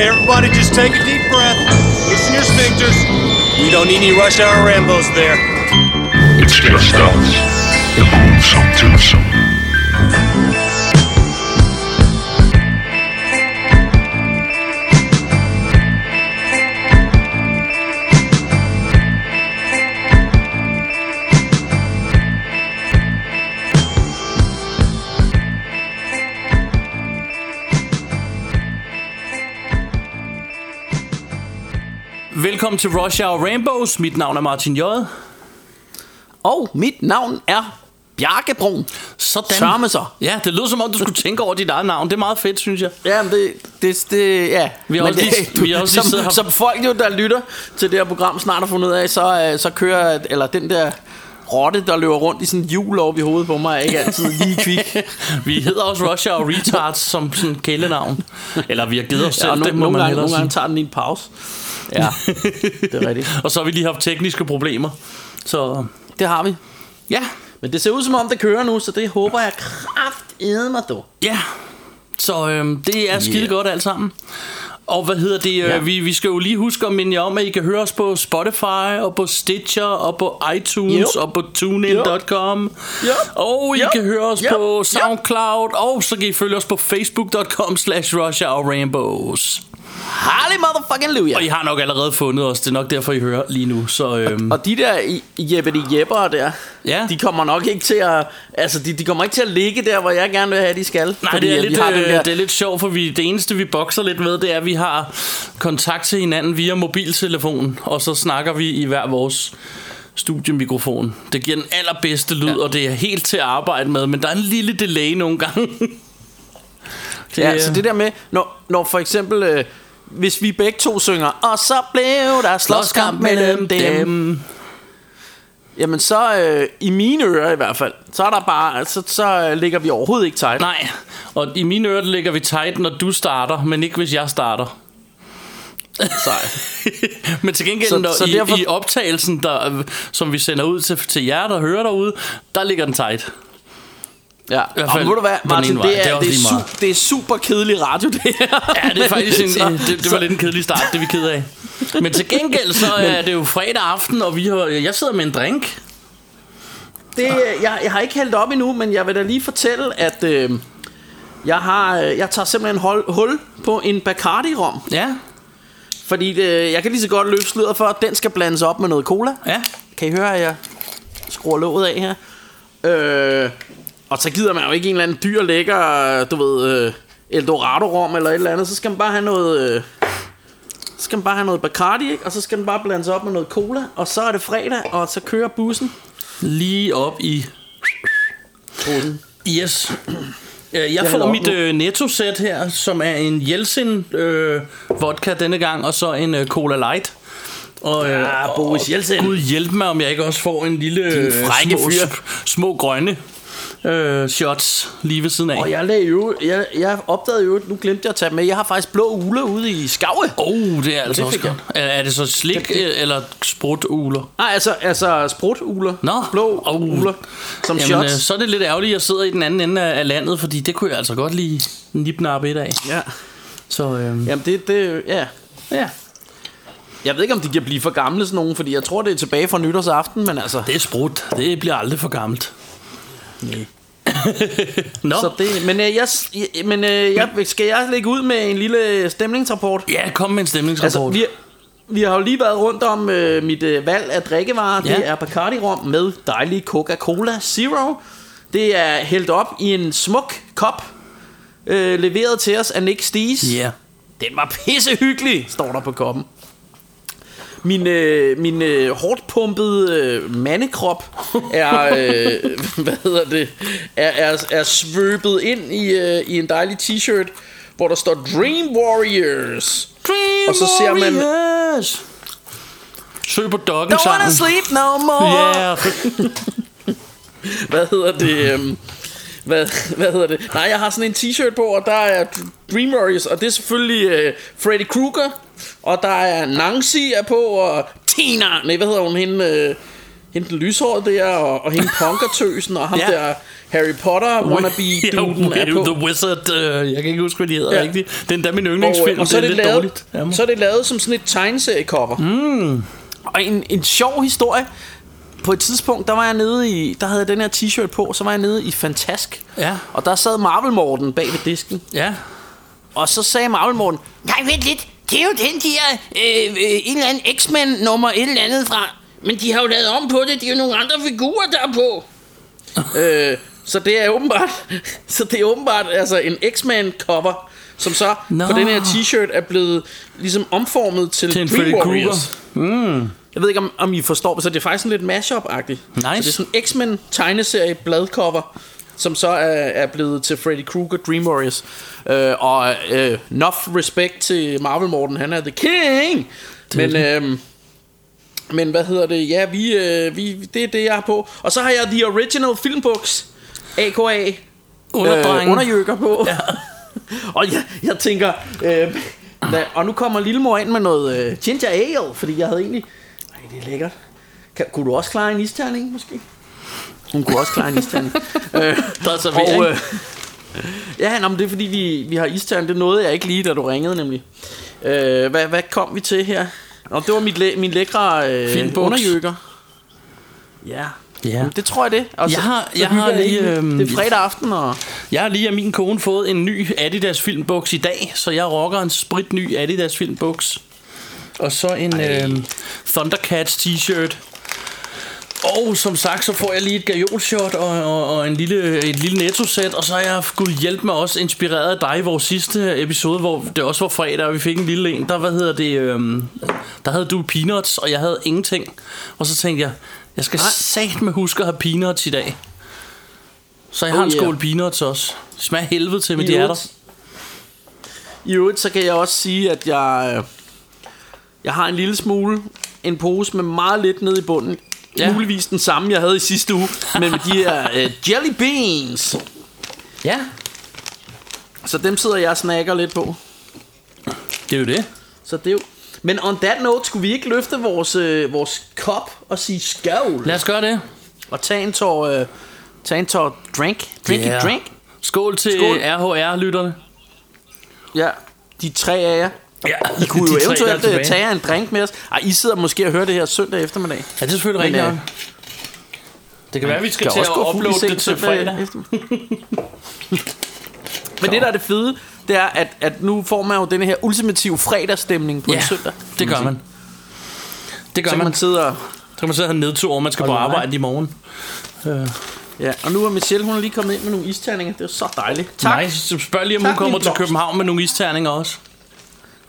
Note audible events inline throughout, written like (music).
Okay, everybody, just take a deep breath. Loosen your sphincters. We don't need any rush hour Rambos there. It's just us. The Lonesome Twosome. Velkommen til Rush Hour Rainbows. Mit navn er Martin J. Og mit navn er Bjarkebrun. Sådan. Sørme så. Ja, det lyder som om, du skulle tænke over dit eget navn. Det er meget fedt, synes jeg. Ja, det, det, det ja. Vi har Men også lige- det, vi har også lige som, her- som folk jo, der lytter til det her program, snart har fundet ud af, så, øh, så kører, eller den der rotte, der løber rundt i sådan et hjul over i hovedet på mig, er ikke altid lige kvik. (laughs) Vi hedder også Rush Hour Retards som sådan kælenavn. Eller vi har givet os selv Ja, og det, nogle, gange, nogle gange tager den lige en pause. Ja, det er rigtigt. (laughs) Og så har vi lige haft tekniske problemer. Så Det har vi. ja, Men det ser ud som om, det kører nu, så det håber jeg kraftedeme mig, du. ja. Så øhm, det er skide Yeah. godt alt sammen. Og hvad hedder det? Ja. Ja. Vi, vi skal jo lige huske at minde jer om, at I kan høre os på Spotify, og på Stitcher, og på iTunes, Jo. og på TuneIn.com. Jo. Og I Jo. kan høre os Jo. på. SoundCloud, og så kan I følge os på Facebook.com slash Rush Hour Rainbows. Harley motherfucking Luja. Og I har nok allerede fundet os, det er nok derfor, I hører lige nu. Så øhm, Og de der Jeppe de Jepper der, Ja. de kommer nok ikke til at, altså de, de kommer ikke til at ligge der, hvor jeg gerne vil have, de skal. Nej, Fordi det er, lidt, har øh, der, det er lidt sjovt, for vi, det eneste, vi bokser lidt med, det er, at vi har kontakt til hinanden via mobiltelefon, og så snakker vi i hver vores studiemikrofon. Det giver den allerbedste lyd, ja. og det er helt til at arbejde med, men der er en lille delay nogle gange. det, ja, så det der med, når, når for eksempel, øh, hvis vi begge to synger, og så blev der slåskamp mellem dem, jamen så, øh, i mine ører i hvert fald, så er der bare, så, så øh, ligger vi overhovedet ikke tight. Nej, og i mine ører ligger vi tight, når du starter, men ikke hvis jeg starter. Sej. (laughs) Men til gengæld, så, når så i, derfor- i optagelsen, der, som vi sender ud til, til jer, der hører derude, der ligger den tight. Ja, hvert og fald ved du den Martin, det er, Det er det, er meget. su- det er super kedelig radio, det her. Ja, det er (laughs) faktisk en, Så- det, det var lidt en kedelig start, det er vi ked af. Men til gengæld, så (laughs) er det jo fredag aften, og vi har, jeg sidder med en drink. Det, jeg, jeg har ikke hældt op endnu, men jeg vil da lige fortælle, at øh, jeg, har, øh, jeg tager simpelthen hul, hul på en Bacardi-rom. Ja, Fordi øh, jeg kan lige så godt løbe sløret for, at den skal blandes op med noget cola. ja. Kan I høre, at jeg skruer låget af her? Øh, og så gider man jo ikke en eller anden dyr lækker, du ved, øh, Eldorado-rom eller et eller andet. Så skal man bare have noget... Øh, så skal man bare have noget Bacardi, ikke? og så skal den bare blandes op med noget cola, og så er det fredag, og så kører bussen. Lige op i... bussen. Yes. Øh, Jeg, jeg får mit øh, netto-sæt her, som er en Jelsin øh, vodka denne gang, og så en øh, Cola Light. Og, øh, Ja, Boris Jeltsin. Gud hjælp mig, om jeg ikke også får en lille øh, frække små, fyr. sm- små grønne øh, shots lige ved siden af. Og jeg lagde jo, jeg, jeg opdagede jo, nu glemte jeg at tage med, jeg har faktisk blå uler ude i Skave. Oh, det er altså det også godt. Er, er det så slik øh, eller sprutuler? Nej, altså, altså sprutuler. Nå. Blå Au. uler. Som Jamen, øh, shots. så er det lidt ærgerligt, at jeg sidder i den anden ende af af landet, fordi det kunne jeg altså godt lige nipnappe et af. Ja. Så øh, Jamen, det, det, ja. ja, Jeg ved ikke, om de kan blive for gamle sådan nogen, fordi jeg tror, det er tilbage fra nytårsaften, men altså... det er sprut. Det bliver aldrig for gammelt. Nå, Så det, men øh, jeg, men øh, jeg, skal jeg lægge ud med en lille stemningsrapport? ja, kom med en stemningsrapport. Altså, vi, vi har jo lige været rundt om øh, mit øh, valg af drikkevarer. Ja. Det er Bacardi-rom med dejlig Coca-Cola Zero. Det er hældt op i en smuk kop, øh, leveret til os af Nick Stees. Ja. Den var pisse hyggelig, står der på koppen. Min, øh, min øh, hårdt pumpede øh, mandekrop er, øh, (laughs) hvad hedder det, er, er, er svøbet ind i, øh, i en dejlig t-shirt, hvor der står Dream Warriors. Dream Og så ser man- Warriors. Søg på doggen Don't wanna sammen. sleep no more. (laughs) Yeah. Hvad hedder det? øhm, hvad, hvad hedder det? Nej, jeg har sådan en t-shirt på, og der er Dream Warriors, og det er selvfølgelig øh, Freddy Krueger, og der er Nancy er på, og Tina, nej, hvad hedder hun hende? Øh, hende den lyshåret der, og, og hende punkertøsen, og ham Ja. der Harry Potter wannabe (laughs) Ja, duden er på. The Wizard, øh, jeg kan ikke huske, hvad de hedder Ja. rigtigt. Det er endda min Og, yndlingsfilm, øh, og så er det, lidt lavet, dårligt. Jamen. så er det lavet som sådan et tegneseriecover. Mm. Og en, en sjov historie. På et tidspunkt, der var jeg nede i, der havde jeg den her t-shirt på, så var jeg nede i Fantask. Ja. Og der sad Marvel Morten bag ved disken. Ja, Og så sagde Marvel Morten, nej vent lidt, det er jo den der, øh, øh, en eller anden X-Men nummer et eller andet fra. Men de har jo lavet om på det, det er jo nogle andre figurer, der er på. (laughs) øh, så det er åbenbart, (laughs) så det er åbenbart altså en X-Men cover, som så Nå. på den her t-shirt er blevet ligesom omformet til, Til Dream Warriors. Mm. Jeg ved ikke, om, om I forstår, så det er faktisk sådan lidt mashup-agtigt. Nice. Så det er sådan en X-Men tegneserie bladcover, som så er, er blevet til Freddy Krueger Dream Warriors. Øh, og øh, enough respect til Marvel Morten, han er the king! Men, øh, men hvad hedder det? Ja, vi, øh, vi, det er det, jeg har på. Og så har jeg The Original Filmbooks, a.k.a. Underdrengen. Øh, underjøkker på. Ja. (laughs) og jeg, jeg tænker, øh, hvad, og nu kommer Lillemor ind med noget øh, ginger ale, fordi jeg havde egentlig... Det er lækkert. Kan, kunne du også klare en isterning, måske? Hun kunne også klare en isterning. (laughs) øh, Der er servering. og, øh, ja, nå, men det er fordi, vi, vi har isterning. Det nåede jeg ikke lige, da du ringede, nemlig. Øh, hvad, hvad kom vi til her? Nå, det var mit læ- min lækre øh, underjøkker. Ja. Ja. Jamen, det tror jeg det. Og Jeg så- har- så jeg har lige, øhm, Det er fredag aften, og... Jeg har lige af min kone fået en ny Adidas filmbuks i dag, så jeg rocker en spritny Adidas filmbuks. Og så en øh, Thundercats t-shirt. Og som sagt, så får jeg lige et gajolshot og, og, og en lille, et lille netto-sæt, og så har jeg gud hjælp mig også inspireret af dig i vores sidste episode, hvor det også var fredag, og vi fik en lille en. Der, hvad hedder det, øhm, der havde du peanuts, og jeg havde ingenting. Og så tænkte jeg, jeg skal sat med huske at have peanuts i dag. Så jeg har Oh, en yeah. skål peanuts også. Smager helvede til med de ærter. øvrigt- I øvrigt, så kan jeg også sige, at jeg, øh, jeg har en lille smule, en pose med meget lidt nede i bunden. Ja. Muligvis den samme, jeg havde i sidste uge, men med de her (laughs) øh, jelly beans. Ja, Så dem sidder jeg og snakker lidt på. det er jo det. Så det er jo... Men on that note, skulle vi ikke løfte vores, øh, vores kop og sige skål? Lad os gøre det. Og tage en tår, øh, tage en tår drink. Drink yeah. drink. Skål til. RHR-lytterne. Ja, de tre af jer. Ja, I kunne jo de tre, er eventuelt øh, tilbage. tage en drink med os. Ej, I sidder måske og hører det her søndag eftermiddag. Ja, det er selvfølgelig rigtigt. øh. Det kan være, vi skal Kan til at uploade det til fredag. (laughs) Men det der er det fede, det er, at, at nu får man jo den her ultimative fredagsstemning på en Ja, søndag. det gør man. Det gør Så man. man sidde og... Så kan man sidde og have nedtur, og man skal på arbejde i morgen. Ja, og nu er Michelle, hun er lige kommet ind med nogle isterninger. Det er så dejligt. Tak. Nice. Så spørg lige, om Tak, hun kommer til. København med nogle isterninger også.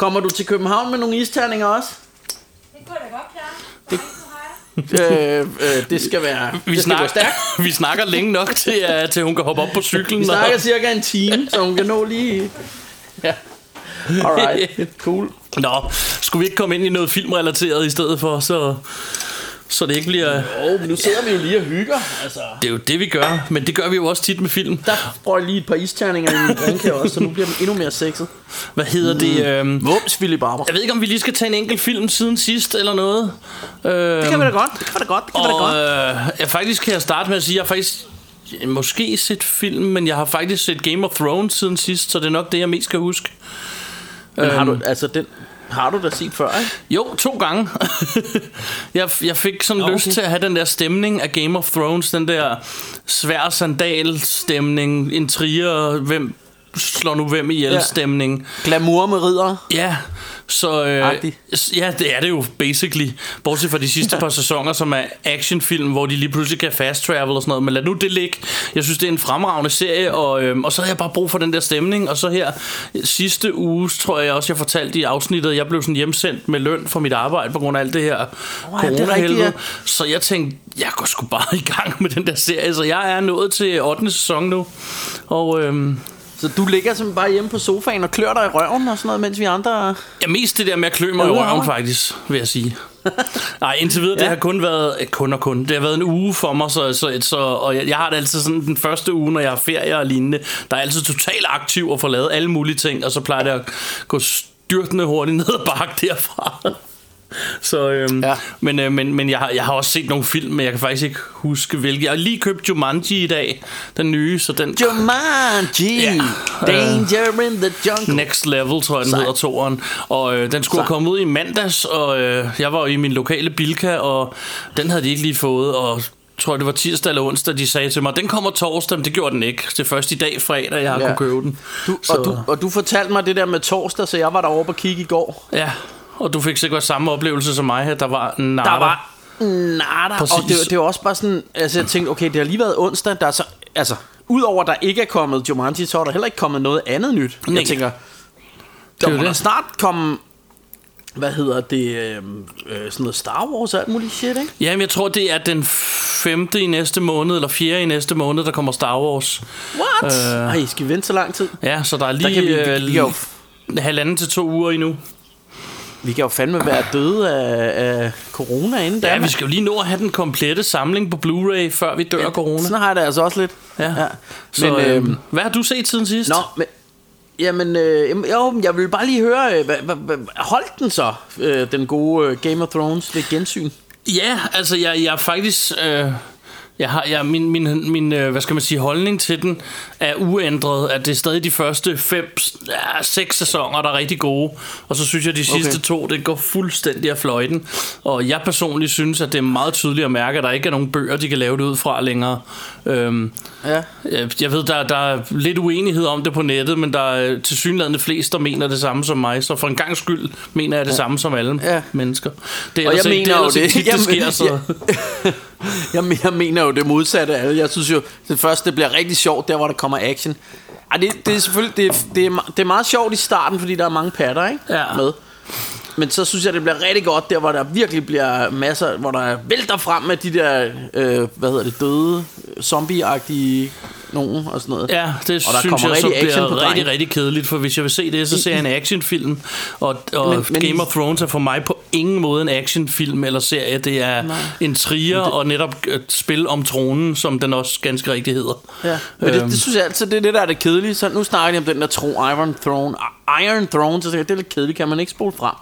Kommer du til København med nogle isterninger også? Det kunne jeg da godt klare. Det... øh, øh, det skal være... Vi, det skal snakker, stærkt. (laughs) vi snakker længe nok til, at, til hun kan hoppe op på cyklen. Vi og- snakker cirka en time, så hun kan nå lige... Ja. Alright, cool. Nå, skulle vi ikke komme ind i noget filmrelateret i stedet for, så, så det ikke bliver... Oh, men nu sidder vi jo lige og hygger. Altså, Det er jo det, vi gør, men det gør vi jo også tit med film. der får jeg lige et par isterninger i min drink her også, så nu bliver den endnu mere sexet. Hvad hedder det? Øhm, Vums, Philip Barber. jeg ved ikke, om vi lige skal tage en enkelt film siden sidst eller noget. Øhm, Det kan vi da godt. Det kan vi da godt. Det kan vi da Og godt. øh, jeg faktisk kan jeg starte med at sige, at jeg faktisk måske set film, men jeg har faktisk set Game of Thrones siden sidst, så det er nok det, jeg mest skal huske. Men har du, øhm, altså, den har du da set før, ikke? Jo, to gange. (laughs) jeg, jeg fik sådan Nå, lyst okay. til at have den der stemning af Game of Thrones, den der svær sandal stemning, intriger, hvem slår nu hvem ihjel Ja. stemning. Glamour med ridder. Ja, så øh, ja, det er det jo basically. Bortset fra de sidste par sæsoner, som er actionfilm, hvor de lige pludselig kan fast travel og sådan noget. Men lad nu det ligge. Jeg synes, det er en fremragende serie, og, øh, og så havde jeg bare brug for den der stemning. Og så her sidste uge, tror jeg også, jeg fortalte i afsnittet, jeg blev sådan hjemsendt med løn for mit arbejde på grund af alt det her er corona ja. Så jeg tænkte, jeg går sgu bare (laughs) i gang med den der serie. Så jeg er nået til 8. sæson nu. Og øh, Så du ligger simpelthen bare hjemme på sofaen og klør dig i røven og sådan noget, mens vi andre... Ja, mest det der med at klø mig i røven, faktisk, vil jeg sige. (laughs) Nej, indtil videre, ja. det har kun været, eh, kun og kun, det har været en uge for mig, så, så, så og jeg, jeg har det altid sådan, den første uge, når jeg har ferie og lignende, der er altid totalt aktiv og får lavet alle mulige ting, og så plejer det at gå styrtende hurtigt ned ad bakke derfra. (laughs) Så, øhm, Ja. Men, øh, men, men jeg, har, jeg har også set nogle film, men jeg kan faktisk ikke huske hvilke. Jeg har lige købt Jumanji i dag, den nye, så den Jumanji, Ja. Danger in the Jungle. Next Level, tror jeg, den Sej. hedder toren. Og øh, den skulle Sej. have kommet ud i mandags, og øh, jeg var i min lokale Bilka, og den havde de ikke lige fået, og tror jeg, det var tirsdag eller onsdag, de sagde til mig, den kommer torsdag, men det gjorde den ikke. Det er først i dag, fredag, jeg har Ja. ja. kunne købe den. Du, og, du, og du fortalte mig det der med torsdag, så jeg var derovre på kigge i går. Ja, og du fik sikkert samme oplevelse som mig, at der var nada. Der var nada. Præcis. Og det, det var også bare sådan, altså jeg tænkte, okay, det har lige været onsdag, der er så, altså, udover der ikke er kommet Jumanji, så er der heller ikke kommet noget andet nyt. Nej. Jeg tænker, er der må det. da snart komme, hvad hedder det, øh, øh, sådan noget Star Wars og alt muligt shit, ikke? Jamen, jeg tror, det er den femte i næste måned, eller fjerde i næste måned, der kommer Star Wars. What? Øh. Ej, skal vi vente så lang tid? Ja, så der er lige kan vi- vi- øh, vi kan jo- halvanden til to uger endnu. Vi kan jo fandme være døde af, af corona inden Ja, da. vi skal jo lige nå at have den komplette samling på Blu-ray, før vi dør af corona. Sådan har jeg det altså også lidt. Ja. ja. Så, Men, øhm, hvad har du set siden sidst? Nå, men... Jamen, øh, jo, jeg vil bare lige høre, øh, holdt den så, øh, den gode øh, Game of Thrones ved gensyn? Ja, altså jeg, jeg faktisk... Øh, jeg har, jeg, min, min, min øh, hvad skal man sige, holdning til den er uændret. At det er stadig de første fem, ja, seks sæsoner, der er rigtig gode. Og så synes jeg, de sidste Okay. to, det går fuldstændig af fløjten. Og jeg personligt synes, at det er meget tydeligt at mærke, at der ikke er nogen bøger, de kan lave det ud fra længere. Øhm, Ja. Jeg, ved, der, der er lidt uenighed om det på nettet, men der er til synligheden flest, der mener det samme som mig. Så for en gang skyld mener jeg det samme som alle Ja. mennesker. Det er Og jeg ikke- mener jo ellers ikke det. Jamen, det sker, så... (laughs) jeg, jeg mener jo det modsatte af alle. Jeg synes jo, det første, det bliver rigtig sjovt, der hvor der kommer action. Ej, det, det er selvfølgelig, det, er- det, er, det er meget sjovt i starten, fordi der er mange patter, ikke? Ja. Med. Men så synes jeg, det bliver rigtig godt der, hvor der virkelig bliver masser, hvor der vælter frem med de der, øh, hvad hedder det, døde, zombie-agtige nogen og sådan noget. Ja, det Og der synes jeg så bliver rigtig, rigtig kedeligt, for hvis jeg vil se det, så ser jeg en actionfilm, og, og Men- men, Game of Thrones er for mig på ingen måde en actionfilm eller serie. Det er Nej. en trier og netop et spil om tronen, som den også ganske rigtig hedder. Ja, men det, Øhm. det synes jeg altid, det er det, der er det kedelige. Så nu snakker de om den der tro, Iron Throne. Iron Throne, så jeg, det er lidt kedeligt. Kan man ikke spole frem?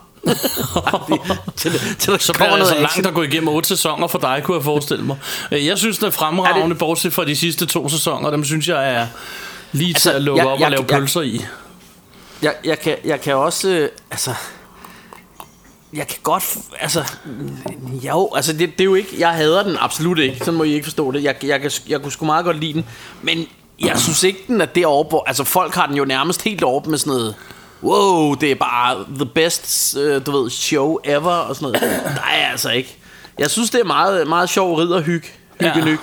Til, til, til der Så kommer det altså noget langt at gå igennem otte sæsoner for dig, kunne jeg forestille mig. Øh, Jeg synes, den er fremragende, Er det- bortset fra de sidste to sæsoner. Dem synes jeg er lige til Altså, at lukke jeg- op jeg- og lave jeg- pølser i. Jeg, jeg, kan, jeg kan også, øh, altså... Jeg kan godt, altså... Jo, altså det, det er jo ikke... Jeg hader den absolut ikke, sådan må I ikke forstå det. Jeg, jeg, kan, jeg kunne sgu meget godt lide den, men jeg synes ikke, den er hvor... Altså folk har den jo nærmest helt oppe med sådan noget... Wow, det er bare the best, øh, du ved, show ever og sådan noget. (clears throat) Nej, altså ikke. Jeg synes, det er meget, meget sjov ridderhyg. Hyggenyg.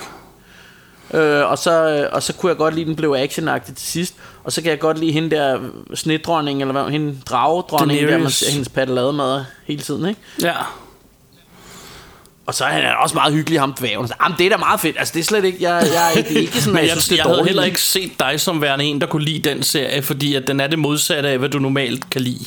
Øh, og, så, øh, og så kunne jeg godt lide, den blev actionagtig til sidst. Og så kan jeg godt lide hende der snedronning, eller hvad, hende dragedronning, der man ser hendes pattelademad hele tiden, ikke? Ja. Og så er han også meget hyggelig, ham dvæven. Så, Jamen, det er da meget fedt. Altså, det er slet ikke, jeg, jeg, det er ikke sådan, Men jeg, jeg, synes, det er jeg havde heller ikke set dig som værende en, der kunne lide den serie, fordi at den er det modsatte af, hvad du normalt kan lide.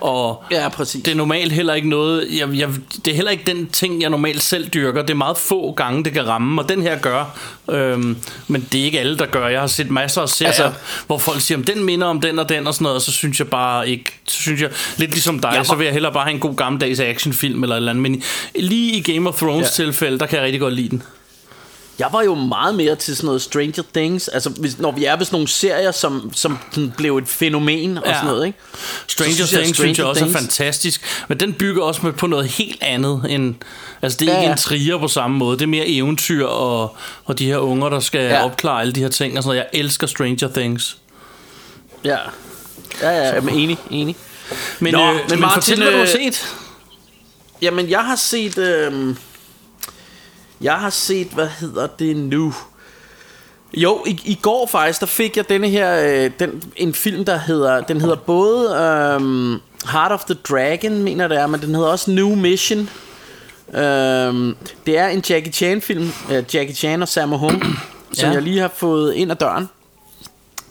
Og Ja, præcis. det er normalt heller ikke noget, jeg, jeg, det er heller ikke den ting, jeg normalt selv dyrker. Det er meget få gange, det kan ramme, og den her gør. Øhm, men det er ikke alle, der gør. Jeg har set masser af serier, Altså- hvor folk siger, om den minder om den og den og sådan noget, og så synes jeg bare ikke, så synes jeg, lidt ligesom dig, Jeg så vil jeg hellere bare have en god gammeldags actionfilm eller et eller andet. Men lige i Game of Thrones Ja. tilfælde, der kan jeg rigtig godt lide den. Jeg var jo meget mere til sådan noget Stranger Things. Altså, hvis, når vi er ved sådan nogle serier, som, som blev et fænomen og Ja. sådan noget, ikke? Stranger Things synes jeg Stranger også er Things- fantastisk, men den bygger også med på noget helt andet end altså det er Ja, ikke en trier på samme måde, det er mere eventyr og, og de her unger der skal Ja. ja. opklare alle de her ting og sådan noget. Jeg elsker Stranger Things. Ja. Ja, ja, jeg er enig, enig. Men, Nå, øh, men men, Martin, fortæl hvad du har øh, set. Jamen, jeg har set... Øh, jeg har set, hvad hedder det nu? Jo, i, i går faktisk, der fik jeg denne her... Øh, den, en film, der hedder... Den hedder både øh, Heart of the Dragon, mener det er, men den hedder også New Mission. Øhm, det er en Jackie Chan film øh, Jackie Chan og Sammo Hung (clears throat) Som Ja. jeg lige har fået ind ad døren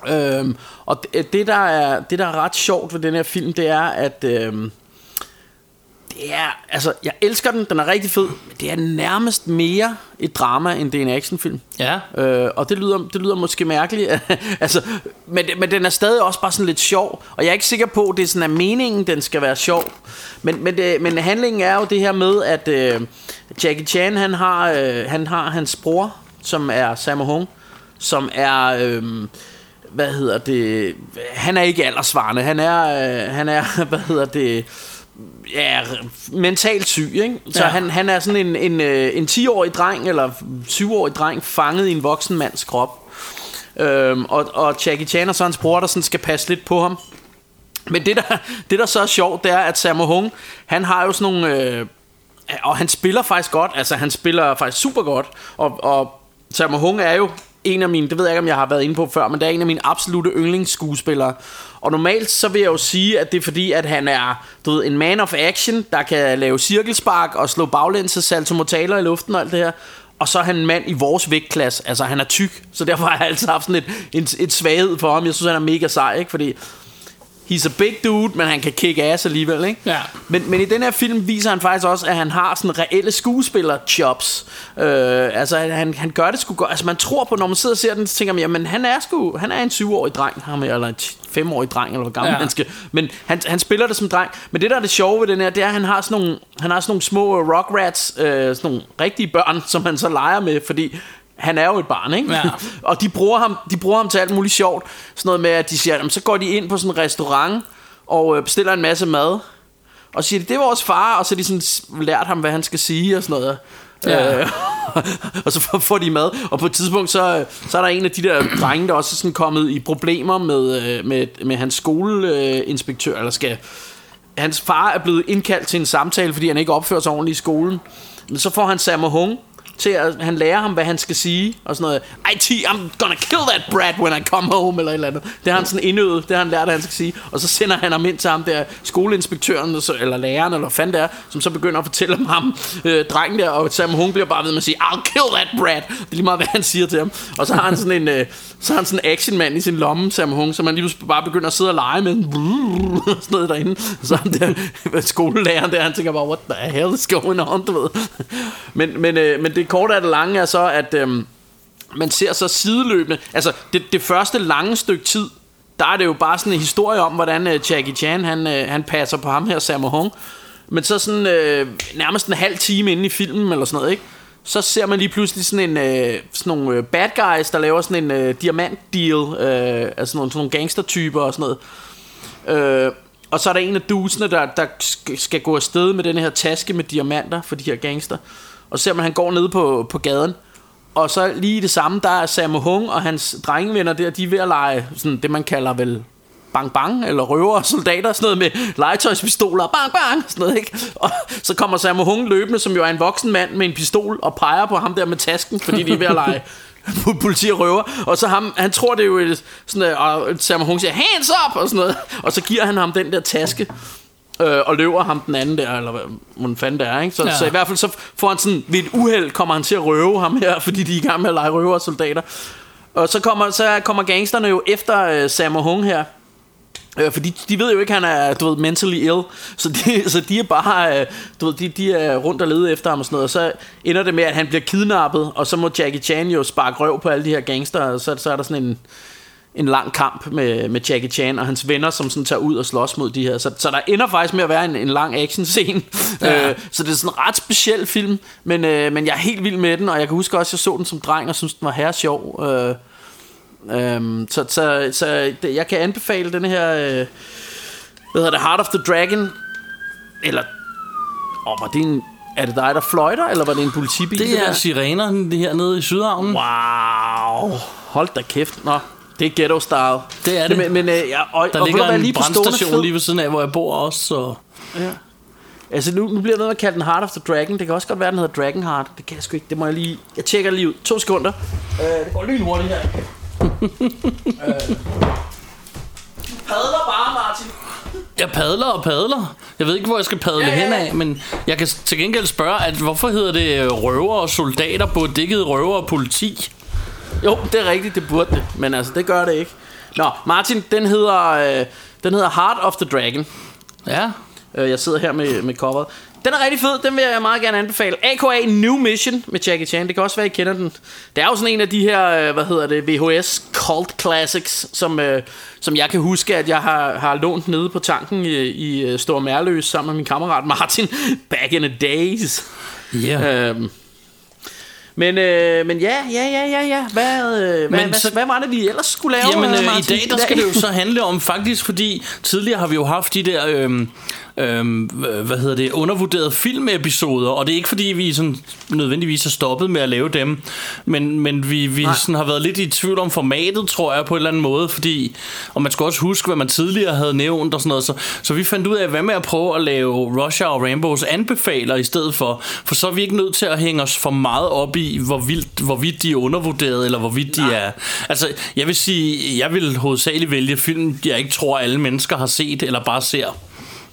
øhm, Og det, det, der er, det der er ret sjovt ved den her film Det er at øhm, det, er, altså, jeg elsker den, den er rigtig fed, men det er nærmest mere et drama, end det er en actionfilm. Ja. Øh, og det lyder, det lyder måske mærkeligt, (laughs) altså, men, men den er stadig også bare sådan lidt sjov, og jeg er ikke sikker på, at det er sådan, at meningen, den skal være sjov. Men, men, det, men handlingen er jo det her med, at øh, Jackie Chan, han har, øh, han har hans bror, som er Sammo Hung, som er... Øh, hvad hedder det? Han er ikke aldersvarende. Han er, øh, han er, (laughs) hvad hedder det? Ja, mentalt syg, ikke? Så Ja. han, han er sådan en, en, øh, en 10-årig dreng, eller 7-årig dreng, fanget i en voksen mands krop. Øhm, og, og Jackie Chan og så hans bror, der sådan skal passe lidt på ham. Men det der, (laughs) det der så er sjovt, det er, at Sammo Hung, han har jo sådan nogle... Øh, og han spiller faktisk godt, altså han spiller faktisk super godt. Og, og Sammo Hung er jo en af mine, det ved jeg ikke, om jeg har været inde på før, men det er en af mine absolute yndlingsskuespillere. Og normalt så vil jeg jo sige, at det er fordi, at han er du ved, en man of action, der kan lave cirkelspark og slå baglæns og salto mortaler i luften og alt det her. Og så er han en mand i vores vægtklasse, altså han er tyk, så derfor har jeg altid haft sådan et, et, et svaghed for ham. Jeg synes, han er mega sej, ikke? Fordi He's a big dude, men han kan kick ass alligevel, ikke? Ja. Men, men i den her film viser han faktisk også, at han har sådan reelle skuespiller-jobs. Øh, altså, han, han gør det sgu godt. Altså, man tror på, når man sidder og ser den, så tænker man, jamen, han er sgu, han er en 7-årig dreng, ham, eller en 5-årig dreng, eller hvor gammel Ja. ja. han skal. Men han, han spiller det som dreng. Men det, der er det sjove ved den her, det er, at han har sådan nogle, han har sådan nogle små rockrats, øh, sådan nogle rigtige børn, som han så leger med, fordi han er jo et barn, ikke? Ja. og de bruger, ham, de bruger ham til alt muligt sjovt. Sådan noget med, at de siger, jamen, så går de ind på sådan en restaurant og øh, bestiller en masse mad. Og så siger de, det er vores far, og så har de sådan lært ham, hvad han skal sige og sådan noget. Ja. Øh, (laughs) og så får- får de mad Og på et tidspunkt så, så er der en af de der drenge Der også er sådan kommet i problemer Med, øh, med, med hans skoleinspektør Eller skal Hans far er blevet indkaldt til en samtale Fordi han ikke opfører sig ordentligt i skolen Men så får han Sammo Hung til at han lærer ham, hvad han skal sige, og sådan noget. IT, I'm gonna kill that brat when I come home, eller et eller andet. Det har han sådan indøvet, det har han lært, at han skal sige. Og så sender han ham ind til ham der, skoleinspektøren, eller læreren, eller hvad fanden det er, som så begynder at fortælle om ham, øh, drengen der, og Sam Hung bliver bare ved med at sige, I'll kill that brat. Det er lige meget, hvad han siger til ham. Og så har han sådan en, øh, så har han sådan en actionmand i sin lomme, Sam Hung, som han lige bare begynder at sidde og lege med. (laughs) Sådan noget derinde. Så han der, (laughs) skolelæreren der, han tænker bare, what the hell is going on, du ved. Men, men, øh, men det korte af det lange er så, at øhm, man ser så sideløbende, altså det, det første lange stykke tid, der er det jo bare sådan en historie om, hvordan øh, Jackie Chan, han, øh, han passer på ham her, Sammo Hung. Men så sådan øh, nærmest en halv time inde i filmen, eller sådan noget, ikke? Så ser man lige pludselig sådan en øh, sådan nogle øh, bad guys, der laver sådan en øh, diamant deal, øh, altså nogle, sådan nogle gangstertyper og sådan noget. Øh, og så er der en af dusene, der, der skal gå afsted med den her taske med diamanter for de her gangster. Og så ser man, at han går ned på, på gaden. Og så lige det samme, der er Sam Hung og hans drengevenner der, de er ved at lege sådan det, man kalder vel bang bang, eller røver og soldater, sådan noget med legetøjspistoler, bang bang, sådan noget, ikke? Og så kommer Sam Hung løbende, som jo er en voksen mand med en pistol, og peger på ham der med tasken, fordi de er ved at lege (laughs) politi og røver. Og så ham, han tror det er jo et- sådan, og Sam Hung siger, hands up, og sådan noget. Og så giver han ham den der taske, øh, og løber ham den anden der, eller hvad fanden det er, ikke? Så, Ja. så i hvert fald så får han sådan, ved et uheld kommer han til at røve ham her, (laughs) fordi de er i gang med at lege røver og soldater. Og så kommer, så kommer gangsterne jo efter øh, Sammo Hung her, Øh, fordi de ved jo ikke, at han er, du ved, mentally ill. Så de, (laughs) så de er bare, øh, du ved, de, de er rundt og lede efter ham og sådan noget. Og så ender det med, at han bliver kidnappet, og så må Jackie Chan jo sparke røv på alle de her gangster, og så, så er der sådan en, en lang kamp med, med Jackie Chan og hans venner, som sådan tager ud og slås mod de her. Så, så der ender faktisk med at være en, en lang actionscene. (laughs) Ja. Ja. Øh, så det er sådan en ret speciel film, men, øh, men jeg er helt vild med den, og jeg kan huske også, at jeg så den som dreng og synes den var her sjov. Øh, Øhm, så, så, så det, jeg kan anbefale den her øh, Hvad hedder det Heart of the Dragon Eller Åh, var det en Er det dig der fløjter Eller var det en politibil Det er der? sirenerne det her nede i Sydhavnen. Wow Hold da kæft Nå det er ghetto style Det er det. Men, men øh, ja, og, Der og ligger en på stående brandstation lige ved siden af, hvor jeg bor også. Så. Altså nu, nu bliver jeg nødt til at kalde den Heart of the Dragon Det kan også godt være den hedder Dragon Heart Det kan jeg sgu ikke Det må jeg lige Jeg tjekker lige ud To sekunder øh, Det går lynhurtigt her øh. (laughs) Padler bare Martin Jeg padler og padler. Jeg ved ikke, hvor jeg skal padle Ja, ja, hen ja. af, men jeg kan til gengæld spørge, at hvorfor hedder det øh, røver og soldater på dækket røver og politi? Jo, det er rigtigt, det burde det, men altså, det gør det ikke. Nå, Martin, den hedder, øh, den hedder Heart of the Dragon. Ja, Øh, jeg sidder her med, med coveret. Den er rigtig fed, den vil jeg meget gerne anbefale. AKA New Mission med Jackie Chan. Det kan også være, I kender den. Det er jo sådan en af de her, øh, hvad hedder det, VHS Cult Classics, som, øh, som jeg kan huske, at jeg har, har lånt nede på tanken i, i øh, Stor Mærløs sammen med min kammerat Martin (laughs) back in the days. Yeah. Øhm, men, øh, men ja, ja, ja, ja, ja. Hvad, øh, Men hvad, så- hvad var det, vi ellers skulle lave, Jamen øh, øh, i dag, der skal det jo så handle om faktisk, fordi tidligere har vi jo haft de der, øhm, øhm, hvad hedder det, undervurderede filmepisoder, og det er ikke fordi, vi sådan nødvendigvis har stoppet med at lave dem, men, men vi, vi sådan har været lidt i tvivl om formatet, tror jeg, på en eller anden måde, fordi, og man skal også huske, hvad man tidligere havde nævnt og sådan noget, så, så vi fandt ud af, hvad med at prøve at lave Russia og Rambos anbefaler i stedet for, for så er vi ikke nødt til at hænge os for meget op i, hvor vildt, hvorvidt de er undervurderet, eller hvorvidt de er... Altså, jeg vil sige, jeg vil hovedsageligt vælge film, jeg ikke tror, alle mennesker har set, eller bare ser.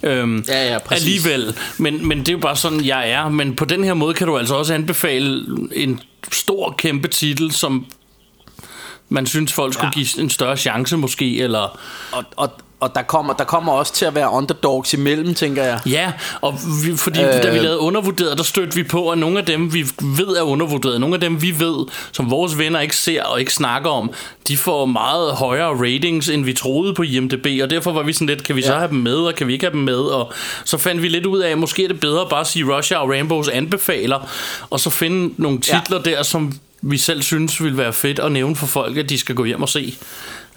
Øhm, Ja, ja, præcis. Alligevel. Men, men det er jo bare sådan, jeg er. Men på den her måde kan du altså også anbefale en stor, kæmpe titel, som man synes, folk skulle Ja. give en større chance måske, eller... Og, og, og der, kommer, der kommer også til at være underdogs imellem, tænker jeg. Ja, og vi, fordi øh, da vi Øh. lavede undervurderet, der stødte vi på, at nogle af dem, vi ved er undervurderet, nogle af dem, vi ved, som vores venner ikke ser og ikke snakker om, de får meget højere ratings, end vi troede på IMDb, og derfor var vi sådan lidt, kan vi så Ja. have dem med, og kan vi ikke have dem med, og så fandt vi lidt ud af, at måske er det bedre bare at sige Russia og Rambos anbefaler, og så finde nogle titler ja. der, som vi selv synes ville være fedt at nævne for folk, at de skal gå hjem og se.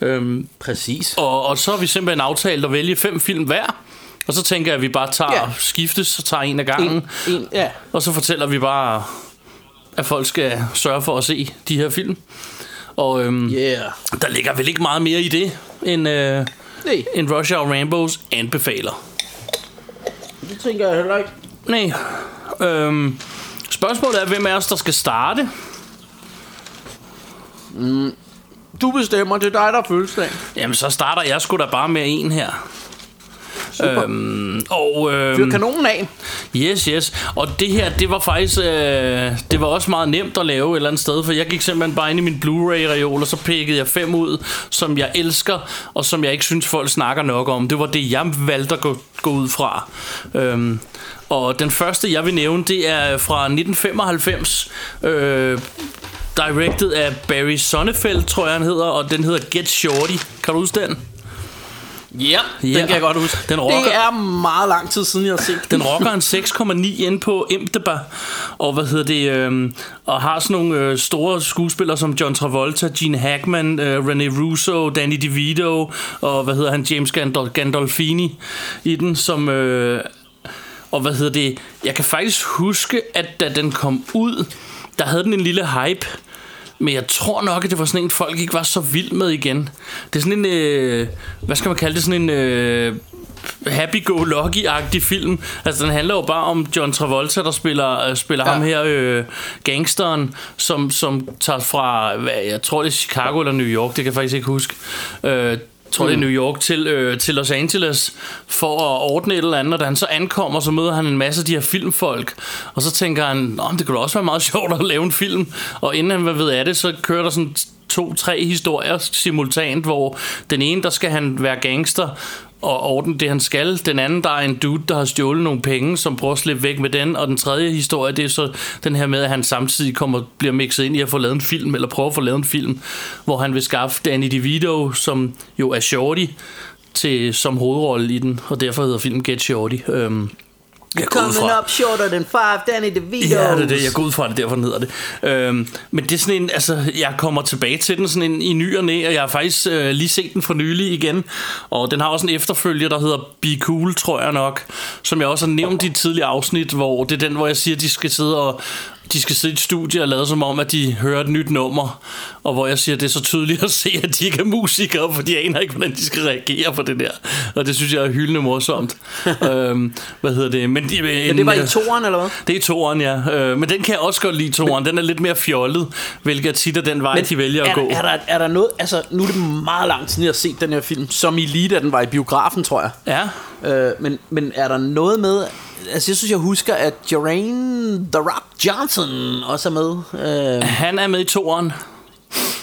Øhm, Præcis. og, og så har vi simpelthen aftalt at vælge fem film hver. Og så tænker jeg, at vi bare tager Ja. skiftes og tager en af gangen. En, en, ja. Og så fortæller vi bare, at folk skal sørge for at se de her film. Og øhm, Yeah. der ligger vel ikke meget mere i det, end, øh, Nej, end Russia og Rambos anbefaler. det tænker jeg heller ikke. Nej. Øhm, spørgsmålet er, hvem af os, der skal starte? Du bestemmer, det er dig, der er fødselsdag. Jamen, så starter jeg sgu da bare med en her. Øhm, og øhm, Fyr kanonen af. Yes, yes. Og det her, det var faktisk, øh, det var også meget nemt at lave et eller andet sted, for jeg gik simpelthen bare ind i min Blu-ray-reol, og så pikkede jeg fem ud, som jeg elsker, og som jeg ikke synes, folk snakker nok om. Det var det, jeg valgte at gå, gå ud fra. Øhm, og den første, jeg vil nævne, det er fra 1995, øh, directed af Barry Sonnenfeld, tror jeg han hedder, og den hedder Get Shorty. Kan du huske den? Ja, den Ja. kan jeg godt huske. Den rocker- Det er meget lang tid siden, jeg har set Den rocker en 6,9 ind på IMDb Og hvad hedder det øh, Og har sådan nogle øh, store skuespillere Som John Travolta, Gene Hackman øh, René Russo, Danny DeVito Og hvad hedder han, James Gandol- Gandolfini I den som øh, Og hvad hedder det Jeg kan faktisk huske At da den kom ud Der havde den en lille hype men jeg tror nok, at det var sådan en, folk ikke var så vild med igen. Det er sådan en, øh, hvad skal man kalde det, sådan en øh, happy-go-lucky-agtig film. Altså, den handler jo bare om John Travolta, der spiller, øh, spiller ja. Ham her, øh, gangsteren, som, som tager fra, hvad, jeg tror det er Chicago eller New York, det kan jeg faktisk ikke huske. Øh, jeg tror, det er New York til, øh, til Los Angeles for at ordne et eller andet, og da han så ankommer, så møder han en masse af de her filmfolk, og så tænker han, det kunne også være meget (laughs) sjovt at lave en film, og inden han ved af det, så kører der sådan to-tre historier simultant, hvor den ene, der skal han være gangster, og ordne det, han skal. Den anden, der er en dude, der har stjålet nogle penge, som prøver at slippe væk med den. Og den tredje historie, det er så den her med, at han samtidig kommer, bliver mixet ind i at få lavet en film, eller prøve at få lavet en film, hvor han vil skaffe Danny DeVito, som jo er Shorty, til, som hovedrolle i den, og derfor hedder filmen Get Shorty. Øhm, ud fra- up shorter than five, Danny DeVito. Ja, det er det. Jeg går ud fra det, derfor den hedder det. Øhm, men det er sådan en, altså, jeg kommer tilbage til den sådan en, i ny og næ, og jeg har faktisk øh, lige set den for nylig igen. Og den har også en efterfølger, der hedder Be Cool, tror jeg nok, som jeg også har nævnt i et tidligere afsnit, hvor det er den, hvor jeg siger, at de skal sidde og de skal sidde i et studie og lade som om, at de hører et nyt nummer, og hvor jeg siger, at det er så tydeligt at se, at de ikke er musikere, for de aner ikke, hvordan de skal reagere på det der. Og det synes jeg er hyldende morsomt. (laughs) øhm, hvad hedder det? Men, de, Men det var i toeren, eller hvad? det er toeren, ja. Øh, men den kan jeg også godt lide, toeren. Den er lidt mere fjollet, hvilket tit er den vej, de vælger at er, gå. Er der, er der noget, altså nu er det meget lang tid, jeg har set den her film, som i lige da den var i biografen, tror jeg. Ja. Øh, men, men er der noget med, altså jeg synes, jeg husker, at Geraint The Rock Johnson også er med. Øh, Han er med i toeren.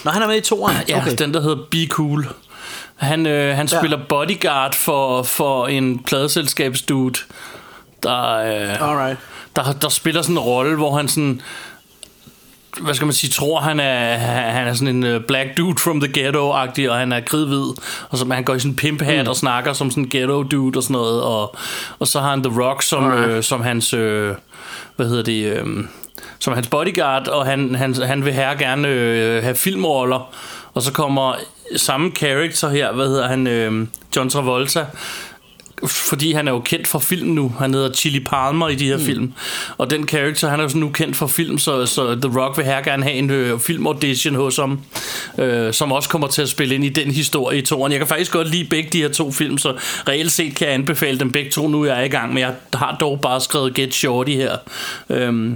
når han er med i toeren. Ja, okay. den der hedder Be Cool. Han, øh, han Ja. spiller bodyguard for, for en pladeselskabsdude, der, øh, Alright. der, der spiller sådan en rolle, hvor han sådan hvad skal man sige, tror han er, han er sådan en uh, black dude from the ghetto-agtig, og han er kridhvid, og så han går i sådan en pimp hat mm. og snakker som sådan en ghetto dude og sådan noget, og, og så har han The Rock som, øh, som hans, øh, hvad hedder det, øh, som hans bodyguard, og han, han, han vil her gerne øh, have filmroller, og så kommer samme character her, hvad hedder han, øh, John Travolta, fordi han er jo kendt for film nu. Han hedder Chili Palmer i de her mm. film. Og den karakter, han er jo nu kendt for film, så, så The Rock vil her gerne have en øh, filmaudition hos ham, øh, som også kommer til at spille ind i den historie i toren. Jeg kan faktisk godt lide begge de her to film, så reelt set kan jeg anbefale dem begge to, nu jeg er i gang, men jeg har dog bare skrevet Get Shorty her. Øh,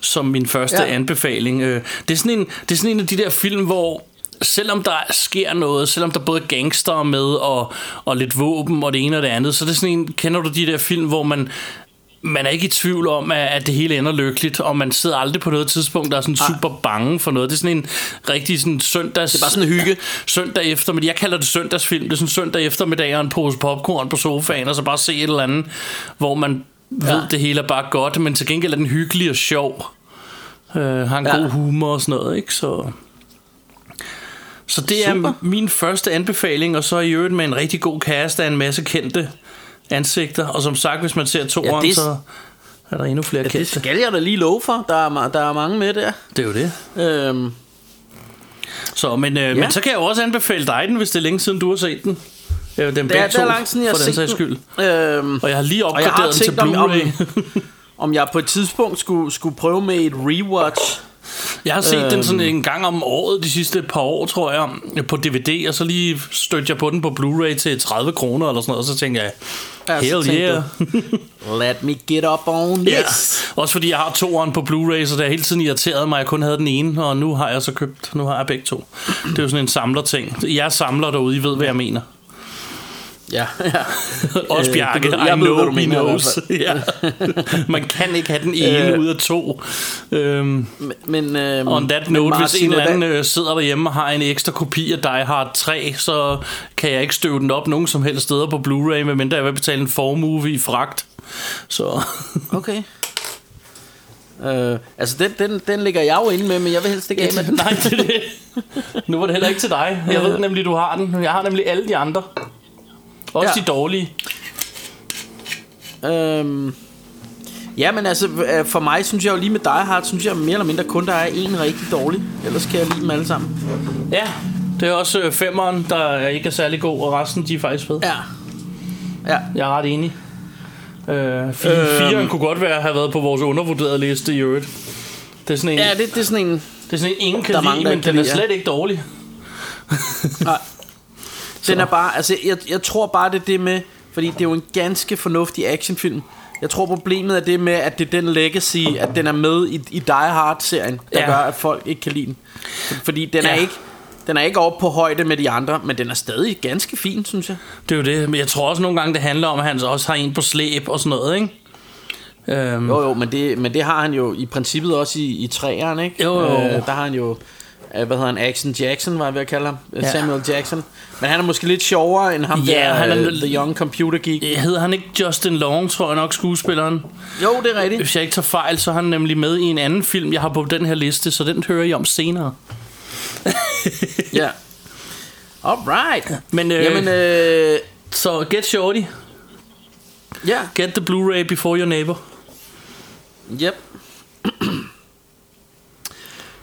som min første ja. anbefaling. Øh, det, er sådan en, det er sådan en af de der film, hvor selvom der sker noget, selvom der både er gangster med og, og lidt våben og det ene og det andet, så det er sådan en, kender du de der film, hvor man man er ikke i tvivl om, at, det hele ender lykkeligt, og man sidder aldrig på noget tidspunkt, der er sådan super bange for noget. Det er sådan en rigtig sådan søndags... Det er bare sådan en hygge. Søndag eftermiddag. Jeg kalder det søndagsfilm. Det er sådan søndag eftermiddag og en pose popcorn på sofaen, og så bare se et eller andet, hvor man ja. ved, det hele er bare godt, men til gengæld er den hyggelig og sjov. Uh, har en ja. god humor og sådan noget, ikke? Så... Så det Super. er min første anbefaling, og så i øvrigt med en rigtig god cast af en masse kendte ansigter. Og som sagt, hvis man ser to ja, det... så er der endnu flere ja, kendte. det skal jeg da lige love for. Der er, der er mange med der. Det er jo det. Øhm. Så, men, øh, ja. men så kan jeg også anbefale dig den, hvis det er længe siden, du har set den. Øh, den det er, det er langt siden, jeg har set den. Skyld. Øhm, og jeg har lige opgraderet den til Blu-ray. Om, om jeg på et tidspunkt skulle, skulle prøve med et rewatch jeg har set øhm, den sådan en gang om året de sidste par år, tror jeg, på DVD, og så lige stødte jeg på den på Blu-ray til 30 kroner eller sådan noget, og så tænkte jeg, hell yeah. Let me get up on this. Ja. Også fordi jeg har toeren på Blu-ray, så det har hele tiden irriteret mig, at jeg kun havde den ene, og nu har jeg så købt, nu har jeg begge to. Det er jo sådan en samlerting. Jeg samler derude, I ved, hvad jeg mener. Ja, (laughs) ja. Også Bjarke, øh, I know ved, he knows. (laughs) ja. Man kan ikke have den ene øh, ud af to. Øhm, men, øhm, on that note, hvis en eller anden øh, sidder derhjemme og har en ekstra kopi af Die Hard 3, så kan jeg ikke støve den op nogen som helst steder på Blu-ray, medmindre jeg vil betale en formove i fragt. Så. okay. Øh, altså den, den, den ligger jeg jo inde med Men jeg vil helst ikke af med (laughs) den Nej, det er det Nu var det heller ikke til dig Jeg ved nemlig du har den Jeg har nemlig alle de andre også ja. de dårlige. Øhm, ja, men altså, øh, for mig synes jeg jo lige med Die Hard, synes jeg mere eller mindre kun, der er en rigtig dårlig. Ellers kan jeg lide dem alle sammen. Ja, det er også øh, femeren, der ikke er særlig god, og resten, de er faktisk fede. Ja. Ja. Jeg er ret enig. Øh, fire, øhm, kunne godt være have været på vores undervurderede liste i øvrigt. Det er sådan en, ja, det, det er sådan en... Det er sådan en, ingen kan lide, men den er slet ikke dårlig. Nej. Den er bare, altså jeg, jeg tror bare det er det med, fordi det er jo en ganske fornuftig actionfilm. Jeg tror problemet er det med, at det er den legacy, at den er med i, i Die Hard-serien, der ja. gør, at folk ikke kan lide den. Fordi den er ja. ikke... Den er ikke oppe på højde med de andre, men den er stadig ganske fin, synes jeg. Det er jo det, men jeg tror også nogle gange, det handler om, at han også har en på slæb og sådan noget, ikke? Um. Jo, jo, men det, men det har han jo i princippet også i, i træerne, ikke? Jo, jo. Uh, der har han jo hvad hedder han, Action Jackson, var jeg ved at kalde ham, ja. Samuel Jackson. Men han er måske lidt sjovere end ham ja, der, han er, uh, The Young Computer Geek. Hedder han ikke Justin Long, tror jeg nok, skuespilleren? Jo, det er rigtigt. Hvis jeg ikke tager fejl, så er han nemlig med i en anden film, jeg har på den her liste, så den hører jeg om senere. ja. Alright. Men, øh, Jamen, øh, så Get Shorty. Ja. Yeah. Get the Blu-ray before your neighbor. Yep.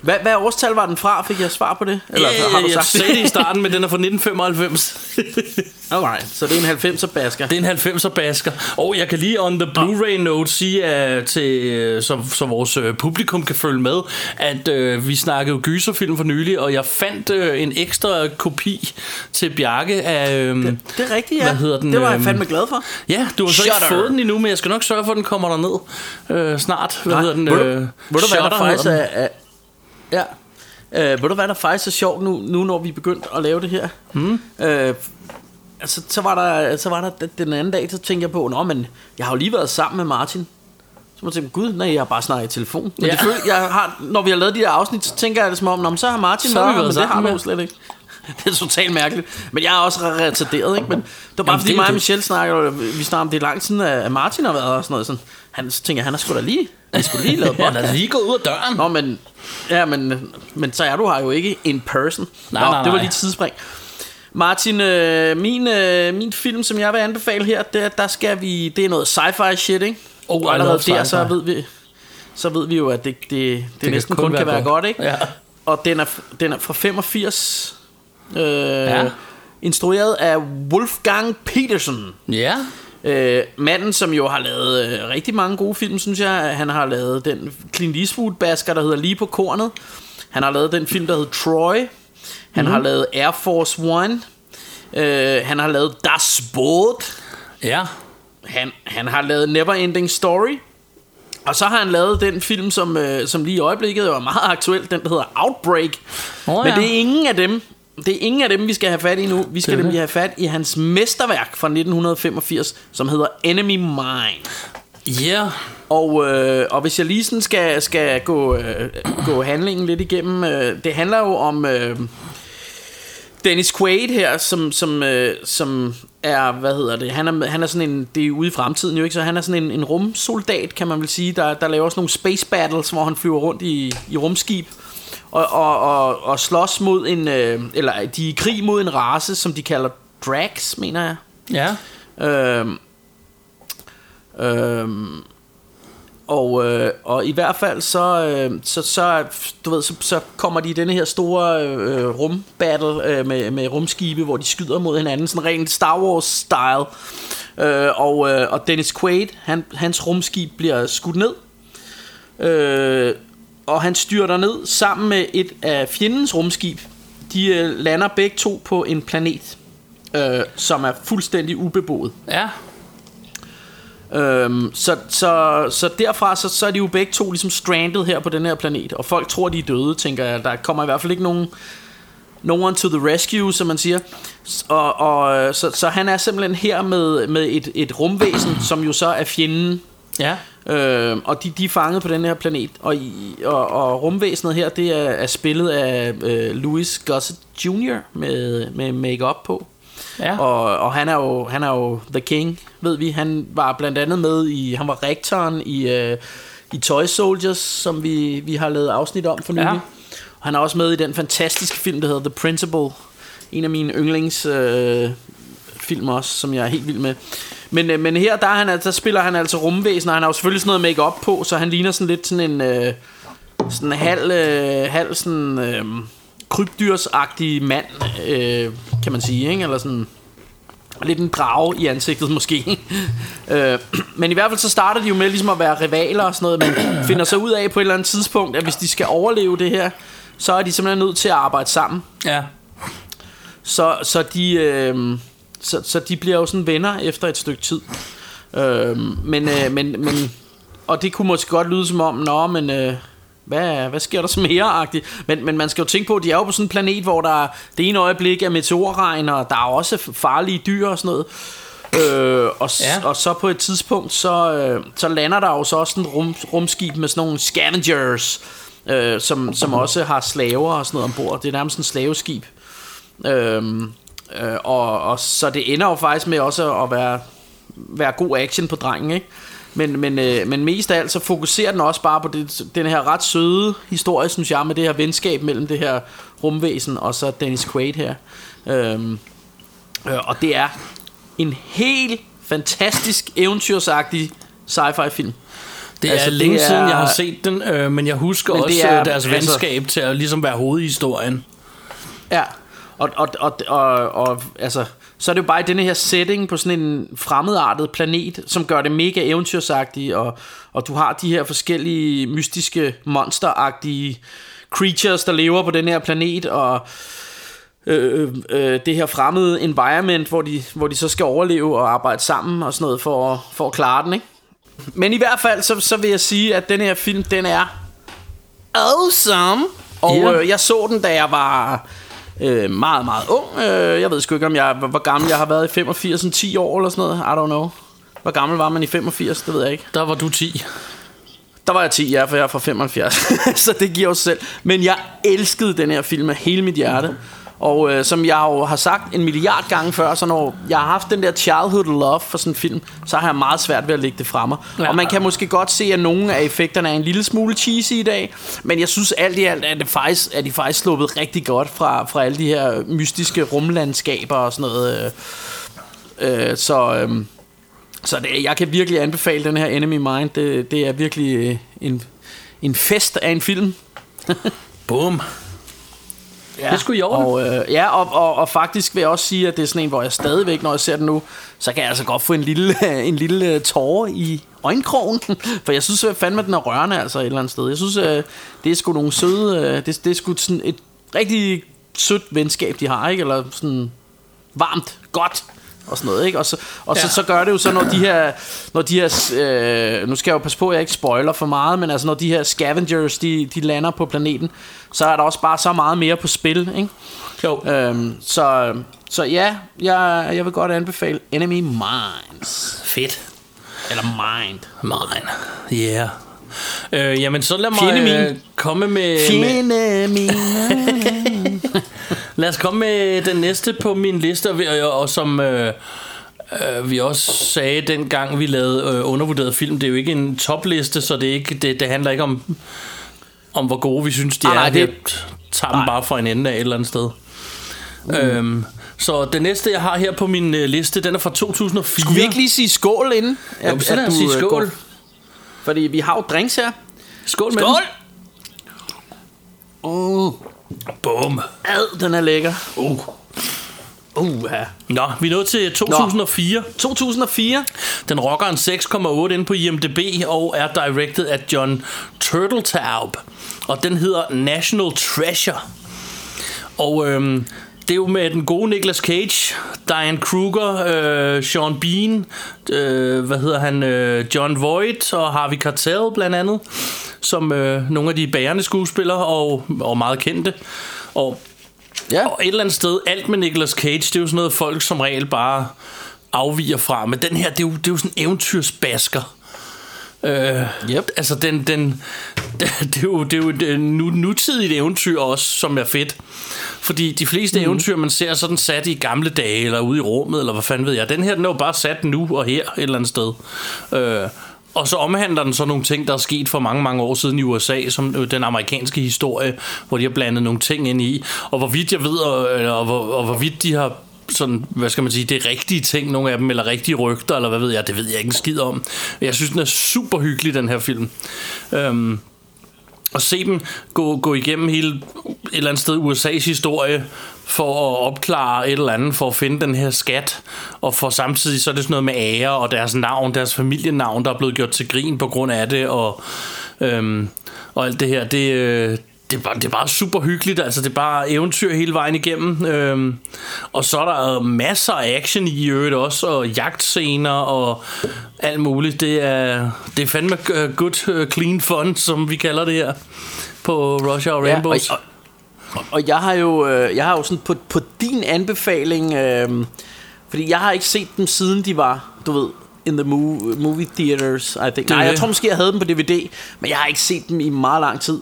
Hvad, hvad årstal var den fra? Fik jeg svar på det? Eller ja, har du sagt jeg sagde det i starten, men den er fra 1995. (laughs) Alright, så det er en 90'er basker. Det er en 90'er basker. Og jeg kan lige on the Blu-ray note sige, at til, så, så vores øh, publikum kan følge med, at øh, vi snakkede gyserfilm for nylig, og jeg fandt øh, en ekstra kopi til Bjarke af... Øh, det, det er rigtigt, ja. Hvad hedder den? Det var jeg fandme glad for. Ja, du har så Shutter. ikke fået den endnu, men jeg skal nok sørge for, at den kommer der ned øh, snart. Hvad Nej, hedder den? Ved du, øh, du hvad der faktisk er, er Ja. Øh, ved du hvad der faktisk er sjovt nu, nu når vi er begyndt at lave det her? Mm. Øh, altså, så var, der, så var der den anden dag, så tænkte jeg på, Nå, men jeg har jo lige været sammen med Martin. Så må jeg tænke, gud, nej, jeg har bare snakket i telefon. Men ja. det føler, jeg har, når vi har lavet de her afsnit, så tænker jeg det som om, så har Martin så været men det har du slet ikke. (laughs) det er totalt mærkeligt. Men jeg er også retarderet, ikke? Men det var bare Jamen, fordi det mig og. Michelle snakker, vi snakker om, det er lang tid, at Martin har været og sådan noget. Sådan. Han så tænker, jeg, han har sgu da lige, han skulle lige lavet podcast. lad os lige gå ud af døren. Nå, men, ja, men, men så er du her jo ikke in person. Nej, Nå, nej, det var lige et tidsspring. Martin, øh, min, øh, min film, som jeg vil anbefale her, det, der skal vi, det er noget sci-fi shit, ikke? Oh, I allerede der, så ved vi, så ved vi jo, at det, det, det, det næsten kun kun, kan være godt. godt, ikke? Ja. Og den er, den er fra 85, øh, ja. instrueret af Wolfgang Petersen. Ja. Øh, manden, som jo har lavet øh, rigtig mange gode film, synes jeg. Han har lavet den Clint Eastwood-basker, der hedder Lige på kornet. Han har lavet den film, der hedder Troy. Han Mhm. mm-hmm. har lavet Air Force One. Øh, han har lavet Das Boot. Ja. Han, han har lavet Neverending Story. Og så har han lavet den film, som, øh, som lige i øjeblikket er meget aktuel, den der hedder Outbreak. Men ja. det er ingen af dem, det er ingen af dem, vi skal have fat i nu. Vi skal nemlig have fat i hans mesterværk fra 1985, som hedder Enemy Mine. Ja. Og, øh, og hvis jeg lige sådan skal, skal gå, øh, gå handlingen lidt igennem, øh, det handler jo om øh, Dennis Quaid her, som, som, øh, som er, hvad hedder det, han er, han er sådan en, det er ude i fremtiden jo ikke, så han er sådan en, en rumsoldat, kan man vel sige, der, der laver sådan nogle space battles, hvor han flyver rundt i, i rumskib, og, og, og, og slås mod en, øh, eller de er i krig mod en race, som de kalder Drax, mener jeg. Ja. Øhm, øhm, og, øh, og i hvert fald så, øh, så, så, du ved, så, så kommer de i denne her store øh, rumbattle øh, med, med rumskibe, hvor de skyder mod hinanden, sådan rent Star Wars-style. Øh, og, øh, og Dennis Quaid, han, hans rumskib bliver skudt ned. Øh, og han styrter ned sammen med et af fjendens rumskib. De øh, lander begge to på en planet, øh, som er fuldstændig ubeboet. Ja. Øhm, så, så, så derfra så, så er de jo begge to ligesom stranded her på den her planet Og folk tror de er døde tænker jeg Der kommer i hvert fald ikke nogen No one to the rescue som man siger Og, og så, så han er simpelthen her med, med et, et rumvæsen Som jo så er fjenden Ja. Øhm, og de, de er fanget på den her planet og, i, og, og rumvæsenet her Det er, er spillet af øh, Louis Gossett Jr. Med, med make-up på Ja. og, og han er jo han er jo the king, ved vi. Han var blandt andet med i han var rektoren i øh, i Toy Soldiers, som vi vi har lavet afsnit om for nylig. Ja. Han er også med i den fantastiske film der hedder The Principal. En af mine yndlings øh, film også, som jeg er helt vild med. Men, øh, men her der, er han, altså- der spiller han altså rumvæsen, og han har jo selvfølgelig sådan noget make-up på, så han ligner sådan lidt sådan en øh, sådan en halv, øh, halv sådan øh, krybdyrsagtig mand, øh, kan man sige, ikke? Eller sådan lidt en drage i ansigtet måske. (laughs) øh, men i hvert fald så starter de jo med ligesom at være rivaler og sådan noget, men finder så ud af på et eller andet tidspunkt, at hvis de skal overleve det her, så er de simpelthen nødt til at arbejde sammen. Ja. Så, så, de, øh, så, så de bliver jo sådan venner efter et stykke tid. Øh, men, øh, men, men, og det kunne måske godt lyde som om, nå, men øh, hvad, hvad sker der så mere -agtigt? Men, men man skal jo tænke på, at de er jo på sådan en planet, hvor der det ene øjeblik er meteorregn, og der er også farlige dyr og sådan noget. Øh, og, ja. Og så på et tidspunkt, så, øh, så lander der jo så også en rum, rumskib med sådan nogle scavengers, øh, som, som også har slaver og sådan noget ombord. Det er nærmest en slaveskib. Øhm, øh, og, og så det ender jo faktisk med også at være, være god action på drengen, ikke? Men, men, øh, men mest af alt så fokuserer den også bare på det, den her ret søde historie, synes jeg, med det her venskab mellem det her rumvæsen og så Dennis Quaid her. Øhm, øh, og det er en helt fantastisk eventyrsagtig sci-fi film. Det Altså, er det længe er- siden, jeg har set den, øh, men jeg husker Men det også er- er, deres altså- venskab til at ligesom være hovedhistorien. Ja, og, og, og, og, og altså, så er det jo bare i denne her setting på sådan en fremmedartet planet, som gør det mega eventyrsagtigt, og, og du har de her forskellige mystiske monsteragtige creatures, der lever på den her planet, og øh, øh, det her fremmede environment, hvor de, hvor de så skal overleve og arbejde sammen og sådan noget for, at- for at klare den, ikke? Men i hvert fald, så, så vil jeg sige, at den her film, den er awesome. Og Ja. øh, jeg så den, da jeg var øh, meget, meget ung. Øh, jeg ved sgu ikke, om jeg, hvor, hvor gammel jeg har været i 85, sådan 10 år eller sådan noget. I don't know. Hvor gammel var man i 85, det ved jeg ikke. Der var du 10. Der var jeg 10, ja, for jeg er fra 75. (laughs) så det giver sig selv. Men jeg elskede den her film af hele mit hjerte. Og øh, som jeg jo har sagt en milliard gange før, så når jeg har haft den der childhood love for sådan en film, så har jeg meget svært ved at lægge det fra mig. Ja. Og man kan måske godt se, at nogle af effekterne er en lille smule cheesy i dag, men jeg synes alt i alt, at, det faktisk, er de faktisk sluppet rigtig godt fra, fra alle de her mystiske rumlandskaber og sådan noget. Øh, øh, så... Øh, så det, jeg kan virkelig anbefale den her Enemy Mine. Det, det er virkelig øh, en, en fest af en film. (laughs) Boom. Ja. Det skulle i orden. Og, øh, ja, og, og, og faktisk vil jeg også sige, at det er sådan en, hvor jeg stadigvæk, når jeg ser den nu, så kan jeg altså godt få en lille, (laughs) en lille øh, tårer i øjenkrogen. (laughs) For jeg synes øh, fandme, at den er rørende altså et eller andet sted. Jeg synes, øh, det er sgu nogle søde... Øh, det, det er sgu sådan et rigtig sødt venskab, de har, ikke? Eller sådan varmt, godt og sådan noget, ikke? Og, så, og så, Ja. så gør det jo så, når de her, når de her øh, nu skal jeg jo passe på, at jeg ikke spoiler for meget, men altså når de her scavengers, de, de lander på planeten, så er der også bare så meget mere på spil, ikke? Jo. Øhm, så, så ja, jeg, jeg vil godt anbefale Enemy Minds. Fedt. Eller Mind. Mine. Yeah. Øh, jamen, så lad mig øh, komme med, med... Fjende mine. (laughs) Lad os komme med den næste på min liste, og, som øh, øh, vi også sagde dengang vi lavede øh, undervurderet film, det er jo ikke en topliste, så det, er ikke, det, det handler ikke om, om hvor gode vi synes, de Ah, er. nej, det- Vi tager dem bare fra en ende af et eller andet sted. Mm. Øhm, så den næste, jeg har her på min øh, liste, den er fra 2004. Skulle vi ikke lige sige skål inden? Så lad os sige øh, skål. går- Fordi vi har jo drinks her. Skål med Skål! den. Uh, Bum. ad, den er lækker. Uh. Uh, ja. Nå, vi er nået til 2004. 2004. Den rocker en 6,8 inde på IMDb og er directed af John Turteltaub. Og den hedder National Treasure. Og øhm, det er jo med den gode Nicolas Cage, Diane Kruger, øh, Sean Bean, øh, hvad hedder han, øh, John Voight og Harvey Keitel blandt andet, som øh, nogle af de bærende skuespillere og, og meget kendte. Og Ja. og et eller andet sted, alt med Nicolas Cage, det er jo sådan noget, folk som regel bare afviger fra. Men den her, det er jo, det er jo sådan en eventyrsbasker. Øh, Yep. Altså, den, den, (laughs) det, er jo, det er jo et øh, nu, nutidigt eventyr også, som er fedt. Fordi de fleste mm. eventyr, man ser, så er den sat i gamle dage, eller ude i rummet, eller hvad fanden ved jeg. Den her, den er jo bare sat nu og her, et eller andet sted. Øh, og så omhandler den så nogle ting, der er sket for mange, mange år siden i USA, som øh, den amerikanske historie, hvor de har blandet nogle ting ind i. Og hvorvidt jeg ved, og, eller, og, hvor, og hvorvidt de har sådan, hvad skal man sige, det er rigtige ting, nogle af dem, eller rigtige rygter, eller hvad ved jeg, det ved jeg ikke en skid om. Jeg synes, den er super hyggelig, den her film. Øhm, og se dem gå, gå igennem hele et eller andet sted USA's historie for at opklare et eller andet, for at finde den her skat, og for samtidig så er det sådan noget med ære og deres navn, deres familienavn, der er blevet gjort til grin på grund af det, og, øhm, og alt det her, det, øh, det, er bare, det er bare super hyggeligt, altså det er bare eventyr hele vejen igennem, øhm, og så er der masser af action i øvrigt også, og jagtscener og alt muligt, det er, det er fandme øh, good øh, clean fun, som vi kalder det her på Russia og Ja, Rainbows. og, og, og jeg har jo, øh, jeg har jo sådan på, på din anbefaling, øh, fordi jeg har ikke set dem siden de var, du ved, in the movie, movie theaters, I think. Nej, jeg tror måske, jeg havde dem på DVD, men jeg har ikke set dem i meget lang tid.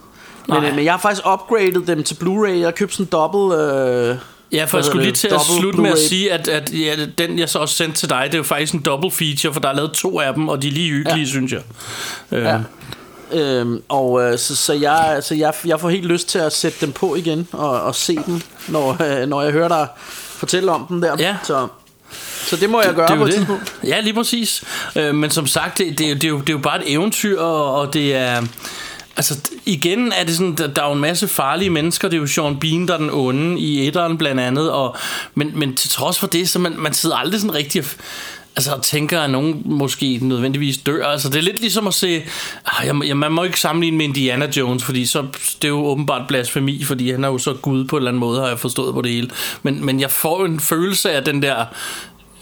Men, øh, men jeg har faktisk upgradet dem til Blu-ray. Jeg har købt sådan en dobbelt... Øh, Ja, for jeg skulle lige det? til at slutte med at sige, at, at ja, den jeg så også sendte til dig, det er jo faktisk en double feature, for der er lavet to af dem, og de er lige hyggelige, ja. synes jeg. Øh, Ja. Øhm, og øh, så, så, jeg, så jeg, jeg får helt lyst til at sætte dem på igen og, og se dem, når, øh, når jeg hører dig fortælle om dem der. Ja. Så, så det må jeg gøre det er på et det. tidspunkt. Ja, lige præcis. Øh, men som sagt, det, det, er jo- det, er jo, det er jo bare et eventyr, og, og det er... Altså igen er det sådan, der, der er jo en masse farlige mennesker. Det er jo Sean Bean, der er den onde I etteren blandt andet og, men, men til trods for det Så man, man sidder aldrig sådan rigtig og, Altså og tænker at nogen måske nødvendigvis dør. Altså det er lidt ligesom at se ah, jeg, jeg, Man må ikke sammenligne med Indiana Jones Fordi så det er jo åbenbart blasfemi Fordi han er jo så gud på en eller anden måde Har jeg forstået på det hele. Men, men jeg får en følelse af den der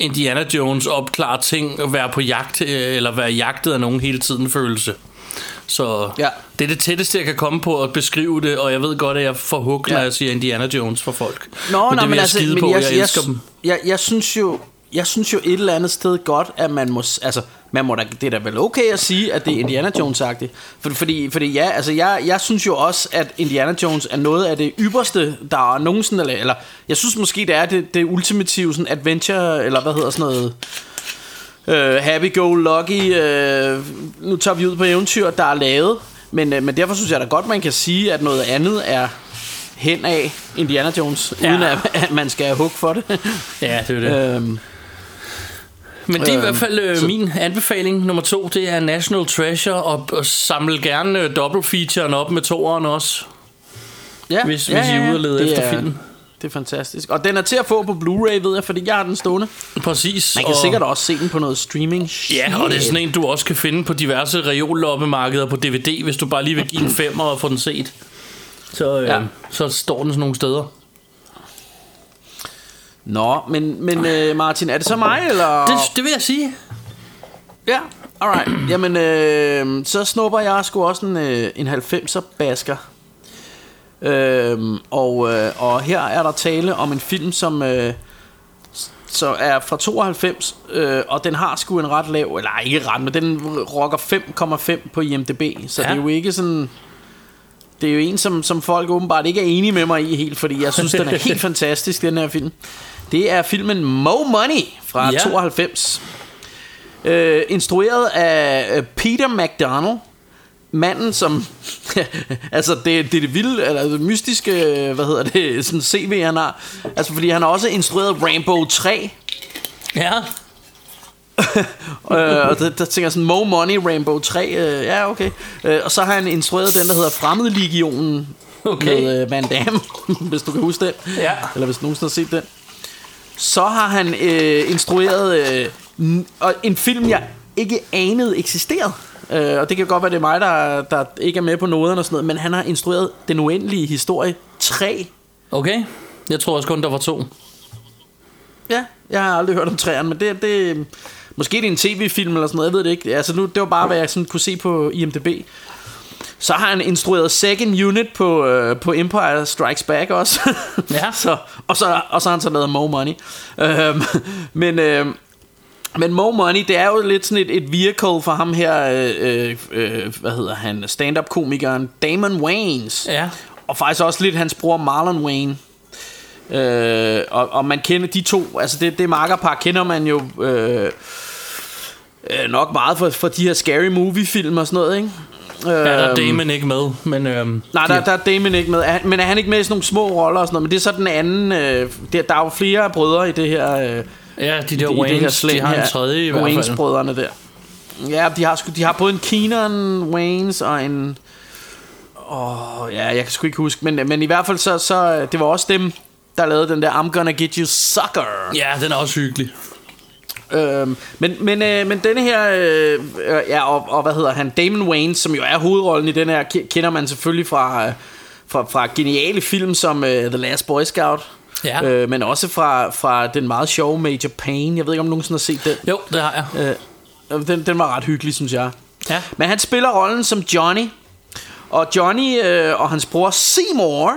Indiana Jones opklare ting og være på jagt øh, eller være jagtet af nogen hele tiden følelse. Så Ja. det er det tætteste jeg kan komme på at beskrive det, og jeg ved godt at jeg får hug, Ja. når jeg siger Indiana Jones for folk. Nå, men nej, det vil men jeg altså, skide men på, jeg, jeg, jeg, elsker dem. Jeg, jeg synes jo, jeg synes jo et eller andet sted godt, at man må, altså, man må da, det er da vel okay at sige, at det er Indiana Jones-agtigt. For, fordi, fordi ja, altså jeg, jeg synes jo også, at Indiana Jones er noget af det ypperste, der er nogensinde, eller, eller jeg synes måske, det er det, det ultimative sådan adventure, eller hvad hedder sådan noget, uh, happy-go-lucky, uh, nu tager vi ud på eventyr, der er lavet. Men, uh, men derfor synes jeg da godt, man kan sige, at noget andet er hen af Indiana Jones, Ja. uden at, at man skal have hug for det. Ja, det er det. (laughs) øhm, Men det er i Øhm, hvert fald øh, så- min anbefaling nummer to, det er National Treasure, og, og samle gerne øh, double-featuren op med toeren også, ja, hvis, hvis I er ude og lede efter er- film. Det er fantastisk. Og den er til at få på Blu-ray, ved jeg, fordi jeg har den stående. Præcis. Man kan og, sikkert også se den på noget streaming. Ja, og det er sådan en, du også kan finde på diverse reolloppemarkeder på DVD, hvis du bare lige vil give en femmer og få den set. Så, øh, ja. Ja. så står den sådan nogle steder. Nå, men, men øh, Martin, er det så mig, eller? Det, det vil jeg sige. Ja, alright. Jamen, øh, så snupper jeg sgu også en, øh, en 90'er basker. Øhm, og, øh, og her er der tale om en film, som øh, så er fra 92, øh, og den har sgu en ret lav, eller ikke ret, men den rocker 5,5 på IMDb, så ja. det er jo ikke sådan... Det er jo en, som, som folk åbenbart ikke er enige med mig i helt, fordi jeg synes, den er helt (laughs) fantastisk, den her film. Det er filmen Mo Money fra Ja. ja. 92. Øh, instrueret af øh, Peter McDonald. Manden, som... (laughs) altså, det, det er det vilde, eller det mystiske, øh, hvad hedder det, (laughs) sådan CV, han har. Altså, fordi han har også instrueret Rainbow 3. Ja. (laughs) øh, og der, der tænker jeg sådan, Mo Money, Rainbow 3, øh, ja, okay. Øh, og så har han instrueret den, der hedder Fremmedlegionen. Okay. Med øh, Van Damme, hvis du kan huske den. Ja. Eller hvis du nogensinde har set den. Så har han øh, instrueret øh, en film, jeg ikke anede eksisterede. Øh, og det kan godt være, det er mig, der, der ikke er med på noderne og sådan noget. Men han har instrueret Den Uendelige Historie 3. Okay. Jeg tror også kun, der var to. Ja, jeg har aldrig hørt om træerne, men det, det måske det er en tv-film eller sådan noget, jeg ved det ikke. Altså nu, det var bare, hvad jeg sådan kunne se på IMDb. Så har han instrueret Second Unit på, øh, på Empire Strikes Back også. Ja. (laughs) så, og, så, og så har han så lavet Mo Money. Øhm, men, øh, men Mo Money, det er jo lidt sådan et, et vehicle for ham her, øh, øh, øh, hvad hedder han, stand-up-komikeren Damon Wayans. Ja. Og faktisk også lidt hans bror Marlon Wayne. Øh, og, og man kender de to, altså det, det makkerpar kender man jo øh, øh, nok meget for, for de her scary movie film og sådan noget, ikke? Ja, der er Øhm, Damon ikke med, men... Øhm, Nej, der, der er Damon ikke med. Er Men er han ikke med i sådan nogle små roller og sådan noget? Men det er så den anden... Øh, der, der er jo flere brødre i det her... Øh, Ja, de der Waynes, de har en tredje i hvert fald. Waynes-brødrene der. Ja, de har, de har både en Keenan Waynes og en... Åh, ja, jeg kan sgu ikke huske. Men, men i hvert fald så, så... Det var også dem, der lavede den der I'm Gonna Get You Sucker. Ja, den er også hyggelig. Øhm, men, men, øh, men denne her, øh, ja, og, og hvad hedder han, Damon Wayans, som jo er hovedrollen i den her, ke- kender man selvfølgelig fra, øh, fra, fra geniale film som øh, The Last Boy Scout. Ja. Øh, men også fra, fra den meget sjove Major Payne. Jeg ved ikke, om du nogensinde har set den. Jo, det har jeg. Øh, den, den var ret hyggelig, synes jeg. Ja. Men han spiller rollen som Johnny. Og Johnny øh, og hans bror Seymour,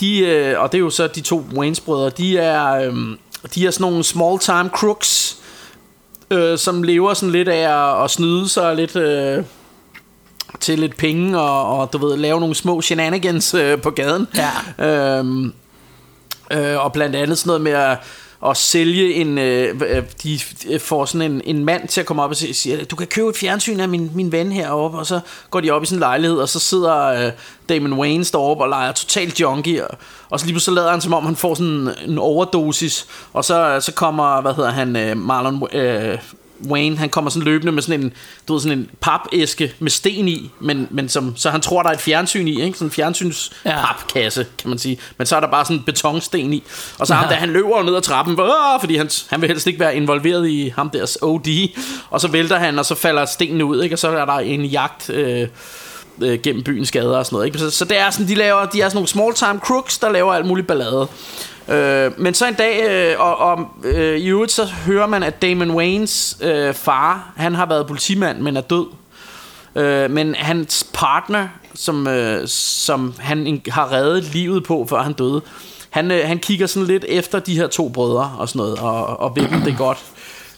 de, øh, og det er jo så de to Waynes-brødre, de er, øh, de er sådan nogle small-time crooks, øh, som lever sådan lidt af at, at snyde sig lidt øh, til lidt penge, og, og du ved, lave nogle små shenanigans øh, på gaden. Ja. Øhm, øh, og blandt andet sådan noget med at, at sælge en... Øh, øh de får sådan en, en mand til at komme op og sige, siger, du kan købe et fjernsyn af min, min ven heroppe, og så går de op i sådan en lejlighed, og så sidder øh, Damon Wayne deroppe og leger totalt junkie, og, og så lige pludselig lader han som om, han får sådan en overdosis, og så, øh, så kommer, hvad hedder han, øh, Marlon... Øh, Wayne, han kommer sådan løbende med sådan en, du ved, sådan en papæske med sten i, men, men som, så han tror, der er et fjernsyn i, ikke? Sådan en fjernsyns Ja. papkasse, kan man sige. Men så er der bare sådan en betonsten i. Og så ham der, han løber ned ad trappen, fordi han, han vil helst ikke være involveret i ham deres OD. Og så vælter han, og så falder stenen ud, ikke? Og så er der en jagt... Øh, øh, gennem byens gader og sådan noget. Ikke? Så, så det er sådan, de, laver, de er sådan nogle small time crooks, der laver alt muligt ballade. Øh, men så en dag, øh, og, og øh, i øvrigt så hører man, at Damon Waynes øh, far, han har været politimand, men er død. Øh, men hans partner, som, øh, som han har reddet livet på, før han døde, han, øh, han kigger sådan lidt efter de her to brødre og sådan noget, og, og ved dem det godt.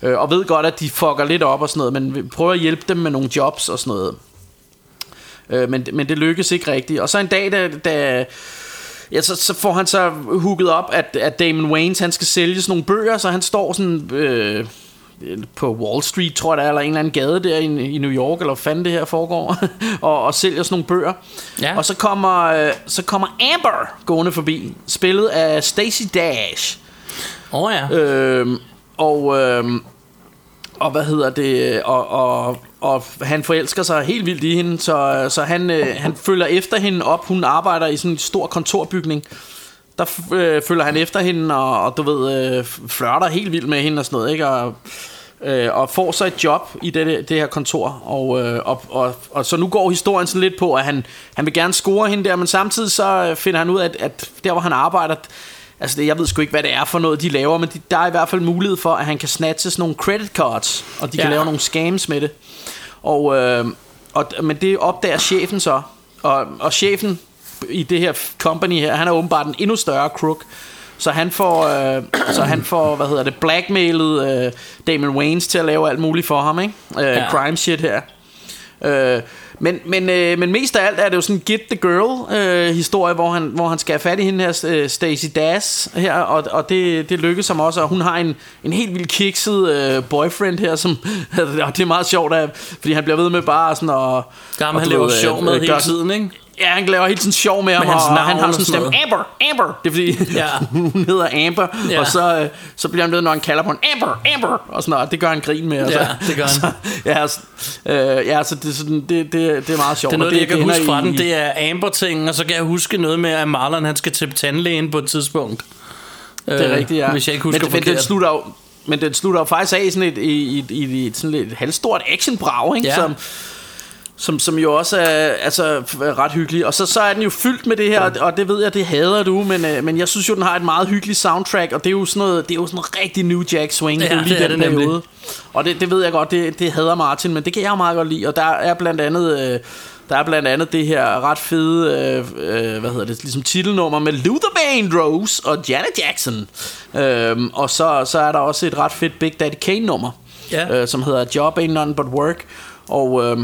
Øh, og ved godt, at de fucker lidt op og sådan noget, men prøver at hjælpe dem med nogle jobs og sådan noget. Øh, men, men det lykkes ikke rigtigt. Og så en dag, da, da ja, så, så får han så hooket op, at, at Damon Waynes, han skal sælge sådan nogle bøger, så han står sådan... Øh, på Wall Street, tror jeg der er, eller en eller anden gade der i, i New York, eller hvad fanden det her foregår, (laughs) og, og sælger sådan nogle bøger. Ja. Og så kommer, øh, så kommer Amber gående forbi, spillet af Stacey Dash. Åh oh, ja. Øhm, og, øhm, og hvad hedder det, og, og, og han forelsker sig helt vildt i hende, så, så han, øh, han følger efter hende op. Hun arbejder i sådan en stor kontorbygning. Der øh, følger han efter hende, og, og du ved, øh, flørter helt vildt med hende og sådan noget, ikke? Og, øh, og får så et job i det, det her kontor. Og, øh, og, og, og så nu går historien sådan lidt på, at han, han vil gerne score hende der, men samtidig så øh, finder han ud af, at, at der hvor han arbejder, altså det, jeg ved sgu ikke, hvad det er for noget, de laver, men de, der er i hvert fald mulighed for, at han kan snatche sådan nogle credit cards, og de kan Ja. lave nogle scams med det. Og, øh, og, men det opdager chefen så, og, og chefen i det her company her, han er åbenbart en endnu større crook, så han får, øh, så han får hvad hedder det, blackmailet øh, Damon Waynes til at lave alt muligt for ham, ikke? Øh, Ja. Crime shit her. Øh, men, men, øh, men mest af alt er det jo sådan en Get the Girl øh, historie, hvor han, hvor han skal have fat i hende her, øh, Stacey Dash her, og, og det, det lykkes som også, og hun har en, en helt vildt kikset øh, boyfriend her, som, (laughs) og det er meget sjovt, at, fordi han bliver ved med bare sådan at... Og han laver sjov med øh, hele tiden, ikke? Ja, han laver hele tiden sjov med ham, hans og han har sådan en sådan stemme. Amber, Amber, det er fordi, (laughs) Ja. (laughs) hun hedder Amber, Ja. og så, øh, så bliver han ved, når han kalder på en Amber, Amber, og sådan noget, og det gør han grin med. Og Ja, så, det gør han. (laughs) Så, ja, så, øh, ja, så det, er sådan, det, det, det er meget sjovt. Det er noget, og det, jeg kan huske fra i- den, det er Amber-ting, og så kan jeg huske noget med, at Marlon han skal til tandlægen på et tidspunkt. Det er rigtigt, ja. Hvis jeg ikke husker men, men den forkert. slutter jo men den slutter jo faktisk af i sådan et, i, i, i, i et, sådan lidt halvstort actionbrag, ikke? Ja. Som, som, som jo også er altså, ret hyggelig. Og så, så er den jo fyldt med det her, og, og det ved jeg, det hader du, men, øh, men jeg synes jo, den har et meget hyggeligt soundtrack, og det er jo sådan noget, det er jo sådan noget rigtig New Jack Swing, Ja, lige det er den det nemlig. Og det, det ved jeg godt, det, det hader Martin, men det kan jeg meget godt lide, og der er blandt andet... Øh, der er blandt andet det her ret fede, øh, øh, hvad hedder det, ligesom titelnummer med Luther Vandross og Janet Jackson. Øhm, og så, så er der også et ret fedt Big Daddy Kane nummer, Ja. øh, som hedder Job Ain't None But Work. Og, øh,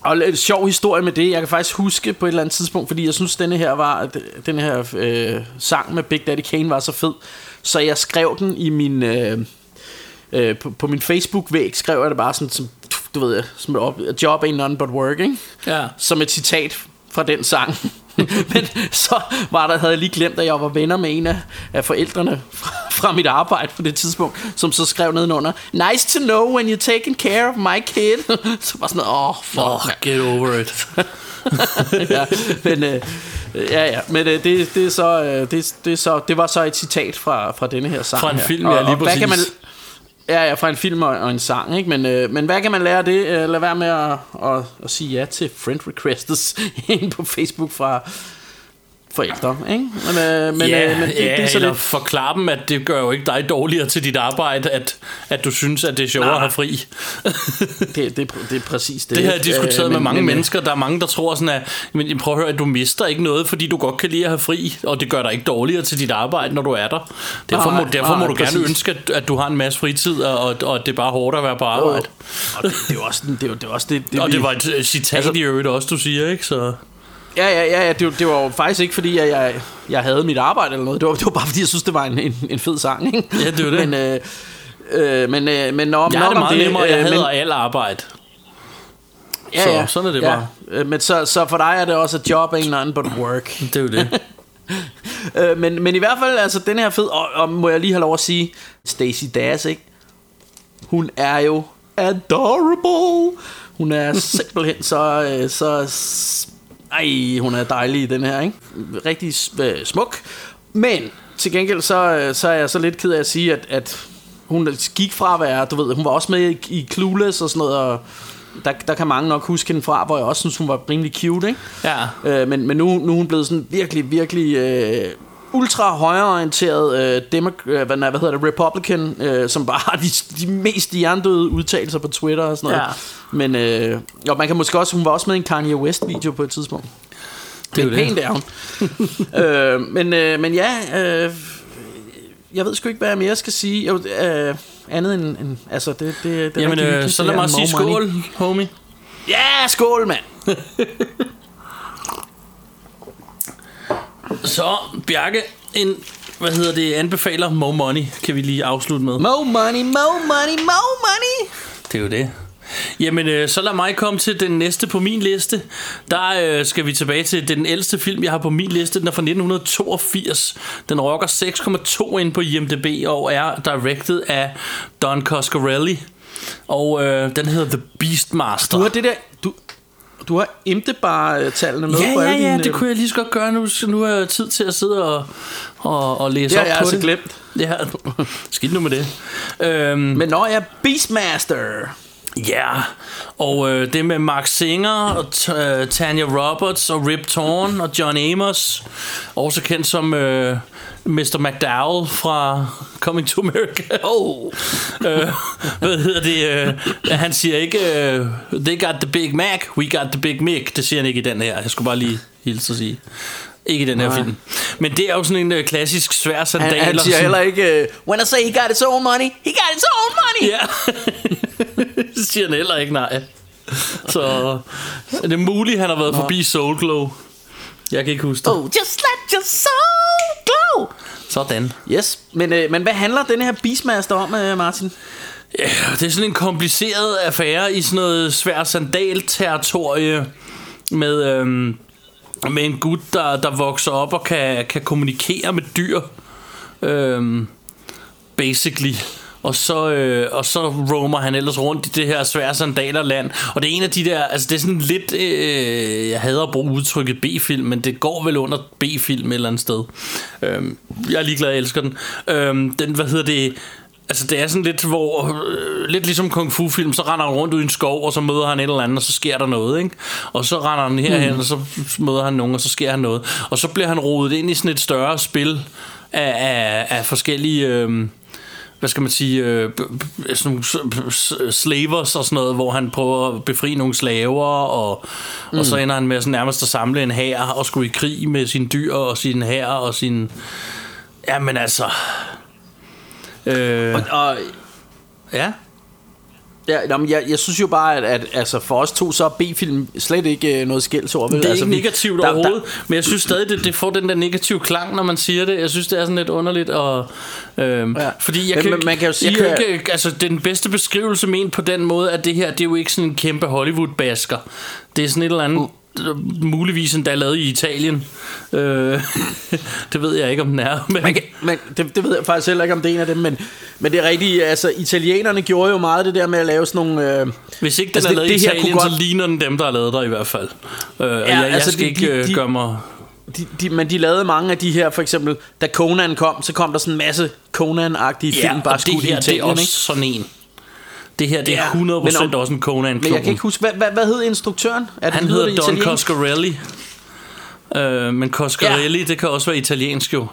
og lidt sjov historie med det. Jeg kan faktisk huske på et eller andet tidspunkt, fordi jeg synes, denne her var den her øh, sang med Big Daddy Kane var så fed, så jeg skrev den i min øh, øh, på, på min Facebook-væg skrev jeg det bare sådan som du ved, som et op, job ain't none but work, ikke? Ja. Som et citat fra den sang. (laughs) Men så var der, havde jeg lige glemt, at jeg var venner med en af, af forældrene fra, fra mit arbejde på det tidspunkt, som så skrev nedenunder, Nice to know when you're taking care of my kid. (laughs) så var sådan, åh, oh, fuck. Oh, get over it. (laughs) ja, men, øh, ja, ja, men øh, det, det, er så, øh, det, det, er så, det var så et citat fra, fra denne her sang Fra en her. film, og, ja, lige og hvad kan man, præcis. Ja, ja, fra en film og, og en sang, ikke? Men, øh, men hvad kan man lære af det? Øh, lad være med at, at, at sige ja til friend requests (laughs) ind på Facebook fra forældre, ikke? Men, øh, men, ja, øh, men det, ja, det er så eller lidt... forklare dem, at det gør jo ikke dig dårligere til dit arbejde, at, at du synes, at det er sjovere at have fri. Det, det, det er præcis det. Det har jeg diskuteret Øh, med men- mange men, øh, mennesker. Der er mange, der tror sådan, at men prøv at høre, at du mister ikke noget, fordi du godt kan lide at have fri, og det gør dig ikke dårligere til dit arbejde, når du er der. Derfor må, Nej, derfor må nej, du gerne præcis. ønske, at, at du har en masse fritid, og, og, og det er bare hårdt at være på arbejde. Og det, det er jo også, det, jo- det, er også det, det, Og vi- det var et citat Altså- i øvrigt også, du siger, ikke? Så... Ja, ja, ja, ja det, var- det var jo faktisk ikke fordi, at jeg, jeg havde mit arbejde eller noget. Det var, det var bare fordi, jeg synes, det var en, en, en fed sang, ikke? Ja, det er jo det. Men, øh, øh, men, øh, men når, Jeg har det om meget det, nemmere, jeg øh, hader alt arbejde. ja, så ja, sådan er det ja. bare. Øh, Men så, så for dig er det også, at job ain't none but work. (laughs) Det er jo det. (laughs) øh, men, men i hvert fald, altså, den her er fed, og, og må jeg lige have lov at sige, Stacey Dash, ikke? Hun er jo adorable. Hun er (laughs) simpelthen så, øh, så ej, hun er dejlig i den her, ikke? Rigtig smuk. Men til gengæld så, øh, så er jeg så lidt ked af at sige, at, at hun gik fra at være, du ved, hun var også med i, i Clueless og sådan noget, og der, der kan mange nok huske hende fra, hvor jeg også synes, hun var rimelig cute, ikke? Ja. Øh, men, men nu, nu er hun blevet sådan virkelig, virkelig øh, ultra højreorienteret øh, demok- øh, hvad, hvad hedder det, Republican, øh, som bare har de, de mest hjernedøde udtalelser på Twitter og sådan noget. Ja. Men øh, og man kan måske også, hun var også med i en Kanye West video på et tidspunkt. Det er jo pænt det. er hun. (laughs) øh, men, øh, men ja, øh, jeg ved sgu ikke, hvad jeg mere skal sige. Jo, øh, andet end, end altså, det, det, det er Jamen, rigtig øh, så lad mig sige skål, homie. Ja, skål, mand. (laughs) Så, Bjarke, en, hvad hedder det, anbefaler Mo Money, kan vi lige afslutte med. Mo money, mo money, mo money. Det er jo det. Jamen, øh, så lad mig komme til den næste på min liste. Der øh, skal vi tilbage til den ældste film, jeg har på min liste. Den er fra 1982. Den rocker 6,2 ind på IMDb og er directed af Don Coscarelli. Og øh, den hedder The Beastmaster. Du har det der... Du, du har IMDb-tallene med Ja, på ja, alle ja, dine... det kunne jeg lige så godt gøre nu. Nu har jeg tid til at sidde og, og, og læse har op jeg på altså det. glemt. Ja, (laughs) skidt nu med det. Øhm, Men når jeg er Beastmaster... Ja, og øh, det med Mark Singer og øh, Tanya Roberts og Rip Torn og John Amos, også kendt som øh, Mr. McDowell fra Coming to America. (laughs) Oh. øh, hvad hedder det? Øh, han siger ikke, øh, they got the Big Mac, we got the Big Mick. Det siger han ikke i den her. Jeg skulle bare lige hilse at sige. Ikke i den her Nej. film. Men det er jo sådan en øh, klassisk svær sandal. Han, han siger heller ikke... Uh, When I say he got his own money, he got his own money. Ja, (laughs) det siger han heller ikke nej. Så det er muligt, han har været forbi Soul Glow. Jeg kan ikke huske det. Oh, just let your soul glow. Sådan. Yes, men, øh, men hvad handler den her Beastmaster om, øh, Martin? Ja, det er sådan en kompliceret affære i sådan noget svært sandalterritorie med, øhm, med en gut, der, der vokser op og kan, kan kommunikere med dyr. Øhm, basically. Og så, øh, og så roamer han ellers rundt i det her svære sandalerland. Og det er en af de der, altså det er sådan lidt, øh, jeg hader at bruge udtrykket B-film, men det går vel under B-film et eller andet sted. Øhm, jeg er ligeglad, jeg elsker den. Øhm, den, hvad hedder det, Altså det er sådan lidt hvor øh, Lidt ligesom kung fu film Så render han rundt ud i en skov Og så møder han et eller andet Og så sker der noget ikke? Og så render han herhen Og så møder han nogen Og så sker han noget Og så bliver han rodet ind i sådan et større spil Af, af, af forskellige øh, hvad skal man sige, øh, sådan nogle slavers og sådan noget, hvor han prøver at befri nogle slaver, og, mm. og så ender han med sådan nærmest at samle en hær og skulle i krig med sine dyr og sin hær og sin... Jamen altså... Øh, Og, og ja. ja, jamen, jeg, jeg synes jo bare, at, at altså, for os to, så er B-film slet ikke øh, noget skældsord. Det er altså, ikke vi- negativt der- overhovedet, men jeg synes stadig, det, det får den der negative klang, når man siger det. Jeg synes, det er sådan lidt underligt. Og, øhm, Ja. Fordi jeg Men- kan, man kan jo sige, jeg kan ikke, altså, den bedste beskrivelse men på den måde, at det her, det er jo ikke sådan en kæmpe Hollywood-basker. Det er sådan et eller andet, Mm. Muligvis endda lavet i Italien. Øh, (laughs) det ved jeg ikke, om den er. (laughs) Men, Man kan, man, det, det ved jeg faktisk heller ikke, om det er en af dem, men, men det er rigtigt, altså italienerne gjorde jo meget det der med at lave sådan nogle... Øh, hvis ikke den altså, er det- lavet det i her Italien, kunne så godt- ligner den dem, der har lavet der i hvert fald. Øh, ja, og jeg, jeg altså, skal de- ikke øh, de- gøre mig... de, de, men de lavede mange af de her, for eksempel, da Conan kom, så kom der sådan en masse Conan-agtige Ja, film, bare det skudt i her, det er Italien, også ikke? sådan en. Det her, det er Ja, 100% men også en conan Men jeg kan ikke huske, hvad, hvad, hvad hed instruktøren? Er Han hedder Don italiensk? Coscarelli. Øh, men Coscarelli, ja. det kan også være italiensk jo.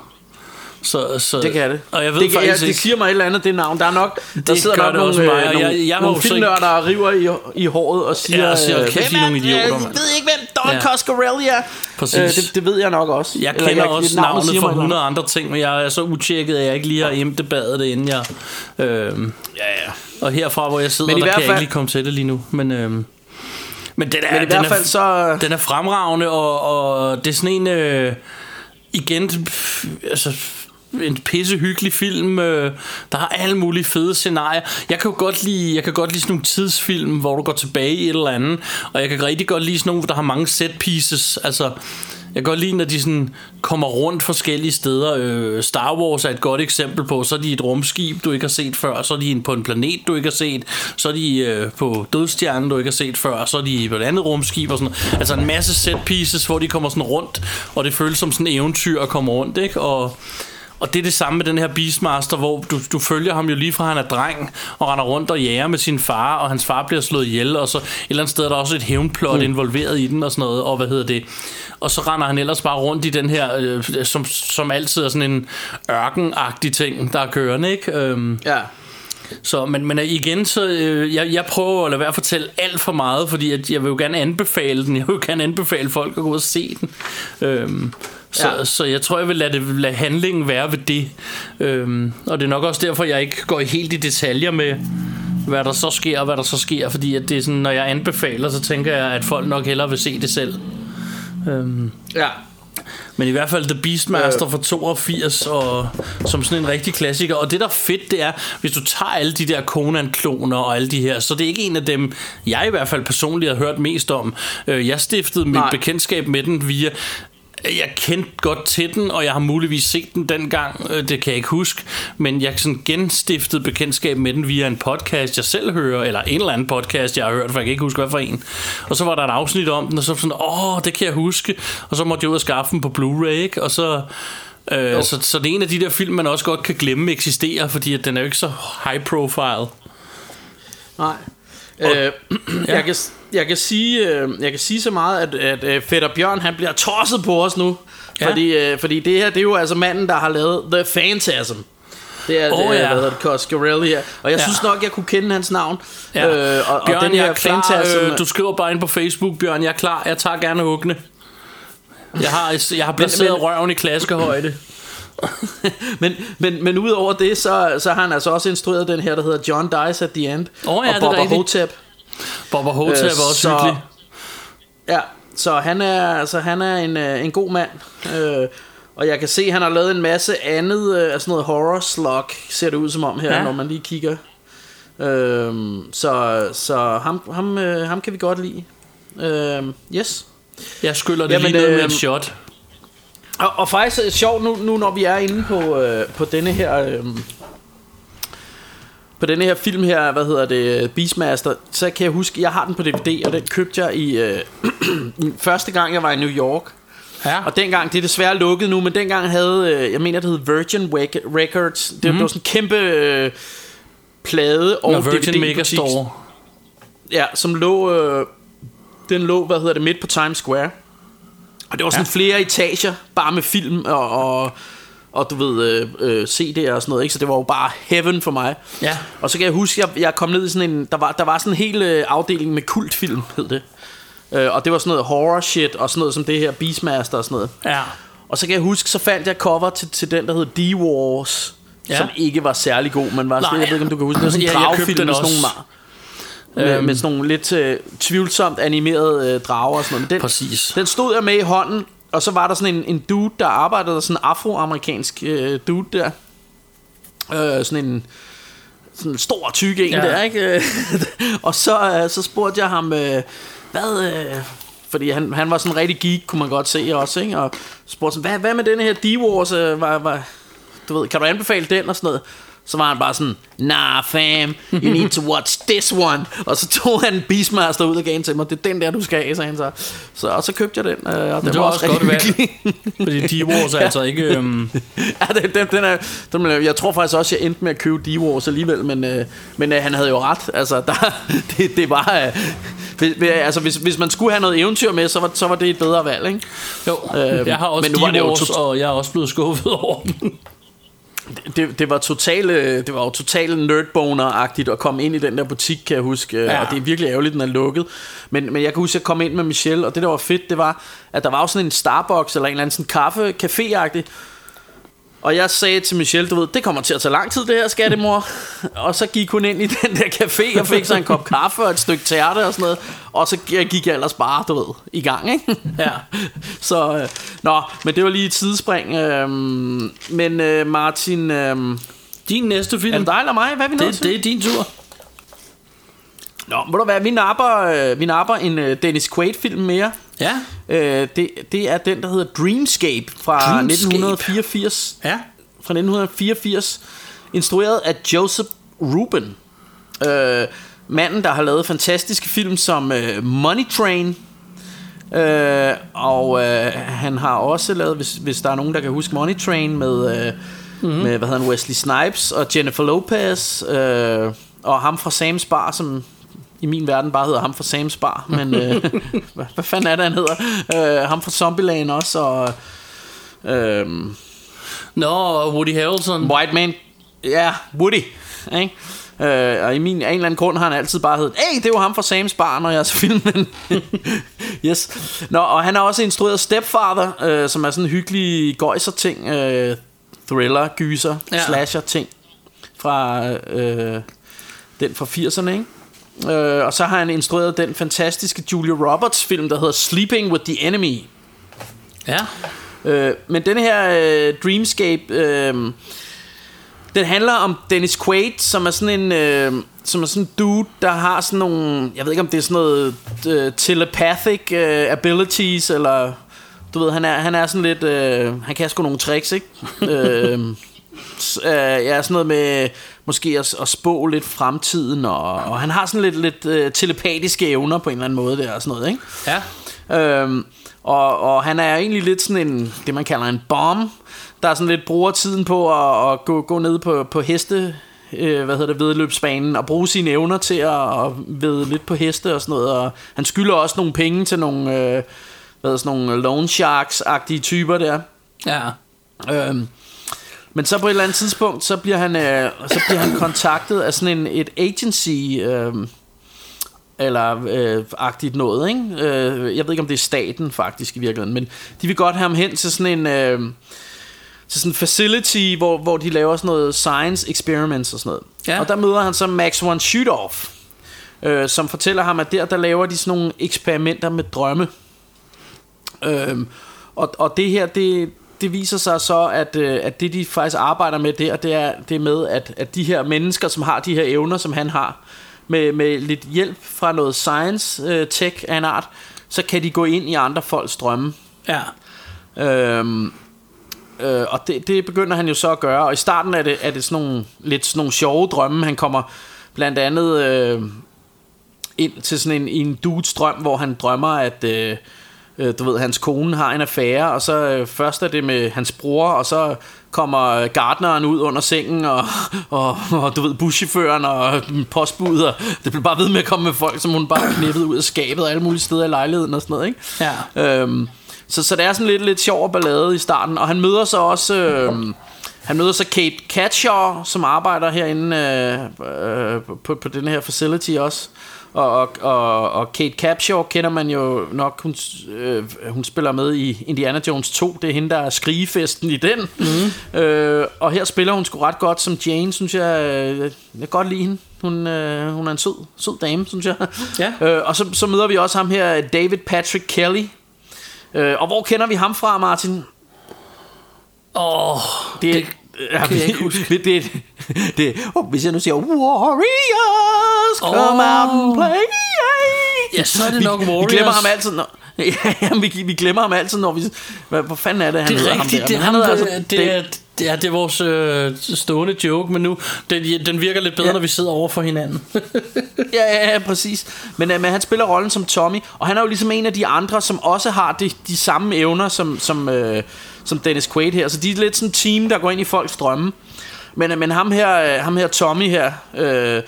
Så, så, Det kan det. Og jeg ved det, faktisk jeg, det siger mig et eller andet, det navn. Der er nok, der Det sidder gør nok det nogle, mig, øh, og nogle, jeg- jeg nogle filmnørder, der river i, i håret og siger... Ja, og siger, øh, kæft, "Hvem I er nogle er- idioter, Jeg mand." ved ikke, hvem Don Ja. Coscarelli er. Præcis. Øh, det, det ved jeg nok også. Jeg Eller kender også navnet navnet for mig et eller 100 andre ting, men jeg er så utjekket, at jeg ikke lige har emdebadet det, inden jeg... Øh, Ja, ja. Og herfra, hvor jeg sidder, Men i der hvert kan jeg fald- ikke lige komme til det lige nu. Men, øh, men den er, Men i den hvert er, fald så... Den er fremragende, og, og det er sådan en... Øh, igen, pff, altså en pisse hyggelig film øh, Der har alle mulige fede scenarier Jeg kan jo godt lide Jeg kan godt lide sådan nogle tidsfilm Hvor du går tilbage i et eller andet Og jeg kan rigtig godt lide sådan nogle Der har mange set pieces Altså jeg kan godt lide, når de sådan kommer rundt forskellige steder. Øh, Star Wars er et godt eksempel på, så er de et rumskib, du ikke har set før, så er de på en planet, du ikke har set, så er de øh, på dødstjernen, du ikke har set før, så er de på et andet rumskib og sådan. Altså en masse set pieces, hvor de kommer sådan rundt, og det føles som sådan en eventyr at komme rundt, ikke? Og, og det er det samme med den her Beastmaster, hvor du, du følger ham jo lige fra han er dreng, og render rundt og jager med sin far, og hans far bliver slået ihjel, og så et eller andet sted er der også et hævnplot mm. involveret i den og sådan noget, og hvad hedder det. Og så render han ellers bare rundt i den her, øh, som, som altid er sådan en ørkenagtig ting, der er kørende, ikke? Øhm, Ja. Så, men, men igen, så øh, jeg, jeg prøver at lade være at fortælle alt for meget, fordi at jeg vil jo gerne anbefale den. Jeg vil jo gerne anbefale folk at gå ud og se den. Øhm, så, ja. så jeg tror, jeg vil lade, det, lade handlingen være ved det. Øhm, og det er nok også derfor, jeg ikke går helt i detaljer med, hvad der så sker, og hvad der så sker. Fordi at det er sådan, når jeg anbefaler, så tænker jeg, at folk nok hellere vil se det selv. Øhm, Ja. Men i hvert fald The Beastmaster øh. fra 82 og som sådan en rigtig klassiker. Og det der er fedt, det er, hvis du tager alle de der Conan-kloner og alle de her, så det er ikke en af dem, jeg i hvert fald personligt har hørt mest om. Øh, Jeg stiftede mit bekendtskab med den via jeg kendte godt til den, og jeg har muligvis set den dengang, øh, det kan jeg ikke huske, men jeg sådan genstiftede bekendtskab med den via en podcast, jeg selv hører, eller en eller anden podcast, jeg har hørt, for jeg kan ikke huske, hvad for en. Og så var der et afsnit om den, og så sådan, åh, det kan jeg huske, og så måtte jeg ud og skaffe den på Blu-ray, og så... Øh, så, så det er en af de der film, man også godt kan glemme eksisterer, fordi at den er jo ikke så high profile. Nej. Øh, (clears throat) jeg, kan, jeg, kan sige, øh, jeg kan sige så meget, at, at øh, Fætter Bjørn han bliver tosset på os nu. Ja. Fordi, øh, fordi det her, det er jo altså manden, der har lavet The Phantasm. Det er, oh, det, ja. ja. hvad Coscarelli her. Og jeg Ja. synes nok, jeg kunne kende hans navn. Ja. Øh, og, Bjørn, og den jeg er klar. Phantasm... Øh, du skriver bare ind på Facebook, Bjørn, jeg er klar. Jeg tager gerne hugne. Jeg har, jeg har placeret men- røven i klaskehøjde. (laughs) men, men, men udover det, så, så har han altså også instrueret den her, der hedder John Dies at the End. Åh, ja, og er rigtigt. Hotep. Bobber Hotep Øh, er også så- hyggelig. Ja, så han er, altså, han er en, øh, en god mand. Øh, og jeg kan se, at han har lavet en masse andet, øh, altså noget horror slog, ser det ud som om her, Ja. når man lige kigger. Øh, så så ham, ham, øh, ham kan vi godt lide. Øh, yes. Jeg skyller det Jamen, lige ned med øh, et shot. Og, og faktisk er det sjovt nu, nu når vi er inde på, øh, på denne her... Øh, på denne her film her, hvad hedder det, Beastmaster, så kan jeg huske, jeg har den på DVD, og den købte jeg i, øh, (clears throat) første gang jeg var i New York. Ja. Og dengang, det er desværre lukket nu, men dengang havde, øh, jeg mener det hed Virgin Records, det, mm. var sådan en kæmpe øh, plade og Når Virgin Megastore. Ja, som lå, øh, den lå, hvad hedder det, midt på Times Square. Og det var sådan ja. flere etager, bare med film og, og, og du ved, øh, øh, CD'er og sådan noget, ikke? Så det var jo bare heaven for mig. Ja. Og så kan jeg huske, jeg, jeg kom ned i sådan en, der var, der var sådan en hel øh, afdeling med kultfilm, hed det. Øh, og det var sådan noget horror shit, og sådan noget som det her Beastmaster og sådan noget. Ja. Og så kan jeg huske, så fandt jeg cover til, til den, der hed D-Wars, Ja. som ikke var særlig god, men var sådan, jeg ved ikke, om du kan huske, det var sådan en Ja, dragfilm med sådan nogle, med, Øhm. med sådan nogle lidt øh, tvivlsomt animerede øh, drager og sådan noget. Men den, Præcis. Den stod jeg med i hånden, og så var der sådan en, en dude, der arbejdede der, sådan en afroamerikansk øh, dude der. Øh, sådan en sådan en stor tyk en Ja. der, ikke? (laughs) og så, øh, så spurgte jeg ham, øh, hvad... Øh, fordi han, han var sådan rigtig geek, kunne man godt se også, ikke? Og spurgte sådan, hvad, hvad med denne her D-Wars? Øh, var, var, du ved, kan du anbefale den og sådan noget? Så var han bare sådan, nah fam, you need to watch this one. Og så tog han Beastmaster ud og gav til mig. Det er den der, du skal have, sagde han så. så og så købte jeg den, øh, og den Det var, var også også godt rigtig valg. Fordi D-Wars er (laughs) altså ikke... Øhm, ja, den, den, den er, den, jeg tror faktisk også, jeg endte med at købe D-Wars alligevel, men, øh, men øh, han havde jo ret. Altså, der, (laughs) det, det var... Øh, altså, hvis, hvis man skulle have noget eventyr med, så var, så var det et bedre valg, ikke? jo, Øhm, jeg har også men nu var det jo og jeg er også blevet skuffet over den. Det, det var totalt det var jo totalt nerdboner-agtigt at komme ind i den der butik, kan jeg huske. Ja. Ja. Og det er virkelig ærgerligt, den er lukket. Men, men jeg kan huske, at jeg kom ind med Michelle, og det der var fedt, det var, at der var jo sådan en Starbucks eller en eller anden sådan kaffe café Og jeg sagde til Michelle, du ved, det kommer til at tage lang tid det her, skattemor. og så gik hun ind i (laughs) den der café og fik sig en kop kaffe og et stykke tærte og sådan noget. Og så gik jeg ellers bare, du ved, i gang, ikke? Ja. (laughs) Så, øh, nå, men det var lige et sidespring. Øh, men øh, Martin, øh, Din næste film, er det dig eller mig? Hvad er vi nødt det, til? det er din tur. Nå, må du være, vi napper, øh, vi napper en øh, Dennis Quaid-film mere. Ja. Øh, det, det er den, der hedder Dreamscape fra Dreamscape. 1984. Ja. Fra 1984. Instrueret af Joseph Ruben. Øh, manden, der har lavet fantastiske film som øh, Money Train. Øh, og øh, han har også lavet, hvis, hvis der er nogen, der kan huske Money Train med, øh, mm-hmm. med hvad hedder han, Wesley Snipes og Jennifer Lopez. Øh, og ham fra Sam's Bar, som i min verden bare hedder ham fra Sam's Bar. Men øh, (laughs) hvad, hvad fanden er det, han hedder? Øh, ham fra Zombieland også. Og, øh, Nå, Woody Harrelson. White Man, ja, Woody, ikke? Øh, og i min, af en eller anden grund har han altid bare heddet, hey, det jo ham fra Sams Bar, når jeg så filmen. (laughs) yes. Nå, og han har også instrueret Stepfather, øh, som er sådan en hyggelig gøjser ting, øh, thriller, gyser, Ja. ja. slasher ting fra øh, den fra 80'erne, ikke? Øh, og så har han instrueret den fantastiske Julia Roberts film, der hedder Sleeping with the Enemy. Ja. Øh, men den her øh, Dreamscape, øh, den handler om Dennis Quaid, som er sådan en, øh, som er sådan en dude, der har sådan nogle, jeg ved ikke om det er sådan noget øh, telepathic øh, abilities, eller du ved, han er, han er sådan lidt, øh, han kan sgu nogle tricks, ikke? (laughs) s- øh, ja, sådan noget med måske at, at spå lidt fremtiden, og, og han har sådan lidt, lidt øh, telepatiske evner på en eller anden måde der, og sådan noget, ikke? Ja. Øhm, og, og han er egentlig lidt sådan en, det man kalder en bomb, der sådan lidt bruger tiden på at, at gå, gå ned på, på heste, øh, hvad hedder det, vedløbsbanen, og bruge sine evner til at, at vede lidt på heste og sådan noget. Og han skylder også nogle penge til nogle, øh, hvad hedder, sådan nogle loan sharks-agtige typer der. Ja. Øhm, men så på et eller andet tidspunkt, så bliver han, øh, så bliver han kontaktet af sådan en, et agency, øh, eller øh, agtigt noget, ikke? Øh, jeg ved ikke, om det er staten faktisk i virkeligheden, men de vil godt have ham hen til sådan en... Øh, til sådan en facility, hvor, hvor de laver sådan noget science experiments og sådan noget. Ja. Og der møder han så Max von Sydow, øh, som fortæller ham, at der, der laver de sådan nogle eksperimenter med drømme. Øhm, og, og det her, det, det viser sig så, at, øh, at det de faktisk arbejder med der, det er, det er med, at, at de her mennesker, som har de her evner, som han har, med, med lidt hjælp fra noget science øh, tech af en art, så kan de gå ind i andre folks drømme. Ja. Øhm, øh, og det, det begynder han jo så at gøre Og i starten er det, er det sådan nogle, lidt sådan nogle sjove drømme Han kommer blandt andet øh, Ind til sådan en, en dudes drøm Hvor han drømmer at øh, øh, Du ved, hans kone har en affære Og så øh, først er det med hans bror Og så kommer gardneren ud under sengen og, (laughs) og, og du ved buschaufføren og postbud og det bliver bare ved med at komme med folk som hun bare har knippet ud af skabet og alle mulige steder i lejligheden og sådan noget ikke? Ja. Øhm, så, så det er sådan lidt, lidt sjov ballade i starten Og han møder så også øhm, Han møder så Kate Catshaw Som arbejder herinde øh, øh, på, på den her facility også og, og, og, og Kate Capshaw kender man jo nok. Hun, øh, hun spiller med i Indiana Jones 2 Det er hende der er skrigefesten i den. Mm. øh, Og her spiller hun sgu ret godt Som Jane synes jeg. Øh, Jeg kan godt lide hende. Hun, øh, hun er en sød, sød dame synes jeg. Ja. øh, Og så, så møder vi også ham her David Patrick Kelly. Øh, og hvor kender vi ham fra, Martin? Åh, oh, Det, det, ja, kan jeg ikke huske. Det, det, det, oh, hvis jeg nu siger Warriors, come Åh. out and play. Ja, så er det vi, nok Vi Warriors. glemmer ham altid, når, (laughs) ja, jamen, vi, vi glemmer ham altid, når vi... Hvad, hvor fanden er det, han det er ham rigtigt, der? det, han ham, hedder det, altså det, er, det, er, det er vores øh, stående joke, men nu, den, den virker lidt bedre, ja. Ja. når vi sidder over for hinanden. (laughs) Ja, ja, ja, præcis. Men, øh, men han spiller rollen som Tommy, og han er jo ligesom en af de andre, som også har de, de samme evner som, som, øh, som Dennis Quaid her. Så de er lidt sådan en team, der går ind i folks drømme. Men, øh, men ham, her, øh, ham her, Tommy her, øh,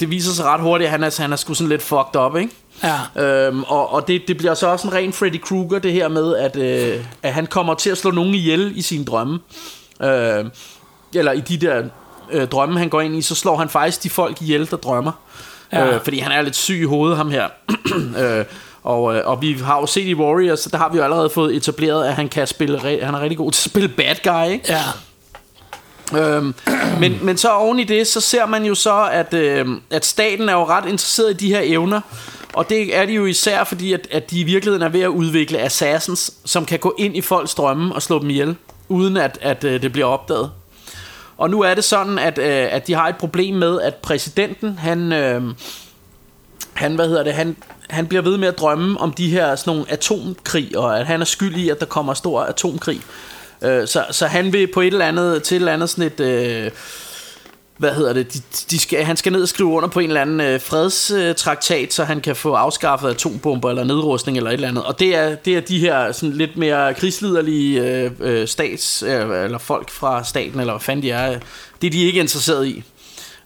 det viser sig ret hurtigt, at han er, han er sgu sådan lidt fucked up, ikke? ja. Øhm, og og det, det bliver så også en ren Freddy Krueger Det her med at, øh, at han kommer til at slå nogen ihjel I sine drømme øh, Eller i de der øh, drømme han går ind i Så slår han faktisk de folk ihjel der drømmer ja. øh, Fordi han er lidt syg i hovedet ham her (clears throat) øh, og, øh, og vi har jo set i Warriors Så der har vi jo allerede fået etableret At han kan spille Han er rigtig god til at spille bad guy ikke? ja. Øhm, men, men så oven i det, så ser man jo så, at, øh, at staten er jo ret interesseret i de her evner. Og det er de jo især fordi, at, at de i virkeligheden er ved at udvikle assassins, som kan gå ind i folks drømme og slå dem ihjel, uden at, at øh, det bliver opdaget. Og nu er det sådan, at, øh, at de har et problem med, at præsidenten, han, øh, han, hvad hedder det, han, han bliver ved med at drømme om de her sådan nogle atomkrig, og at han er skyld i, at der kommer stor atomkrig. Øh, så, så han vil på et eller andet, til et eller andet sådan et... Øh, hvad hedder det, de, de skal, han skal ned og skrive under på en eller anden øh, fredstraktat, så han kan få afskaffet atombomber eller nedrustning eller et eller andet. Og det er, det er de her sådan lidt mere krigsliderlige øh, øh, stats, øh, eller folk fra staten, eller hvad fanden de er, det er de ikke interesseret i.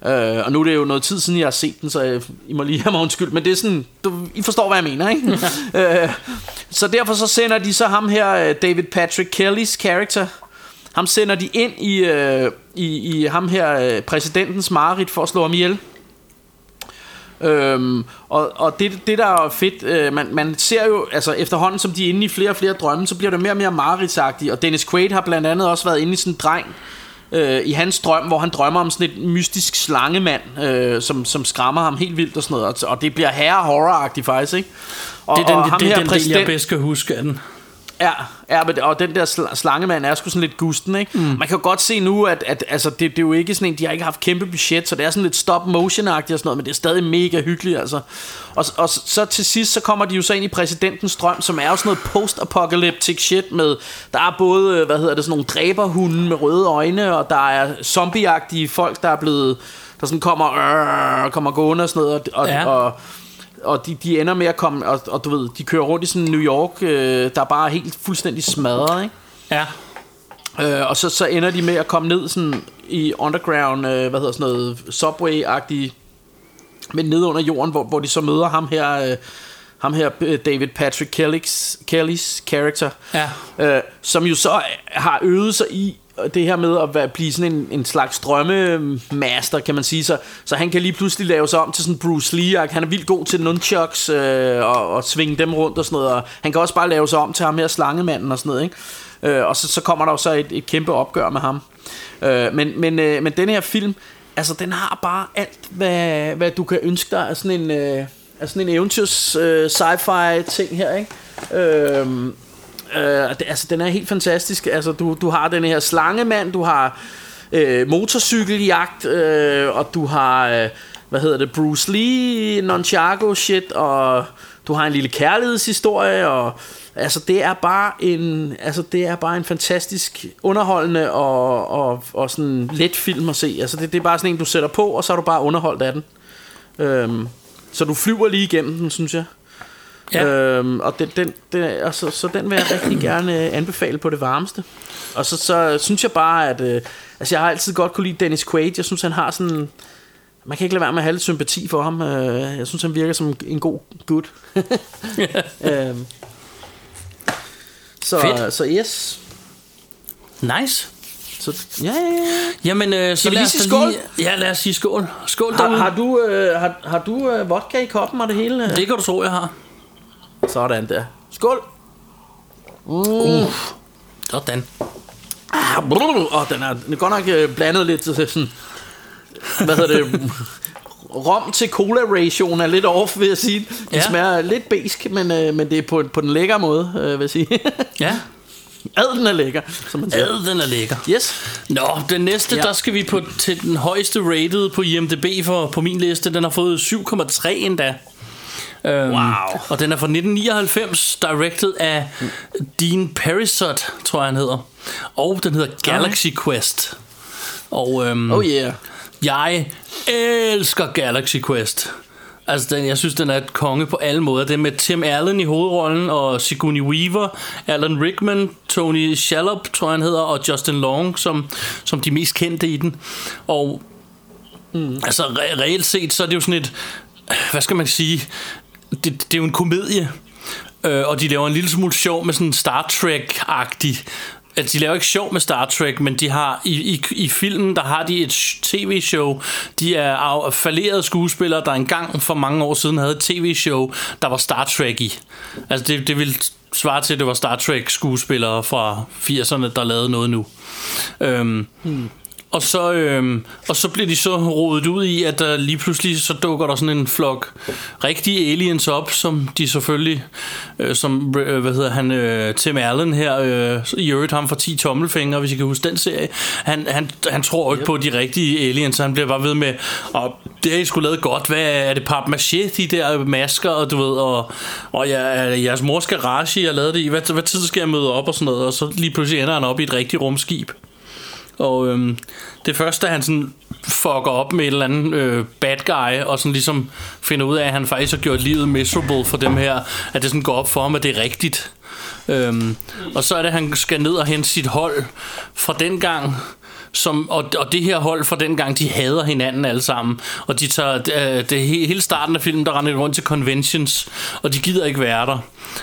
Øh, og nu er det jo noget tid siden, jeg har set den, så øh, I må lige have mig undskyld. Men det er sådan, du, I forstår, hvad jeg mener, ikke? øh, så derfor så sender de så ham her, øh, David Patrick Kellys character, ham sender de ind i, øh, i, i ham her, øh, præsidentens mareridt for at slå ham ihjel. Øhm, og og det, det der er fedt, øh, man, man ser jo, altså efterhånden som de er inde i flere og flere drømme, så bliver det mere og mere mareridtsagtigt, og Dennis Quaid har blandt andet også været inde i sådan en dreng, øh, i hans drøm, hvor han drømmer om sådan et mystisk slangemand, øh, som, som skræmmer ham helt vildt og sådan noget, og, og det bliver herre horror faktisk, ikke? Og, Det er den, og ham det, her er den del, jeg præsident- bedst kan huske af den. Ja, ja men, og den der sl- slangemand er sgu sådan lidt gusten, ikke? Mm. Man kan godt se nu, at, at altså, det, det er jo ikke sådan en, de har ikke haft kæmpe budget, så det er sådan lidt stop motion-agtigt og sådan noget, men det er stadig mega hyggeligt, altså. Og, og så til sidst, så kommer de jo så ind i præsidentens drøm, som er jo sådan noget post-apocalyptic shit med, der er både, øh, hvad hedder det, sådan nogle dræberhunde med røde øjne, og der er zombieagtige folk, der er blevet, der sådan kommer, øh, kommer gående og sådan noget, og, og, Ja. og og de, de ender med at komme, og, og du ved, de kører rundt i sådan New York, øh, der er bare helt fuldstændig smadret, ikke? Ja. Øh, og så, så ender de med at komme ned sådan i underground, øh, hvad hedder sådan noget, subway-agtigt, men ned under jorden, hvor, hvor de så møder ham her, øh, ham her øh, David Patrick Kelly's, Kellys character, Ja. øh, som jo så har øvet sig i det her med at være, blive sådan en, en slags drømmemaster, kan man sige. Så, så han kan lige pludselig lave sig om til sådan Bruce Lee. Han er vildt god til nunchucks øh, og, og svinge dem rundt og sådan noget. Og han kan også bare lave sig om til ham her slangemanden og sådan noget. Ikke? Øh, og så, så kommer der jo så et, et kæmpe opgør med ham. Øh, men, men, øh, men den her film, altså den har bare alt, hvad, hvad du kan ønske dig af sådan en, øh, af sådan en eventyrs øh, sci-fi ting her, ikke? Øh, Øh, det, altså, den er helt fantastisk. Altså, du, du har den her slangemand, du har øh, motorcykeljagt, øh, og du har, øh, hvad hedder det, Bruce Lee, Nonchago shit, og du har en lille kærlighedshistorie, og altså, det er bare en, altså, det er bare en fantastisk underholdende og, og, og sådan let film at se. Altså, det, det er bare sådan en, du sætter på, og så er du bare underholdt af den. Øhm, så du flyver lige igennem den, synes jeg. Ja. Øhm, og den, den, den, altså, så den vil jeg rigtig (clears throat) gerne øh, anbefale på det varmeste. Og så, så synes jeg bare, at... Øh, altså, jeg har altid godt kunne lide Dennis Quaid. Jeg synes, han har sådan... Man kan ikke lade være med at have lidt sympati for ham. Øh, jeg synes, han virker som en god gut. (laughs) øhm, så, Fedt. så yes. Nice. Så, ja, ja, ja. Jamen, øh, så lad lige os sige skål? Ja, lad os sige skål. Skål Har, derude. har du, øh, har, har du øh, vodka i koppen og det hele? Det kan du tro, jeg har. Sådan der. Skål. Sådan. Ah, brrr, Og den er, den er godt nok øh, blandet lidt til sådan... Hvad hedder det? (laughs) Rom til cola ratioen er lidt off, vil jeg sige. Det Ja. smager lidt besk, men, øh, men det er på, på den lækre måde, øh, vil jeg sige. (laughs) Ja. Ad, den er lækker, som man siger. Ad, den er lækker. Yes. Nå, den næste. Ja. der skal vi på til den højeste rated på IMDb for, på min liste. Den har fået 7,3 endda. Øhm, Wow. Og den er fra 1999, directed af Dean Perisot, tror jeg han hedder. Og den hedder Galaxy Quest. Og øhm, Oh yeah. jeg elsker Galaxy Quest. Altså, den, jeg synes, den er et konge på alle måder. Det er med Tim Allen i hovedrollen, og Sigourney Weaver, Alan Rickman, Tony Shalhoub, tror jeg han hedder, og Justin Long, som, som de mest kendte i den. Og mm. altså, re- reelt set, så er det jo sådan et, hvad skal man sige, det, det er jo en komedie, øh, og de laver en lille smule sjov med sådan Star Trek-agtig Altså, de laver ikke sjov med Star Trek, men de har i, i, i filmen, der har de et tv-show. De er falderede skuespillere, der engang for mange år siden havde et tv-show, der var Star Trek i. Altså, det, det ville svare til, at det var Star Trek skuespillere fra 80'erne, der lavede noget nu. Øhm, hmm. Og så, øhm, og så bliver de så rodet ud i, at der lige pludselig så dukker der sådan en flok rigtige aliens op, som de selvfølgelig, øh, som, øh, hvad hedder han, øh, Tim Allen her, øh, i øvrigt ham for 10 tommelfingre, hvis I kan huske den serie, han, han, han tror ikke yep. på de rigtige aliens, så han bliver bare ved med, og det har I sgu lavet godt, hvad er det papmaché, de der masker, og du ved, og, og ja, jeres mors garage, jeg lavede det i, hvad, hvad tid skal jeg møde op og sådan noget, og så lige pludselig ender han op i et rigtigt rumskib. Og øhm, det første, han sådan fucker op med et eller andet øh, bad guy, og sådan ligesom finder ud af, at han faktisk har gjort livet miserable for dem her, at det sådan går op for ham, at det er rigtigt. Øhm, og så er det, at han skal ned og hente sit hold fra den gang, som, og, og det her hold fra dengang, de hader hinanden alle sammen. Og de tager øh, det he- hele starten af filmen, der render de rundt til conventions, og de gider ikke være der.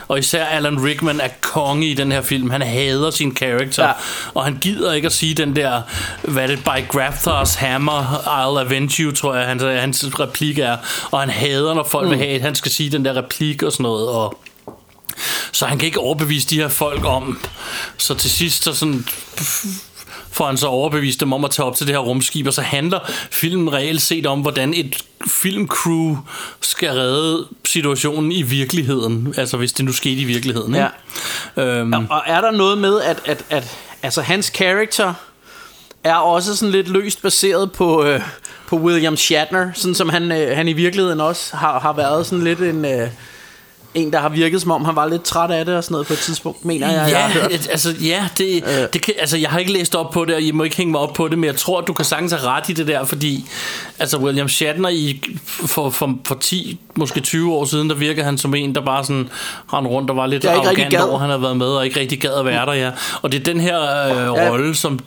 Og især Alan Rickman er konge i den her film. Han hader sin karakter, ja. og han gider ikke at sige den der, hvad er det, by Grafthars hammer, I'll avenge you, tror jeg, hans, hans replik er. Og han hader, når folk mm. vil have, at han skal sige den der replik og sådan noget, og så han kan ikke overbevise de her folk om. Så til sidst så sådan får han så overbevist dem om at tage op til det her rumskib, og så handler filmen reelt set om, hvordan et filmcrew skal redde situationen i virkeligheden. Altså hvis det nu skete i virkeligheden. Ikke? Øhm, Og er der noget med, at, at, at altså, hans karakter er også sådan lidt løst baseret på, øh, på William Shatner, sådan som han, øh, han i virkeligheden også har, har været sådan lidt en... Øh, en, der har virket som om, han var lidt træt af det og sådan noget på et tidspunkt, mener jeg, jeg Ja, har hørt. altså, ja det, øh. det kan, altså, jeg har ikke læst op på det, og I må ikke hænge mig op på det, men jeg tror, du kan sagtens have ret i det der, fordi altså, William Shatner i, for, for, for 10, måske 20 år siden, der virker han som en, der bare sådan rendte rundt og var lidt Jeg arrogant over, han har været med, og ikke rigtig gad at være der, ja. Og det er den her øh, Ja. rolle, som,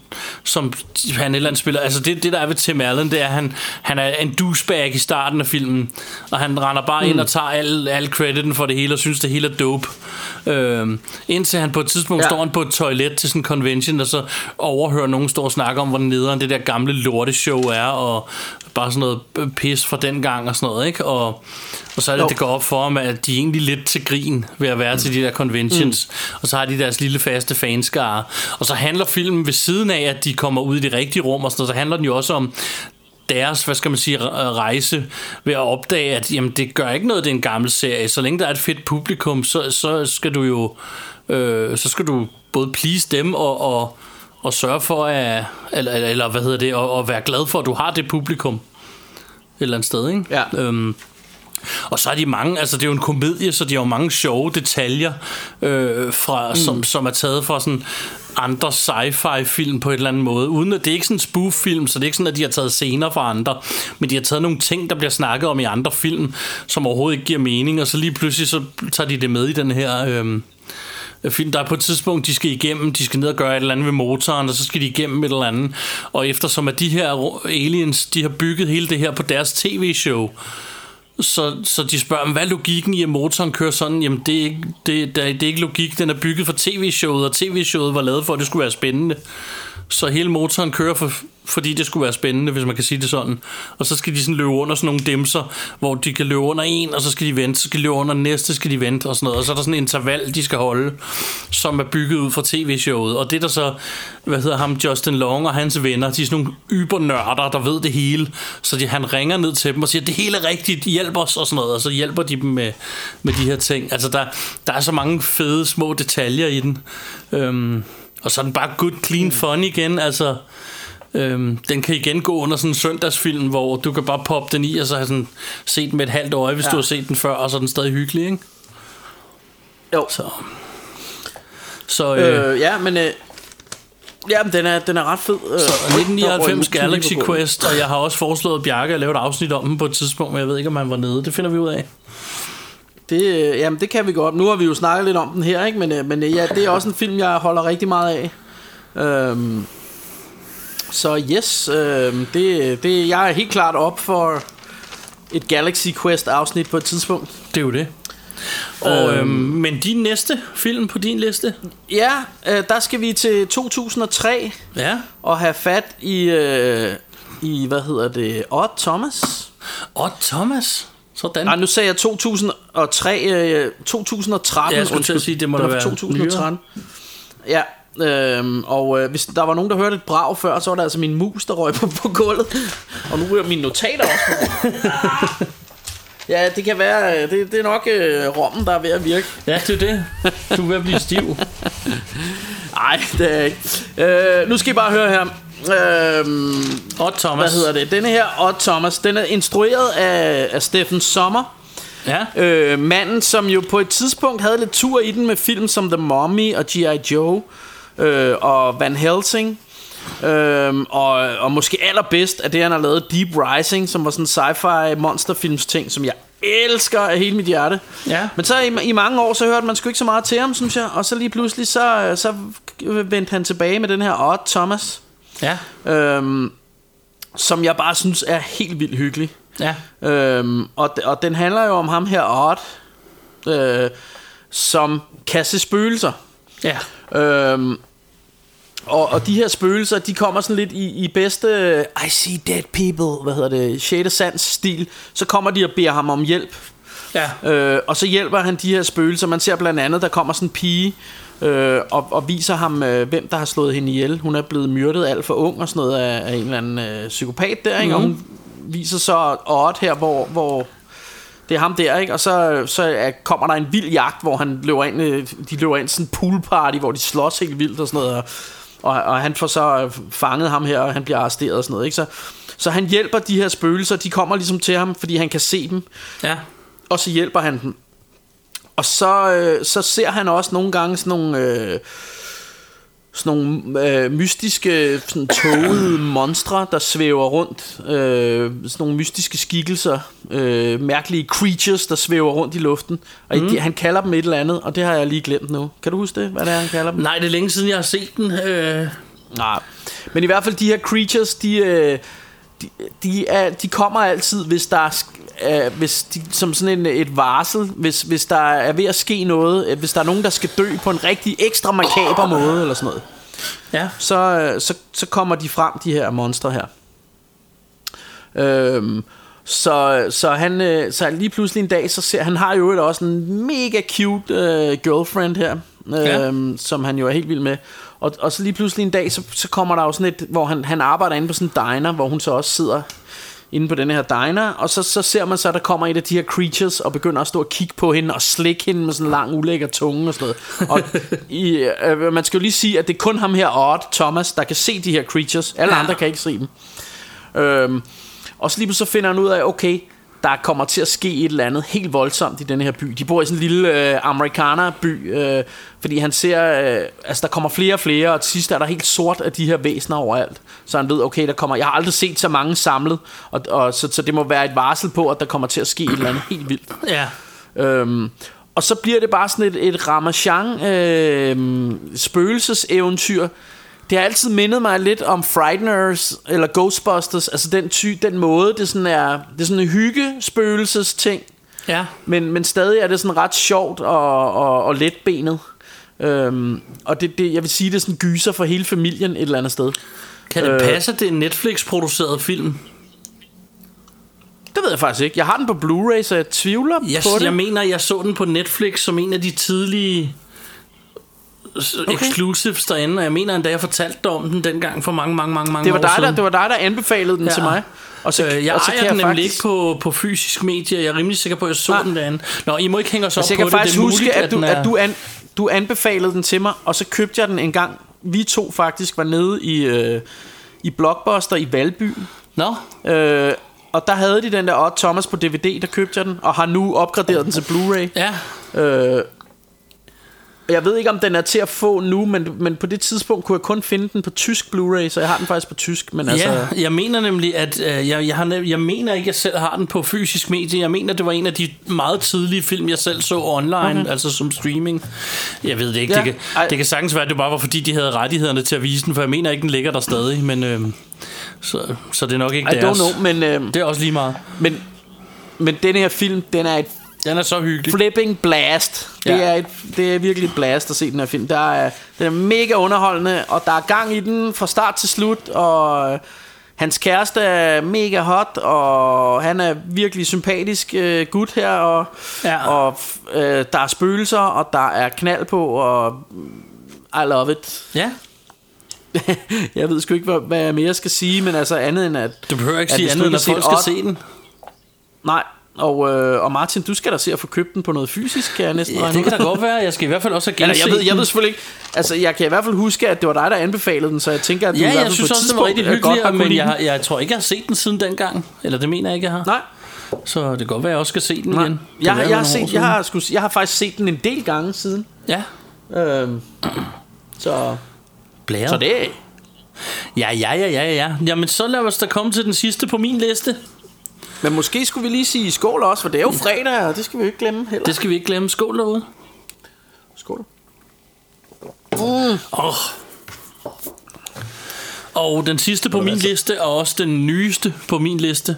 som han eller andet spiller. Altså, det, det der er ved Tim Allen, det er, at han, han er en douchebag i starten af filmen, og han render bare mm. ind og tager al, al crediten for det hele, og synes, det hele er dope. Øhm, indtil han på et tidspunkt Ja. står han på et toilet til sådan en convention, og så overhører nogen stå og snakke om, hvor nederen det der gamle lorteshow er, og bare sådan noget øh, pis fra den gang og sådan noget, ikke? Og, og så er det, Jo. det går op for ham, at de er egentlig lidt til grin ved at være mm. til de der conventions, mm. og så har de deres lille faste fanskare. Og så handler filmen ved siden af, at de kommer ud i det rigtige rum, og sådan noget, så handler den jo også om deres, hvad skal man sige, re- rejse ved at opdage, at jamen, det gør ikke noget, det er en gammel serie. Så længe der er et fedt publikum, så, så skal du jo øh, så skal du både please dem og, og, og sørge for at, eller, eller, eller hvad hedder det, og, og være glad for, at du har det publikum et eller andet sted, ikke? Ja. Øhm, og så er de mange, altså det er jo en komedie, så de har jo mange sjove detaljer, øh, fra, mm. som, som er taget fra sådan andre sci-fi film på et eller andet måde. Uden at, det er ikke sådan en spoof-film, så det er ikke sådan, at de har taget scener fra andre, men de har taget nogle ting, der bliver snakket om i andre film, som overhovedet ikke giver mening, og så lige pludselig så tager de det med i den her... Øh, film. Der er på et tidspunkt, de skal igennem, de skal ned og gøre et eller andet ved motoren, og så skal de igennem et eller andet. Og eftersom at de her aliens, de har bygget hele det her på deres tv-show, så, så de spørger, hvad er logikken i, at motoren kører sådan? Jamen, det er, ikke, det, det, det er ikke logik. Den er bygget for tv-showet, og tv-showet var lavet for, at det skulle være spændende. Så hele motoren kører, for, fordi det skulle være spændende, hvis man kan sige det sådan. Og så skal de sådan løbe under sådan nogle dimser, hvor de kan løbe under en, og så skal de vente, så skal de løbe under næste, skal de vente og sådan noget. Og så er der sådan en interval, de skal holde, som er bygget ud fra tv-showet. Og det der så, hvad hedder ham, Justin Long og hans venner, de er sådan nogle ybernørder, der ved det hele. Så de, han ringer ned til dem og siger, det hele er rigtigt, hjælp os og sådan noget. Og så hjælper de dem med, med de her ting. Altså der, der er så mange fede små detaljer i den. Øhm, og så er den bare good, clean fun igen. Altså, øhm, den kan igen gå under sådan en søndagsfilm, hvor du kan bare poppe den i, og så have sådan set den med et halvt øje, hvis Ja. du har set den før, og så er den stadig hyggelig, ikke? Jo. Så, så øh, Øh, ja, men... Øh, ja, men den er, den er ret fed. Øh, så der røg 1999 en kniv Galaxy. Quest, og jeg har også foreslået Bjarke at lave et afsnit om den på et tidspunkt, men jeg ved ikke, om han var nede. Det finder vi ud af. Det, øh, jamen, det kan vi godt. Nu har vi jo snakket lidt om den her, ikke? Men, øh, men øh, ja, det er også en film, jeg holder rigtig meget af. Øhm, så yes, øhm, det, det, jeg er helt klart op for et Galaxy Quest afsnit på et tidspunkt. Det er jo det. Og, øhm, men din næste film på din liste? Ja, øh, der skal vi til 2003 Ja. og have fat i, øh, i hvad hedder det, Odd Thomas. Og Thomas. Sådan. Nej, nu sagde jeg 2003, øh, 2013. Ja, jeg skulle til at sige, det må er fra være 2013. Ja, øhm, og øh, hvis der var nogen, der hørte et brag før, så var det altså min mus, der røg på, på gulvet. Og nu ryger mine notater også på. (laughs) Ja, det kan være, øh, det, det er nok øh, rommen, der er ved at virke. Ja, det er det. Du er ved at blive stiv. (laughs) Nej, det er ikke. Øh, nu skal I bare høre her. Øhm, Og Thomas. hvad hedder det? Denne her, Odd Thomas, den er instrueret af, af Steffen Sommer. Ja. Øh, manden, som jo på et tidspunkt havde lidt tur i den med film som The Mummy og G.I. Joe øh, og Van Helsing. Øhm, og, og måske allerbedst er det, han har lavet Deep Rising, som var sådan en sci-fi monsterfilms ting, som jeg elsker af hele mit hjerte. Ja. Men så i, i mange år, så hørte man sgu ikke så meget til ham, synes jeg. Og så lige pludselig, så, så vendte han tilbage med den her Odd Thomas. Ja, øhm, som jeg bare synes er helt vildt hyggelig. ja. Øhm, og, og den handler jo om ham her, Odd, øh, som kan se spøgelser. Ja, Øhm, og, og de her spøgelser, de kommer sådan lidt i, i bedste I see dead people, hvad hedder det, Shade Sands stil. Så kommer de og beder ham om hjælp. ja. Øh, og så hjælper han de her spøgelser. Man ser blandt andet, der kommer sådan en pige øh, og, og viser ham, øh, hvem der har slået hende ihjel. Hun er blevet myrdet alt for ung og sådan noget af, af en eller anden øh, psykopat der. Ikke? Og hun viser så Odd her, hvor, hvor det er ham der, ikke? Og så, så er, kommer der en vild jagt, hvor han løber ind, øh, de løber ind sådan en poolparty, hvor de slås helt vildt og sådan noget. Og, og, og han får så øh, fanget ham her, og han bliver arresteret og sådan noget, ikke? Så, så han hjælper de her spøgelser, de kommer ligesom til ham, fordi han kan se dem ja. og så hjælper han dem. Og så, øh, så ser han også nogle gange sådan nogle, øh, sådan nogle øh, mystiske, sådan tågede monstre, der svæver rundt. Øh, sådan nogle mystiske skikkelser, øh, mærkelige creatures, der svæver rundt i luften. Og mm. han kalder dem et eller andet, og det har jeg lige glemt nu. Kan du huske det, hvad det er, han kalder dem? Nej, det er længe siden, jeg har set den. Øh, Nej. Men i hvert fald de her creatures, de, øh, de, de, er, de kommer altid, hvis der er, øh, hvis de, som sådan en, et varsel, hvis, hvis der er ved at ske noget, øh, hvis der er nogen, der skal dø på en rigtig ekstra makaber måde, eller sådan noget, ja. så, øh, så, så kommer de frem, de her monstre her. Øhm, så, så han øh, så lige pludselig en dag, så ser han har jo også en mega cute øh, girlfriend her, øh, Ja. som han jo er helt vild med. Og, og så lige pludselig en dag, så, så kommer der jo sådan et, hvor han, han arbejder inde på sådan en diner, hvor hun så også sidder inde på den her diner, og så, så ser man så, at der kommer et af de her creatures, og begynder at stå og kigge på hende, og slikke hende med sådan en lang, ulækker tunge og sådan noget. Og i, øh, man skal jo lige sige, at det er kun ham her, Odd Thomas, der kan se de her creatures. Alle Ja. andre kan ikke se dem. Øhm, og så lige så finder han ud af, okay, der kommer til at ske et eller andet helt voldsomt i den her by. De bor i sådan en lille øh, amerikanerby, øh, fordi han ser, øh, altså der kommer flere og flere, og til sidst er der helt sort af de her væsener overalt. Så han ved, okay, der kommer, jeg har aldrig set så mange samlet, og, og så, så det må være et varsel på, at der kommer til at ske et eller andet helt vildt. (clears throat) Ja. Øhm, og så bliver det bare sådan et, et Ramachan øh, spøgelseseventyr. Det har altid mindet mig lidt om Frighteners eller Ghostbusters, altså den ty, den måde, det sådan er, det er sådan en hygge spøgelses ting, Ja. men, men stadig er det sådan ret sjovt og, og, og letbenet. Øhm, og det, det, jeg vil sige, det er sådan gyser for hele familien et eller andet sted. Kan det Øh. passe, at det er en Netflix-produceret film? Det ved jeg faktisk ikke. Jeg har den på Blu-ray, så jeg tvivler Jeg, på det. jeg mener, jeg så den på Netflix som en af de tidlige okay. exclusives derinde, og jeg mener endda, jeg fortalte dig om den dengang for mange, mange, mange, mange det, var år dig, der, siden. det var dig, der anbefalede den Ja. til mig. Og så, Øh, jeg og så ejer kan den jeg nemlig faktisk, ikke på, på fysisk medie. Jeg er rimelig sikker på, at jeg så Nej. den derinde. Nå, I må ikke hænge os op Altså, jeg på kan det. faktisk det er huske, muligt, at, du, den er... at du, an, du anbefalede den til mig, og så købte jeg den en gang. Vi to faktisk var nede i, øh, i Blockbuster i Valby. Nå, Øh, og der havde de den der Odd Thomas på DVD, der købte jeg den, og har nu opgraderet den til Blu-ray. ja. Øh, jeg ved ikke, om den er til at få nu, men, men på det tidspunkt kunne jeg kun finde den på tysk Blu-ray, så jeg har den faktisk på tysk. Men altså, Ja, jeg mener nemlig, at øh, jeg, jeg, har, jeg mener ikke, at jeg selv har den på fysisk medie. Jeg mener, det var en af de meget tidlige film, jeg selv så online, okay. altså som streaming. Jeg ved det ikke. Ja, Det, kan, ej. det kan sagtens være, at det bare var, fordi de havde rettighederne til at vise den, for jeg mener ikke, den ligger der stadig. Men, øh, så, så det er nok ikke I deres. don't know, men, øh, Det er også lige meget. men, men den her film, den er et Den er så hyggelig. flipping blast. Det, Ja. er et, det er virkelig et blast at se den her film. Der er, den er mega underholdende, og der er gang i den fra start til slut, og øh, hans kæreste er mega hot, og han er virkelig sympatisk øh, gut her, og, Ja. og øh, der er spøgelser, og der er knald på, og I love it. Ja, (laughs) Jeg ved sgu ikke, hvad, hvad jeg mere skal sige, men altså andet end at... du behøver ikke at sige andet, end at folk skal se den. Nej, og, øh, og Martin, du skal da se at få købt den på noget fysisk, kan jeg næsten Ja, det kan da godt være. Jeg skal i hvert fald også have Eller, jeg, ved, jeg ved selvfølgelig ikke Altså jeg kan i hvert fald huske At det var dig der anbefalede den Så jeg tænker at du i Ja, hvert fald jeg synes på også, det var rigtig hyggeligt, godt men jeg, jeg tror ikke, jeg har set den siden dengang. Eller det mener jeg ikke, jeg har. Nej, Så det kan godt være, at jeg også skal se den nej. igen. Jeg, være, jeg, har set, jeg, har, sku, jeg har faktisk set den en del gange siden Ja, øhm, Så, blære. så det Ja, ja, ja, ja, ja. Jamen, så lad os da komme til den sidste på min liste. Men måske skulle vi lige sige skål også For det er jo fredag Og det skal vi jo ikke glemme heller Det skal vi ikke glemme. Skål derude. Skål Åh. Og den sidste på min liste, og også den nyeste på min liste,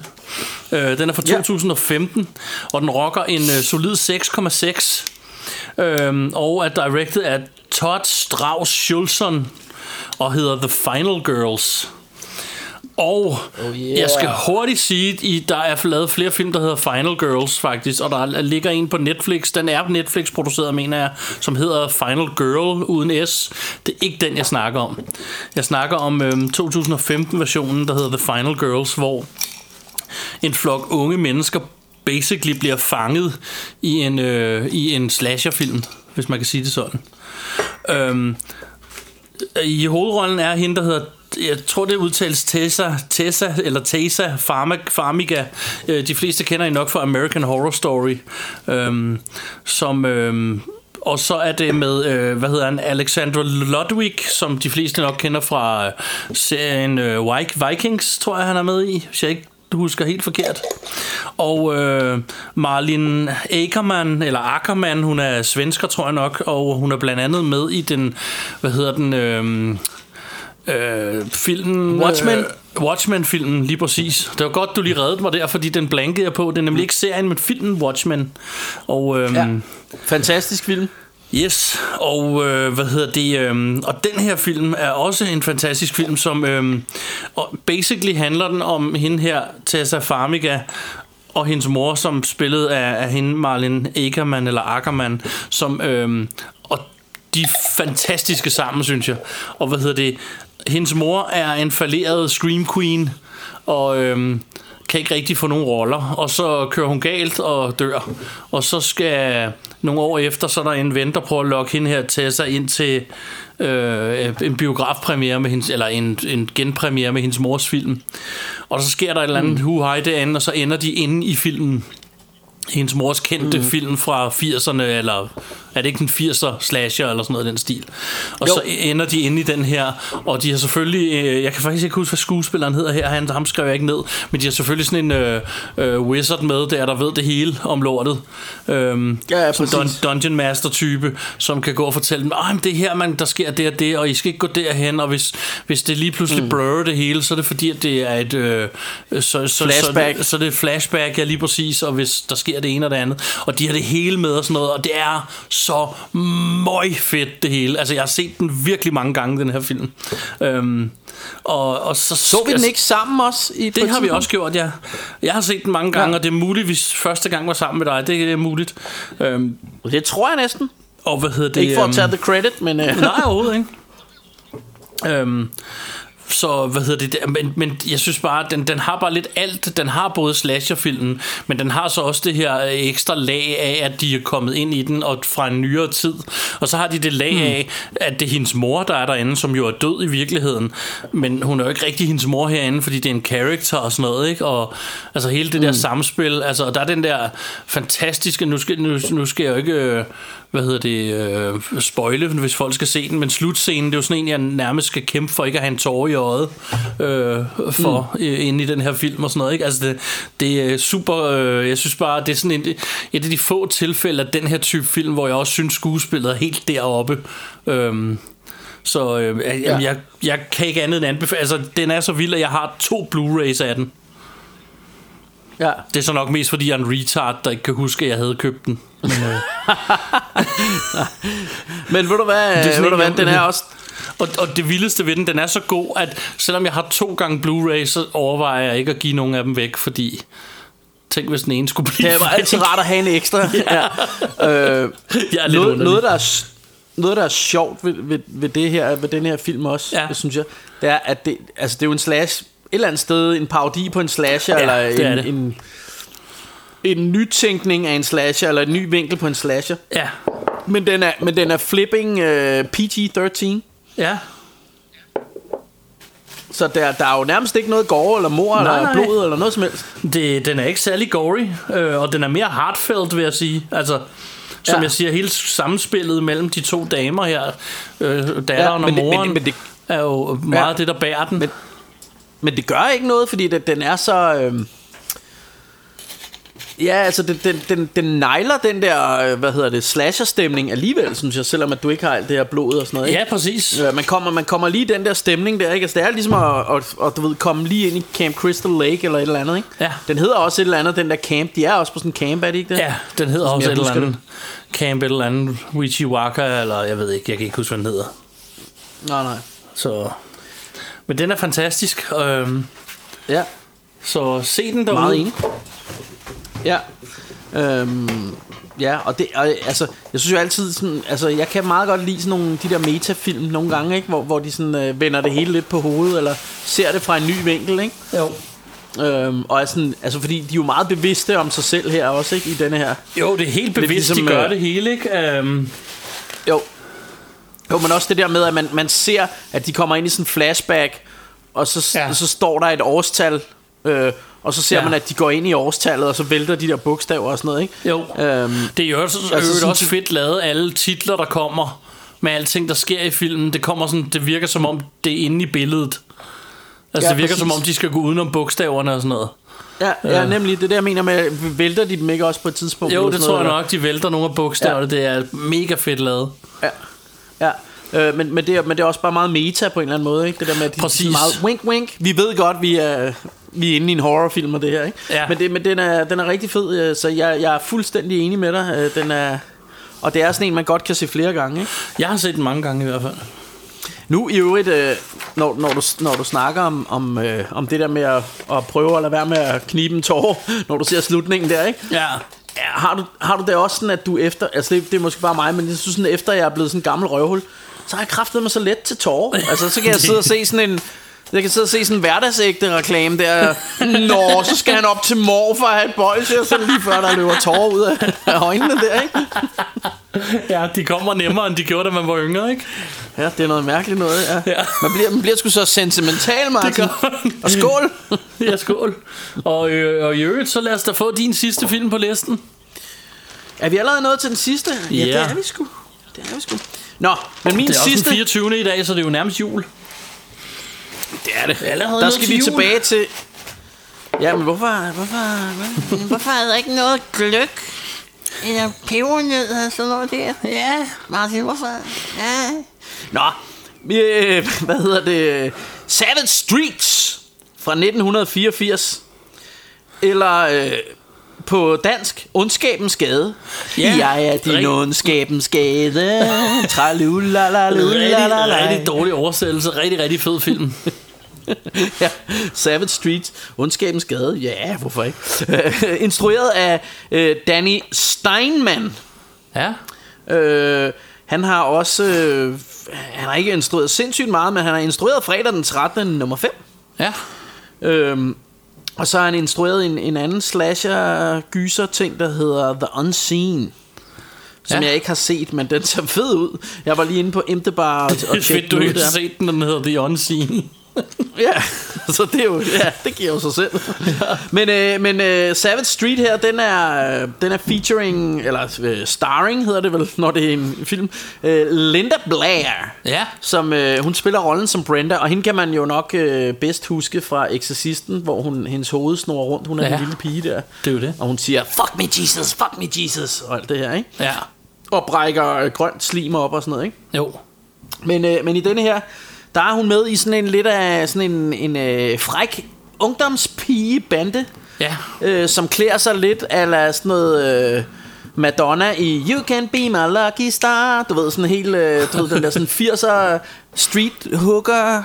øh, den er fra Ja. 2015, og den rocker en øh, solid 6,6. Øhm, og er directed af Todd Strauss Schulson og hedder The Final Girls. Og oh yeah. jeg skal hurtigt sige, at der er lavet flere film, der hedder Final Girls faktisk, og der ligger en på Netflix. Den er Netflix produceret, mener jeg, som hedder Final Girl uden S. Det er ikke den, jeg snakker om. Jeg snakker om øhm, 2015-versionen, der hedder The Final Girls, hvor en flok unge mennesker basically bliver fanget i en, øh, i en slasherfilm, hvis man kan sige det sådan. Øhm, I hovedrollen er hende, der hedder jeg tror det udtales Tessa, Tessa eller Tessa Farmiga, øh, De fleste kender I nok fra American Horror Story. Øhm, som øhm, og så er det med, øh, hvad hedder han, Alexandra Ludwig, som de fleste nok kender fra øh, serien øh, Vikings, tror jeg han er med i, hvis jeg ikke husker helt forkert. Og øh, Marlin Ackermann, eller Ackermann, hun er svensker, tror jeg nok, og hun er blandt andet med i den, hvad hedder den, øh, øh, filmen... Watchmen? Øh, Watchmen-filmen, lige præcis. Det var godt, du lige reddede mig der, fordi den blankede jeg på. Det er nemlig ikke serien, men filmen Watchmen. Og, øhm, Ja. Fantastisk film. Yes, og øh, hvad hedder det? Øh, og den her film er også en fantastisk film, som øh, og basically handler den om hende her, Tessa Farmiga, og hendes mor, som spillede af, af hende, Marlin Ackermann, eller Ackermann, som, øh, og de er fantastiske sammen, synes jeg. Og hvad hedder det? Hendes mor er en falderet scream queen, og øhm, kan ikke rigtig få nogen roller. Og så kører hun galt og dør. Og så skal nogle år efter, så er der en ven, der prøver at lokke hende her til sig ind til øh, en biografpremiere med hendes, eller en, en genpremiere med hendes mors film. Og så sker der et eller andet mm. hu derinde, og så ender de inde i filmen hendes mors kendte mm. film fra 80'erne, eller er det ikke en 80'er slasher, eller sådan noget den stil. Og Jo. så ender de inde i den her, og de har selvfølgelig, øh, jeg kan faktisk ikke huske, hvad skuespilleren hedder her, han, ham skrev jeg ikke ned, men de har selvfølgelig sådan en øh, øh, wizard med der, der ved det hele om lortet. Øhm, Ja, ja, som præcis. dun- dungeon master type, som kan gå og fortælle dem, "Ej, men det er her, man, der sker det og det, og I skal ikke gå derhen, og hvis, hvis det lige pludselig mm. blurrer det hele, så er det fordi, at det er et øh, så, så, Flashback. Så, så det er flashback, ja lige præcis, og hvis der sker det ene og det andet. Og de har det hele med og sådan noget, og det er så møg fedt det hele. Altså jeg har set den virkelig mange gange, den her film. Øhm, og, og så, Så vi den ikke sammen også? I, Det et har vi også gjort, ja. Jeg har set den mange gange, Ja. og det er muligt, hvis første gang var sammen med dig. Det er muligt. Øhm, Det tror jeg næsten. og hvad hedder det? Ikke for at øhm, tage the credit, men... Uh, (laughs) Nej, overhovedet ikke. Øhm, så hvad hedder det der? Men, men jeg synes bare den, den har bare lidt alt Den har både slasherfilmen Men den har så også det her øh, ekstra lag af At de er kommet ind i den Og fra en nyere tid Og så har de det lag af At det er hendes mor der er derinde Som jo er død i virkeligheden Men hun er jo ikke rigtig hendes mor herinde Fordi det er en character og sådan noget ikke? Og altså hele det der samspil Altså og der er den der fantastiske Nu skal, nu, nu skal jeg jo ikke øh, hvad hedder det, øh, spoile, hvis folk skal se den, men slutscenen, det er jo sådan en, jeg nærmest skal kæmpe for ikke at have en tårer i øjet øh, for mm. øh, inde i den her film og sådan noget, ikke? Altså det, det er super, øh, jeg synes bare, det er sådan en, et af de få tilfælde af den her type film, hvor jeg også synes, skuespillet er helt deroppe. Øh, så øh, jeg, Ja. ja. jeg, jeg kan ikke andet end anbefale, altså den er så vild, at jeg har to Blu-rays af den. ja. Det er så nok mest fordi jeg er en retard, der ikke kan huske, at jeg havde købt den. Men, øh, (laughs) Men ved du hvad, Det er ved du hvad den er også... Og, og det vildeste ved den, den er så god, at selvom jeg har to gange Blu-ray, så overvejer jeg ikke at give nogen af dem væk, fordi tænk hvis den ene skulle blive Det var altid rart at have en ekstra. (laughs) ja. Øh, Jeg er lidt noget, underlig. noget, der er, noget, der er sjovt ved, ved, ved, det her, ved den her film også, Ja. synes jeg, det er, at det, altså, det er jo en slash, et eller andet sted en parodi på en slasher, Ja, eller er en, det. en, en nytænkning af en slasher, eller en ny vinkel på en slasher. Ja, Men den er, men den er flipping uh, PG-13. ja. Så der, der er jo nærmest ikke noget gore, eller mor, Nej, eller nej. blod, eller noget som helst. Det, den er ikke særlig gory, øh, og den er mere heartfelt, vil jeg sige. Altså, som Ja. jeg siger, hele samspillet mellem de to damer her, øh, datteren Ja, og men det- men- moren, men det- er jo meget Ja. det, der bærer den. Men- Men det gør ikke noget, fordi det, den er så... Øh, Ja, altså den, den, den, den nejler den der, øh, hvad hedder det, slasher-stemning alligevel, synes jeg, selvom at du ikke har alt det her blod og sådan noget. Ikke? Ja, præcis. Ja, man kommer, man kommer lige den der stemning der, ikke? Altså, det er ligesom at, at, at, du ved, komme lige ind i Camp Crystal Lake eller et eller andet, ikke? Ja. Den hedder også et eller andet, den der camp. De er også på sådan en camp, er det ikke det? Ja, den hedder Som også et eller andet. Camp et eller andet Wichiwaka, eller jeg ved ikke, jeg kan ikke huske, hvad den hedder. Nej, nej. Så... Men den er fantastisk. Øhm, Ja, så se den derude. meget enig. Ja. Øhm, ja, og det, og, altså, jeg synes jo altid sådan, altså, jeg kan meget godt lide sådan nogle, de der metafilm nogle gange, ikke? Hvor, hvor de sådan øh, vender det hele lidt på hovedet, eller ser det fra en ny vinkel, ikke? Jo. Øhm, og er sådan, altså fordi de er jo meget bevidste om sig selv her også, ikke? I denne her. Jo, det er helt bevidst, ligesom, de gør øh, det hele, ikke? Øhm, Jo. Jo, men også det der med, at man, man ser, at de kommer ind i sådan en flashback, og så, Ja. ja. så står der et årstal, øh, og så ser Ja. man, at de går ind i årstallet, og så vælter de der bogstaver og sådan noget, ikke? jo. Øhm, Det er jo også, Altså altså, sådan- også fedt lavet, alle titler, der kommer med alting, der sker i filmen. Det kommer sådan, det virker som om, det er inde i billedet. Altså, Ja, det virker som præcis. om, de skal gå udenom bogstaverne og sådan noget. ja, ja, nemlig. Det er det, jeg mener med, vælter de dem ikke også på et tidspunkt? Jo, det tror jeg nok, de vælter nogle af bogstaverne. Ja. Det er mega fedt lavet. Ja. ja. Øh, men, men, det er, men det er også bare meget meta på en eller anden måde, ikke? Det der med, at de Præcis. sådan meget wink wink. Vi ved godt, vi er, vi er inde i en horrorfilm og det her, ikke? Ja. Men, det, men den, er, den er rigtig fed, øh, så jeg, jeg er fuldstændig enig med dig. Øh, Den er, og det er sådan en, man godt kan se flere gange, ikke? Jeg har set den mange gange i hvert fald. Nu i øvrigt, øh, når, når, du, når du snakker om, om, øh, om det der med at, at prøve at lade være med at knibe en tår, (laughs) når du ser slutningen der, ikke? Ja. Ja, har, du, har du det også sådan, at du efter... Altså, det, det er måske bare mig, men jeg synes sådan, efter jeg er blevet sådan en gammel røvhul, så har jeg kraftet mig så let til tårer. Altså, så kan jeg sidde og se sådan en... Jeg kan sidde og se sådan en hverdagsægte reklame der. Nå, så skal han op til mor for at have et bolsje, og så lige før der løber tårer ud af, øjnene der, ikke? Ja, de kommer nemmere, end de gjorde, da man var yngre, ikke? Ja, det er noget mærkeligt noget, ja. Ja. Man bliver, man bliver sgu så sentimental, Martin. gør. Og skål! Ja, skål. Og, øh, og i øvrigt, så lad os da få din sidste film på listen. Er vi allerede nået til den sidste? Ja, Ja. det er vi sgu. Det er vi sgu. Nå, men min Det er også sidste... den 24. i dag, så det er jo nærmest jul. Det er det. allerede Der skal vi jul. tilbage til... Ja, men hvorfor... hvorfor? Hvorfor er der ikke noget gløk? Eller pebernød og sådan noget der? Ja, Martin, hvorfor? Ja. Nå, øh, (laughs) hvad hedder det? Savage Streets fra 1984. Eller øh, på dansk, Ondskabens Gade. Ja, Ja, jeg er din rigtig- ondskabens gade. Tralulalalalulala. (laughs) Rigtig, rigtig dårlig oversættelse. Rigtig, rigtig fed film. (laughs) ja, Savage Street, Ondskabens Gade, ja, hvorfor ikke? (laughs) Instrueret af øh, Danny Steinman. Ja. Øh, han har også, øh, han har ikke instrueret sindssygt meget, men han har instrueret fredag den 13. nummer 5. Ja. Øhm, og så har han instrueret en, en anden slasher gyser ting, der hedder The Unseen. Som Ja. jeg ikke har set, men den ser fed ud. Jeg var lige inde på Imtebar og, (laughs) Det og er tjekkede fedt, du ikke har set den, den hedder The Unseen. (laughs) Ja, så det er jo, ja, det giver jo sig selv. Men, øh, men øh, Savage Street her, den er, den er featuring, eller øh, starring hedder det vel, (laughs) når det er en film, øh, Linda Blair. Ja. Som, øh, hun spiller rollen som Brenda, og hende kan man jo nok øh, bedst huske fra Exorcisten, hvor hun, hendes hoved snor rundt. Hun er Ja. en lille pige der. Det er jo det. Og hun siger, fuck me Jesus, fuck me Jesus, og alt det her, ikke? Ja. Og brækker øh, grønt slim op og sådan noget, ikke? Jo. Men, øh, men i denne her, der er hun med i sådan en lidt af sådan en, en øh, fræk ungdomspige-bande, Ja. øh, som klæder sig lidt af sådan noget øh, Madonna i You Can Be My Lucky Star. Du ved, sådan helt, øh, du ved, den der sådan 80'er street hooker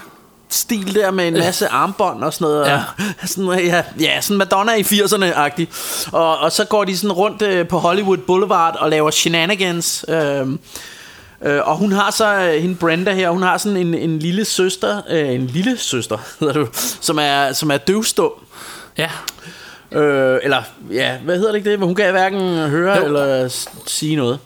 stil der med en masse armbånd og sådan noget. Ja. Og (laughs) sådan, ja, ja, sådan Madonna i 80'erne-agtig. Og, og så går de sådan rundt øh, på Hollywood Boulevard og laver shenanigans. Øh, Øh, og hun har så, øh, hende Brenda her, hun har sådan en, en lille søster, øh, en lille søster, (laughs) hedder det, jo, som er, som er døvstum. Ja. Øh, eller, ja, hvad hedder det ikke det? Hun kan hverken høre Jo. eller sige noget.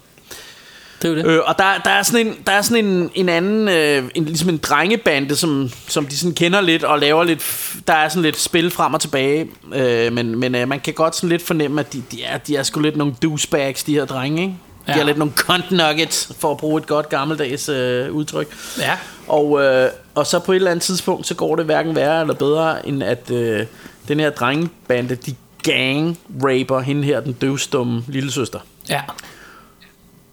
Det er det. Øh, og der, der er sådan en, der er sådan en, en anden, øh, en, ligesom en drengebande, som, som de sådan kender lidt og laver lidt, der er sådan lidt spil frem og tilbage. Øh, men men øh, man kan godt sådan lidt fornemme, at de, de, er, de er sgu lidt nogle douchebags, de her drenge, ikke? Ja. er lidt nogle cunt nuggets, for at bruge et godt gammeldags øh, udtryk. Ja. Og, øh, og så på et eller andet tidspunkt, så går det hverken værre eller bedre, end at øh, den her drengebande, de, gang raper hende her, den døvstumme lille søster. Ja.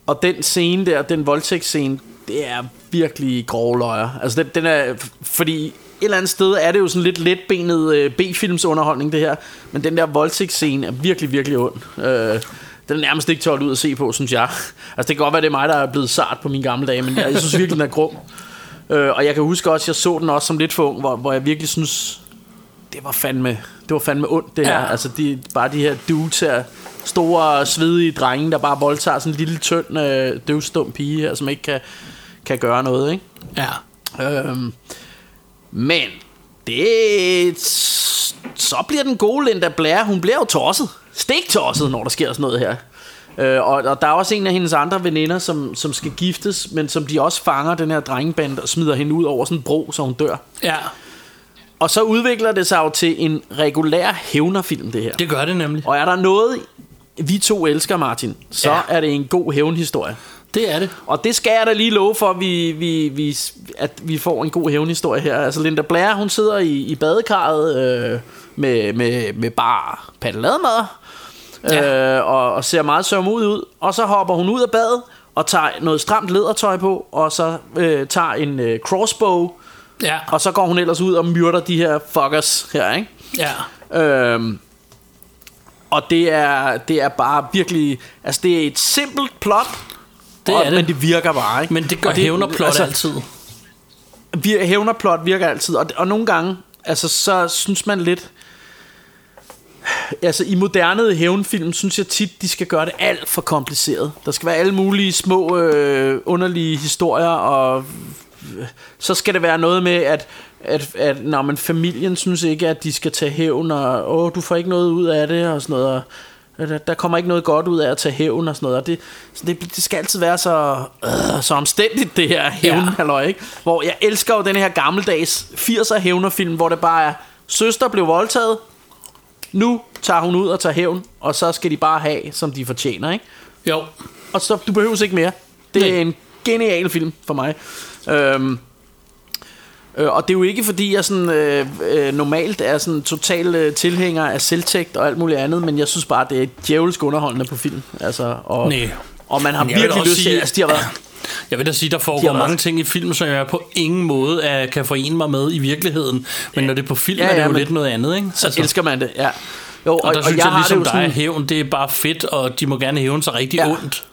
Og den scene der, den voldtægtsscene, det er virkelig grove løjer. Altså den, den er, fordi et eller andet sted er det jo sådan lidt letbenet øh, B-films underholdning det her, men den der voldtægtsscene er virkelig, virkelig ond. Øh, den er nærmest ikke til at ud at se på, synes jeg. Altså det kan godt være, det er mig, der er blevet sart på mine gamle dage, men jeg, jeg synes virkelig, den er grum. Øh, og jeg kan huske også, jeg så den også som lidt for ung, hvor, hvor jeg virkelig synes, det var fandme, det var fandme ondt det her. Ja. Altså de, bare de her dudes her, store svedige drenge, der bare voldtager sådan en lille tynd øh, døvstum pige her, som ikke kan, kan gøre noget, ikke? Ja. Øhm, men det så bliver den gode Linda Blair, hun bliver jo tosset. Stik tosset, når der sker sådan noget her. Øh, og, og der er også en af hendes andre veninder, som, som skal giftes, men som de også fanger den her drengeband og smider hende ud over sådan en bro, så hun dør. Ja. Og så udvikler det sig jo til en regulær hævnerfilm, det her. Det gør det nemlig. Og er der noget, vi to elsker, Martin, så Ja. er det en god hævnhistorie. Det er det. Og det skal jeg da lige love for, at vi, vi, vi, at vi får en god hævnhistorie her. Altså Linda Blair, hun sidder i, i badekarret øh, med, med, med bare paddelademad, Ja. øh, og, og ser meget sørgmodig ud. Og så hopper hun ud af badet og tager noget stramt lædertøj på, og så øh, tager en øh, crossbow, Ja. og så går hun ellers ud og myrder de her fuckers her, ikke? Ja. Øhm, og det er, det er bare virkelig... Altså, det er et simpelt plot, Det og, er det. men det virker bare, ikke? Men det gør Og hævnerplot altså, altid. vir- Hævnerplot virker altid, og, og nogle gange, altså, så synes man lidt... Altså, i moderne hævnfilm, synes jeg tit, de skal gøre det alt for kompliceret. Der skal være alle mulige små, øh, underlige historier, og så skal det være noget med, at, at, at når man familien synes ikke, at de skal tage hævn, og åh, du får ikke noget ud af det, og sådan noget, og der, der kommer ikke noget godt ud af at tage hævn, og sådan noget, og det, så det, det skal altid være så, øh, så omstændigt, det her hævn, Ja. halløj, ikke? Hvor jeg elsker jo den her gammeldags 80'er hævnerfilm, hvor det bare er, søster blev voldtaget, nu tager hun ud og tager hævn, og så skal de bare have, som de fortjener, ikke? Jo. Og så, du behøver ikke mere. Det er Nej. en genial film for mig. Øhm, øh, og det er jo ikke fordi jeg sådan øh, øh, normalt er sådan total øh, tilhænger af selvtægt og alt muligt andet, men jeg synes bare det er djævelsk underholdende på film. Altså, og, Nej. og man har Men jeg vil virkelig også lyst til, sige- altså de har været, Jeg vil da sige, der De foregår været- mange ting i film, som jeg på ingen måde er, kan forene mig med i virkeligheden. Men når det er på film, Ja, ja, er det ja, jo men- lidt noget andet, ikke? så elsker man det, ja. Jo, og, og der synes jeg, det ligesom dig, sådan- hævn, det er bare fedt, og de må gerne hævne sig rigtig Ja. ja. ondt.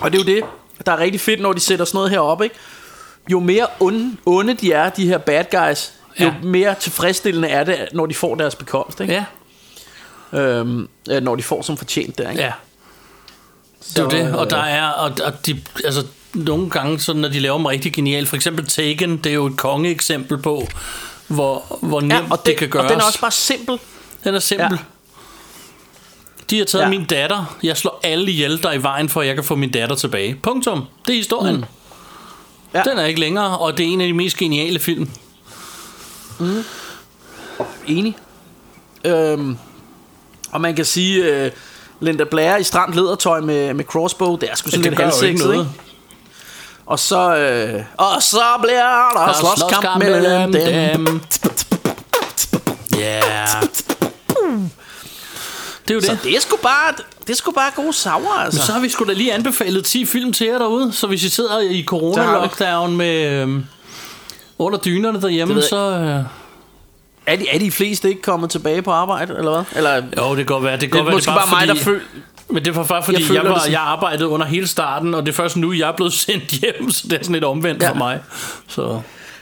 Og det er jo det, der er rigtig fedt, når de sætter sådan noget heroppe, ikke? Jo mere onde, onde de er, de her bad guys, jo Ja. mere tilfredsstillende er det, når de får deres bekomst, ikke? Ja, Øhm, øh, når de får som fortjent der, ikke? ja. Det er Så, det, og øh, der er, og, og de, altså, nogle gange, så når de laver dem rigtig genialt, for eksempel Taken, det er jo et kongeeksempel på, hvor, hvor nemt Ja, og, det, den, kan gøres. og den er også bare simpel. Den er simpel. Ja. De har taget Ja. min datter. Jeg slår alle ihjel, der er i vejen for, at jeg kan få min datter tilbage. Punktum. Det er historien. Mm. Ja. Den er ikke længere, og det er en af de mest geniale film. Enig. Øhm, og man kan sige, øh, Linda Blair i stramt ledertøj med, med crossbow, det er sgu sådan Det lidt halvsexet, ikke? Og så, øh, og så bliver der Der er slåskamp slåskamp mellem dem. dem. Ja. Det er jo Så det. det er sgu bare, det er sgu bare gode sauer, altså. Men så har vi sgu da lige anbefalet 10 film til jer derude, så hvis I sidder i corona-lockdown med øhm, under dynerne derhjemme, Det så... Øh, Er de, er de fleste ikke kommet tilbage på arbejde, eller hvad? Eller, jo, det kan godt være. Det, kan det godt være, måske det bare, mig, der fordi- føler... Men det var bare fordi, Jeg jeg, føler jeg, det var, jeg arbejdede under hele starten, og det er først nu, jeg er blevet (laughs) sendt hjem, så det er sådan lidt omvendt Ja. ja. for mig. Så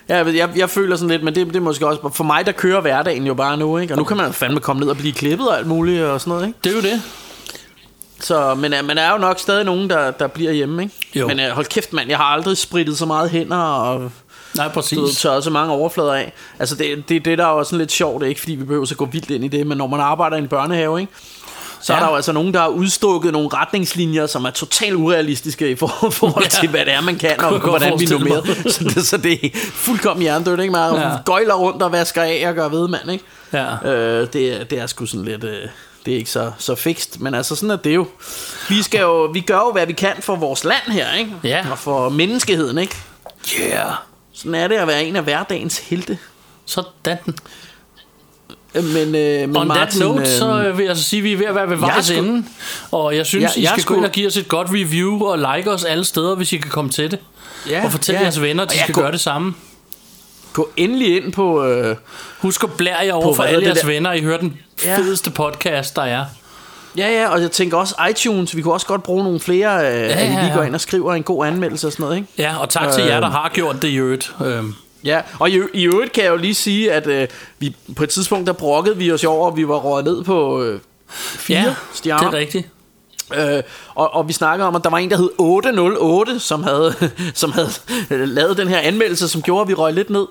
Ja, jeg, jeg, jeg føler sådan lidt, men det, det er måske også... For mig, der kører hverdagen jo bare nu, ikke? Og nu kan man fandme komme ned og blive klippet og alt muligt og sådan noget, ikke? det er jo det. Så, men øh, man er jo nok stadig nogen, der, der bliver hjemme, ikke? Jo. Men øh, hold kæft, mand, jeg har aldrig spritet så meget hænder og Nej, du præcis. tørret så mange overflader af. Altså, det, det, det der er jo sådan lidt sjovt, ikke? Fordi vi behøver så gå vildt ind i det, men når man arbejder i en børnehave, ikke? Så ja. er der jo altså nogen, der har udstukket nogle retningslinjer, som er totalt urealistiske i for- forhold Ja. til, hvad det er, man kan, og hvordan vi nummerer. (laughs) Så det, så det er fuldkommen hjernedødt, ikke? Man ja. Gøjler rundt og vasker af og gør ved, mand, ikke? Ja. Øh, det, er- det er sgu sådan lidt... Øh, det er ikke så, så fikst, men altså sådan er det jo. Vi, skal jo. vi gør jo, hvad vi kan for vores land her, ikke? Ja. Og for menneskeheden, ikke? Yeah. Sådan er det at være en af hverdagens helte. Sådan. Men, øh, men On Martin, that note, øh, så vil jeg så sige, at vi er ved at være ved vejs ende. Og jeg synes, Jeg- I jeg skal sgu- gå ind og give os et godt review og like os alle steder, hvis I kan komme til det. Ja, og fortæl ja. jeres venner, at de skal går- gøre det samme. gå endelig ind på... Øh, Husk at blære jer over for alle er jeres der? venner. I hører den Ja. fedeste podcast, der er. Ja, ja, og jeg tænker også iTunes. Vi kunne også godt bruge nogle flere, øh, ja, at I ja, lige går ja. ind og skriver en god anmeldelse og sådan noget, ikke? Ja, og tak til jer, der har gjort det i øvrigt. Øhm, Ja, og i, i øvrigt kan jeg jo lige sige, at øh, vi på et tidspunkt, der brokkede vi os over, at vi var røget ned på øh, fire ja, stjerner. det er rigtigt. Øh, og, og vi snakkede om, at der var en, der hed 808, som havde, (laughs) som havde øh, lavet den her anmeldelse, som gjorde, at vi røg lidt ned.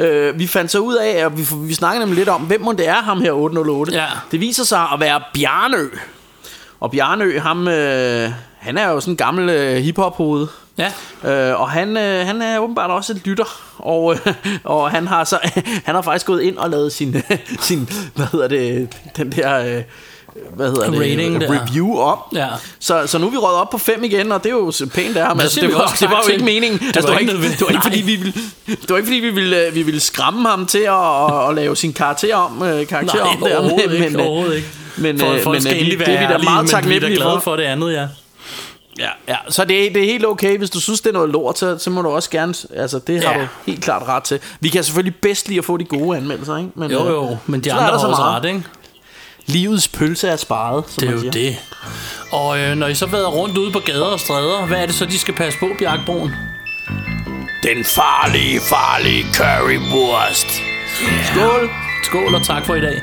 Øh, vi fandt så ud af, og vi, vi snakkede nemlig lidt om, hvem må det er, ham her 808. Ja. Det viser sig at være Bjarnø. Og Bjarnø, ham, øh, han er jo sådan en gammel øh, hiphop-hoved. Ja, Øh, og han, øh, han er åbenbart også et lytter, og, øh, (laughs) og han har så (laughs) han har faktisk gået ind og lavet sin, (laughs) sin hvad hedder det, den der, øh, hvad hedder Rating det, der. review op. Ja. Så, så nu er vi røget op på 5 igen, og det er jo pænt ham. Det Altså, siger det, vi var, også det var jo ikke meningen. Det altså, var det, ikke det var ikke fordi, vi ville, det var ikke fordi, vi ville, øh, vi ville skræmme ham til at, at, at lave sin karakter om, øh, karakter nej, om der. overhovedet ikke. øh, overhovedet ikke. men, For, øh, men, skal vi- det er vi da meget men taknemmelige glade for. for det andet, ja. Ja, ja. så det, er- det er helt okay, hvis du synes, det er noget lort, så, så må du også gerne, altså det har Ja. du helt klart ret til. Vi kan selvfølgelig bedst lide at få de gode anmeldelser, ikke? Men, Jo, jo, men de andre der har så også ret, ikke? Livets pølse er sparet, som Det er man jo siger. det. Og øh, når I så vader rundt ude på gader og stræder, hvad er det så, de skal passe på, Bjarkbroen? Den farlige, farlige currywurst. Skål! Skål og tak for i dag.